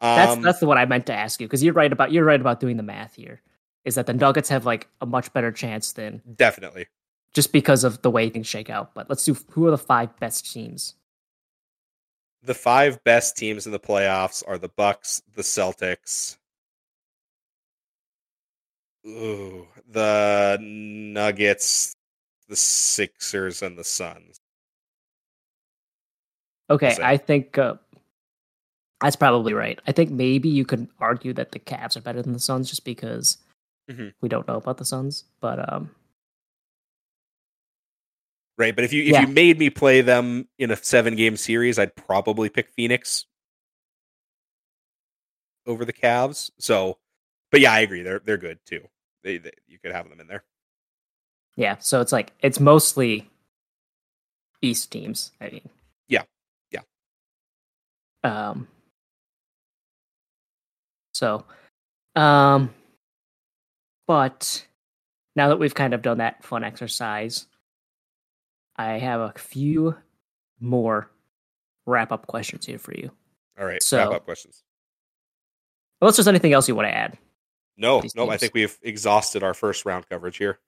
That's Um, that's what I meant to ask you because you're right about you're right about doing the math here. Is that the Nuggets have like a much better chance than definitely just because of the way things shake out. But let's do who are the five best teams? the five best teams in the playoffs are the Bucks, the Celtics, ooh, the Nuggets, the Sixers, and the Suns. Okay. I think uh, That's probably right. I think maybe you could argue that the Cavs are better than the Suns just because Mhm. we don't know about the Suns. But um, Right, but if you if Yeah. you made me play them in a seven game series, I'd probably pick Phoenix over the Cavs. So, but yeah, I agree. They're they're good too. They, they you could have them in there. yeah, so it's like it's mostly East teams. I mean. Um. So, um, but now that we've kind of done that fun exercise, I have a few more wrap up questions here for you. All right, So- wrap up questions. Unless there's anything else you want to add. No, no, I think we've exhausted our first round coverage here.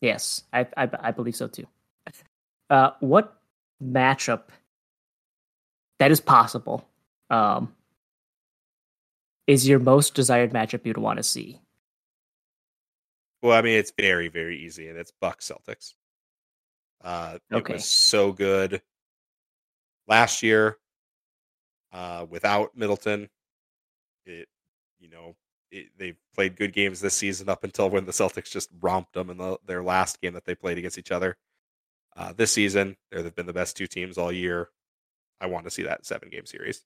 Yes, I I, I believe so too. Uh, what matchup that is possible um, is your most desired matchup you'd want to see? Well, I mean, it's very, very easy, and it's Bucks Celtics. Uh, it Okay. was so good last year uh, without Middleton. It, you know, it, they played good games this season up until when the Celtics just romped them in the, their last game that they played against each other. Uh, this season, they've been the best two teams all year. I want to see that seven game series.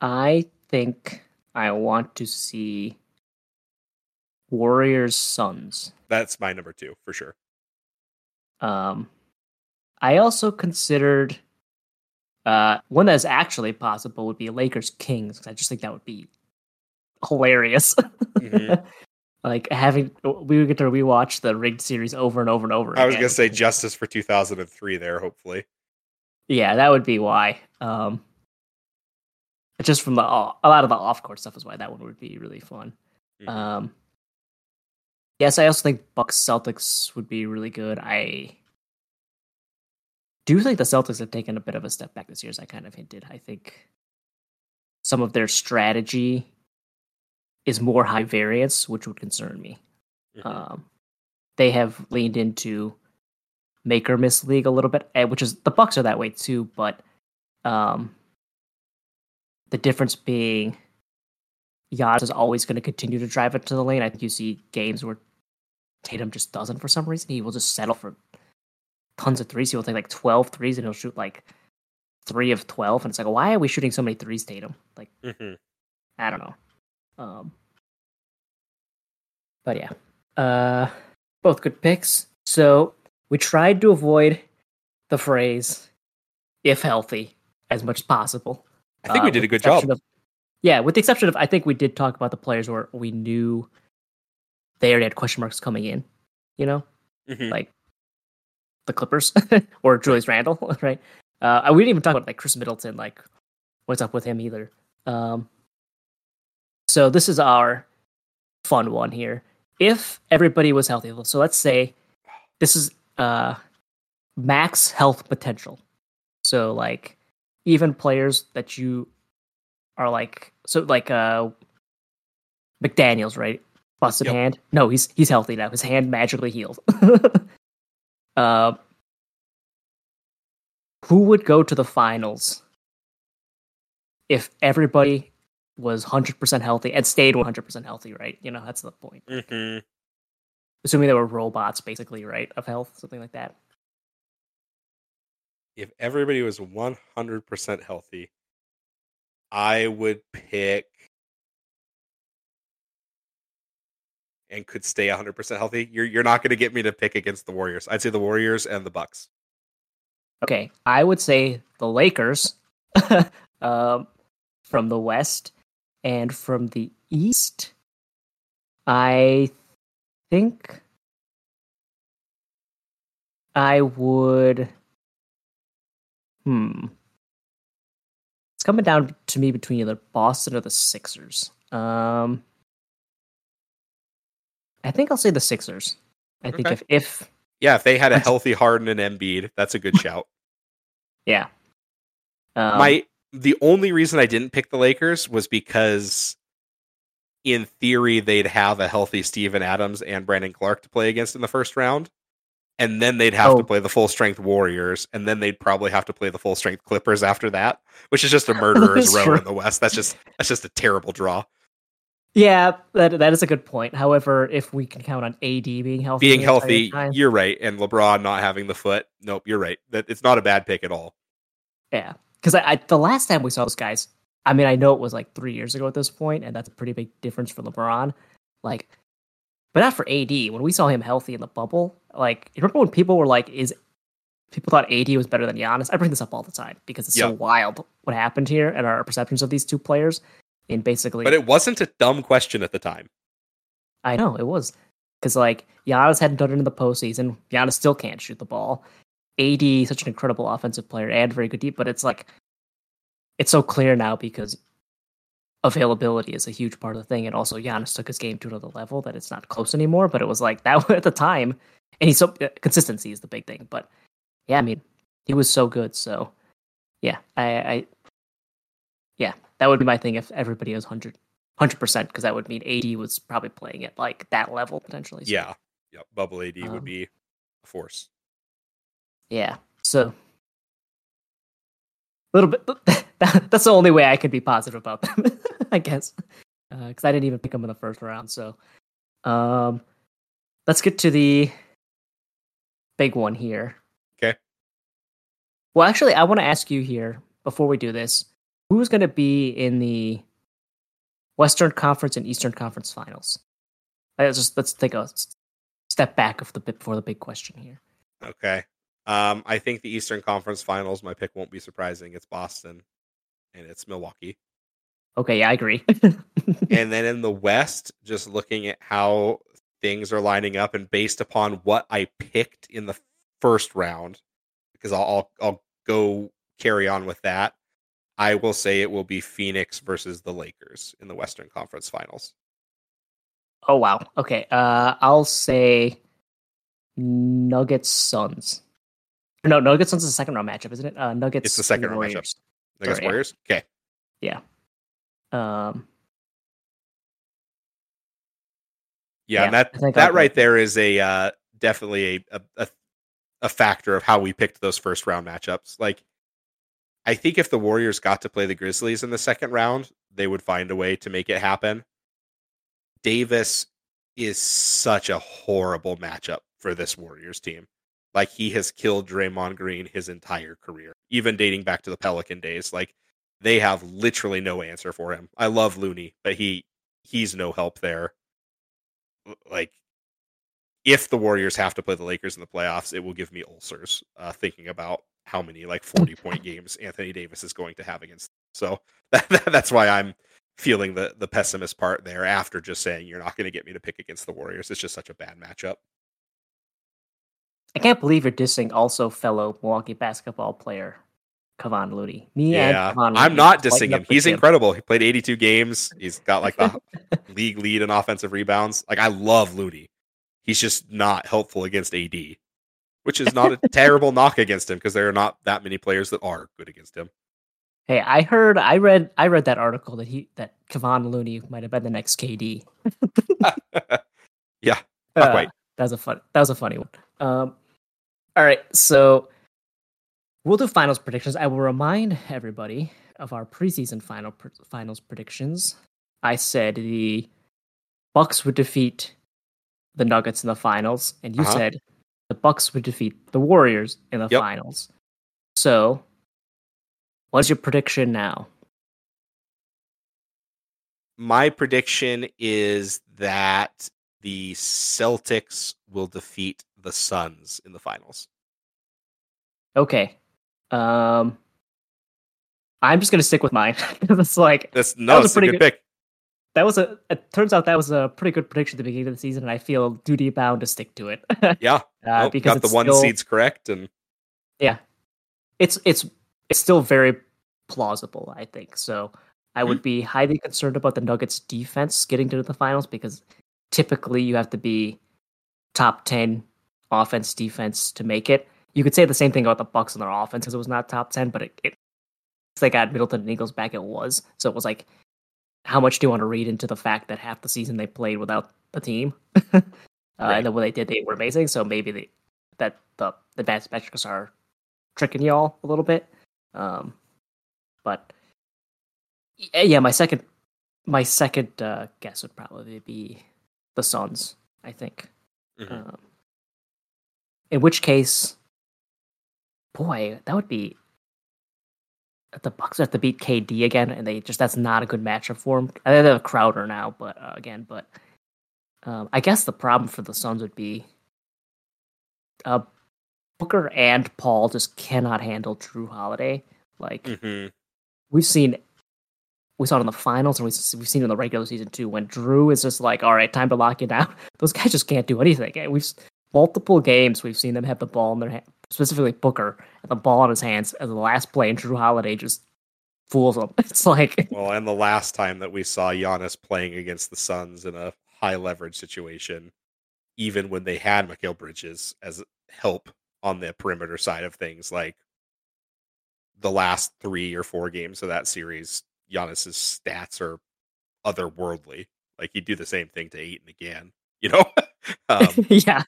I think I want to see Warriors Suns. That's my number two for sure. Um, I also considered uh, one that's actually possible would be Lakers Kings. I just think that would be hilarious. Mhm. like having we would get to rewatch the rigged series over and over and over. I was again. gonna say justice for 2003 there. Hopefully, yeah, that would be why. Um, just from the a lot of the off court stuff is why that one would be really fun. Mhm. Um, yes, I also think Bucks Celtics would be really good. I do think the Celtics have taken a bit of a step back this year, as I kind of hinted. I think some of their strategy is more high variance, which would concern me. Mhm. Um, they have leaned into make or miss league a little bit, eh, which is the Bucks are that way too. But um, the difference being Giannis is always going to continue to drive it to the lane. I think you see games where Tatum just doesn't for some reason. He will just settle for tons of threes. He will take like 12 threes and he'll shoot like three of 12. And it's like, why are we shooting so many threes, Tatum? Like, Mhm. I don't know. Um, but yeah, uh, both good picks. So we tried to avoid the phrase "if healthy" as much as possible. I think we Uh, did a good job. Of, yeah, with the exception of I think we did talk about the players where we knew they already had question marks coming in. You know, Mhm. like the Clippers or Julius Randle, right? Uh, we didn't even talk about like Khris Middleton, like what's up with him either. Um, so this is our fun one here. If everybody was healthy, so let's say this is uh, max health potential. So like even players that you are like so like uh McDaniels right busted Yep. hand. No, he's he's healthy now. His hand magically healed. uh, who would go to the finals if everybody was 100% healthy and stayed 100% healthy, right? You know, that's the point. Mhm. Assuming they were robots, basically, right? Of health, something like that. If everybody was 100% healthy, I would pick and could stay 100% healthy. You're you're not going to get me to pick against the Warriors. I'd say the Warriors and the Bucks. Okay, I would say the Lakers um, from the West and from the East. I think I would. Hmm. It's coming down to me between either Boston or the Sixers. Um, I think I'll say the Sixers. I think if if Yeah, if they had a healthy Harden and Embiid, that's a good shout. yeah. Um, My the only reason I didn't pick the Lakers was because in theory they'd have a healthy Steven Adams and Brandon Clarke to play against in the first round. and then they'd have Oh. to play the full strength Warriors, and then they'd probably have to play the full strength Clippers after that, which is just a murderer's row true. in the West. That's just that's just a terrible draw. Yeah, that that is a good point. However, if we can count on AD being healthy, Being healthy, you're right, and LeBron not having the foot. Nope, you're right. That it's not a bad pick at all. yeah, because I, I the last time we saw those guys, I mean, I know it was like three years ago at this point, and that's a pretty big difference for LeBron. Like, but not for AD. When we saw him healthy in the bubble, like, you remember when people were like, "Is people thought AD was better than Giannis?" I bring this up all the time because it's so wild what happened here and our perceptions of these two players. In basically, But it wasn't a dumb question at the time. I know it was because like Giannis hadn't done it in the postseason. Giannis still can't shoot the ball. AD such an incredible offensive player and very good deep, but it's like it's so clear now because availability is a huge part of the thing, and also Giannis took his game to another level that it's not close anymore. But it was like that at the time, and he's so uh, consistency is the big thing. But yeah, I mean he was so good. So yeah, I, I yeah that would be my thing if everybody was hundred hundred percent because that would mean AD was probably playing at like that level potentially. So, Yeah, yep. Bubble AD Um, would be a force. yeah. So little bit. That, that's the only way I could be positive about them, I guess, because I didn't even pick them in the first round. So, um, let's get to the big one here. Okay. Well, actually, I want to ask you here before we do this: who's going to be in the Western Conference and Eastern Conference Finals? Let's just let's take a step back of the before the big question here. Okay. Um, I think the Eastern Conference Finals. My pick won't be surprising. It's Boston, and it's Milwaukee. Okay, yeah, I agree. and then in the West, just looking at how things are lining up, and based upon what I picked in the first round, because I'll I'll, I'll go carry on with that. I will say it will be Phoenix versus the Lakers in the Western Conference Finals. Oh wow. Okay. Uh I'll say Nuggets Suns. No, Nuggets is a second round matchup, isn't it? Uh Nuggets It's the second round matchup. Nuggets Sorry, yeah. Warriors. Okay. Um Yeah, Yeah, and that that I'll right go- there is a uh, definitely a, a a a factor of how we picked those first round matchups. Like, I think if the Warriors got to play the Grizzlies in the second round, they would find a way to make it happen. Davis is such a horrible matchup for this Warriors team. Like he has killed Draymond Green his entire career, even dating back to the Pelican days. Like they have literally no answer for him. I love Looney, but he he's no help there like if the Warriors have to play the Lakers in the playoffs, it will give me ulcers uh, thinking about how many like 40 point games Anthony Davis is going to have against. Them. So that, that's why I'm feeling the the pessimist part there after just saying you're not going to get me to pick against the Warriors. It's just such a bad matchup. I can't believe you're dissing also fellow Milwaukee basketball player Kevon Looney. Me Yeah, and Kevon I'm not dissing him. He's gym. incredible. He played 82 games. He's got like the league lead in offensive rebounds. Like I love Looney. He's just not helpful against AD, which is not a terrible knock against him because there are not that many players that are good against him. Hey, I heard I read I read that article that he that Kevon Looney might have been the next KD. yeah, not Uh, quite. That was a fun. That was a funny one. Um, all right, so we'll do finals predictions. I will remind everybody of our preseason final pr- finals predictions. I said the Bucks would defeat the Nuggets in the finals, and you Uh-huh. said the Bucks would defeat the Warriors in the Yep. finals. So, what's your prediction now? My prediction is that the Celtics will defeat the Suns in the finals. Okay, um, I'm just gonna stick with mine. it's like That's no, was a it's a pretty good good- pick. that was a it turns out that was a pretty good prediction at the beginning of the season and i feel duty bound to stick to it uh, Yeah, Nope, because got the one still, seeds correct, and yeah it's it's it's still very plausible i think so i Mm-hmm. would be highly concerned about the nuggets defense getting to the finals because typically you have to be top 10 offense defense to make it you could say the same thing about the bucks and their offense because it was not top 10 but it, it they got middleton and Ingles back it was so it was like how much do you want to read into the fact that half the season they played without the team uh, Right. and then when they did they were amazing so maybe they that the the advanced metrics are tricking y'all a little bit. Um, but yeah, my second my second uh, guess would probably be the Suns. I think. Mhm. Um, in which case, boy, that would be. The Bucks have to beat KD again, and they just that's not a good matchup for them. I think they have Crowder now, but uh, again, but um, I guess the problem for the Suns would be uh, Booker and Paul just cannot handle Jrue Holiday. Like Mhm. we've seen, we saw it in the finals, and we've, we've seen it in the regular season too. When Jrue is just like, "All right, time to lock you down," those guys just can't do anything. And we've multiple games we've seen them have the ball in their hand, specifically Booker, and the ball in his hands as the last play, and Jrue Holiday just fools them. It's like, Well, and the last time that we saw Giannis playing against the Suns in a high leverage situation, even when they had Mikal Bridges as help on the perimeter side of things, like the last three or four games of that series, Giannis's stats are otherworldly. Like he'd do the same thing to Ayton again, you know? um, yeah,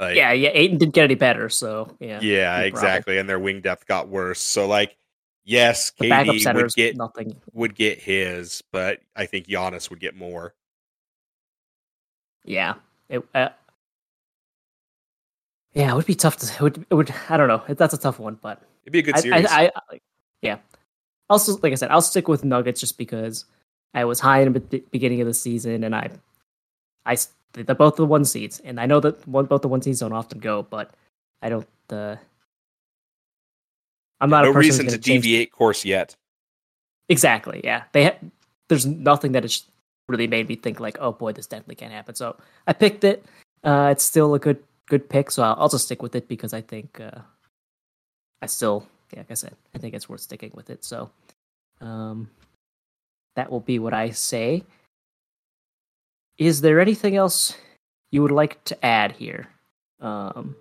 like, yeah, yeah. Ayton didn't get any better, so yeah, yeah, exactly. And their wing depth got worse. So, like, yes, The KD would get nothing. would get his, but I think Giannis would get more. Yeah, it. Uh, yeah, it would be tough to. It would. It would. I don't know. That's a tough one, but It'd be a good I, series. I, I, yeah. Also, like I said, I'll stick with Nuggets just because I was high in the beginning of the season, and I, I, they're both the one seeds, and I know that one both the one seeds don't often go, but I don't. Uh, I'm not no a person reason to deviate course yet. Exactly. Yeah. They. Ha- there's nothing that has really made me think like, oh boy, this definitely can't happen. So I picked it. Uh, it's still a good good pick, so I'll, I'll just stick with it because I think uh, I still, yeah, like I said, I think it's worth sticking with it. So um, that will be what I say. Is there anything else you would like to add here? Um,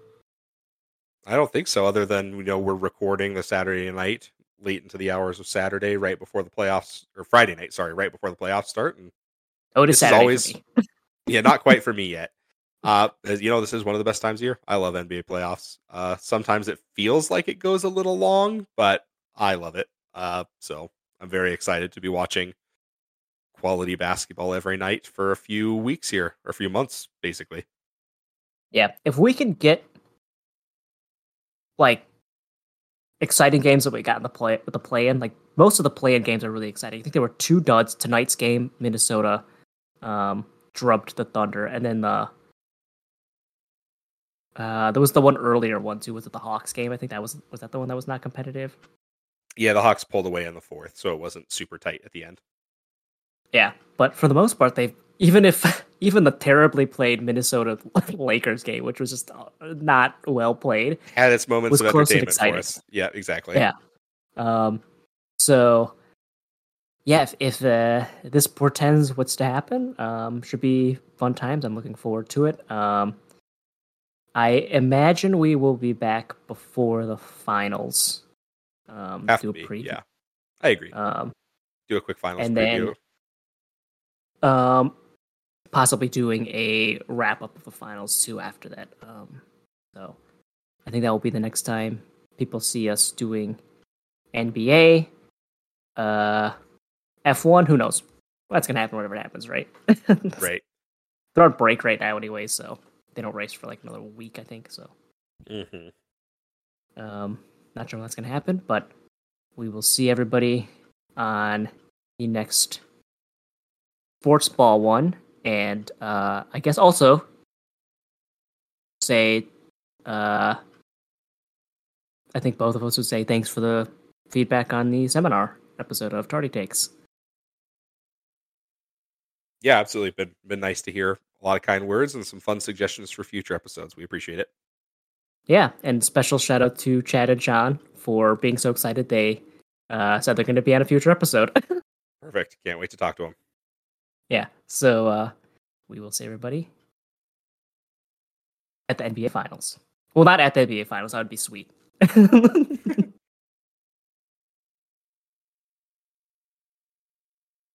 I don't think so. Other than you know, we're recording the Saturday night late into the hours of Saturday, right before the playoffs, or Friday night. Sorry, right before the playoffs start. And oh, it is Saturday always- yeah, not quite for me yet. Uh, as you know, this is one of the best times of year. I love NBA playoffs. Uh, sometimes it feels like it goes a little long, but I love it. Uh, so I'm very excited to be watching quality basketball every night for a few weeks here, or a few months, basically. Yeah, if we can get like exciting games that we got in the play with the play in, like most of the play in games are really exciting. I think there were two duds. Tonight's game, Minnesota um drubbed the Thunder, and then the uh there was the one earlier one too. Was it the Hawks game? I think that was was that the one that was not competitive. Yeah, the Hawks pulled away in the fourth, so it wasn't super tight at the end. Yeah, but for the most part, they've even if even the terribly played Minnesota Lakers game, which was just uh, not well played, Had its moments Was of close entertainment for us. Yeah, exactly. Yeah. Um, so yeah, if, if uh, this portends what's to happen, um, should be fun times. I'm looking forward to it. Um, I imagine we will be back before the finals. Um, Have do to a be. preview. Yeah, I agree. Um, Do a quick finals and preview. then- um, possibly doing a wrap up of the finals too after that. Um, so I think that will be the next time people see us doing NBA, uh, F1. Who knows? What's gonna happen? Whatever happens, right? right. They're on break right now, anyway, so they don't race for like another week, I think. So, hmm um, not sure when that's gonna happen, but we will see everybody on the next sports ball one, and uh, I guess also say, uh, I think both of us would say thanks for the feedback on the seminar episode of Tardy Takes. Yeah, absolutely. Been been nice to hear a lot of kind words and some fun suggestions for future episodes. We appreciate it. Yeah, and special shout out to Chad and John for being so excited they uh, said they're going to be on a future episode. Perfect. Can't wait to talk to him. Yeah, so uh, we will see everybody at the NBA Finals. Well, not at the NBA Finals. That would be sweet.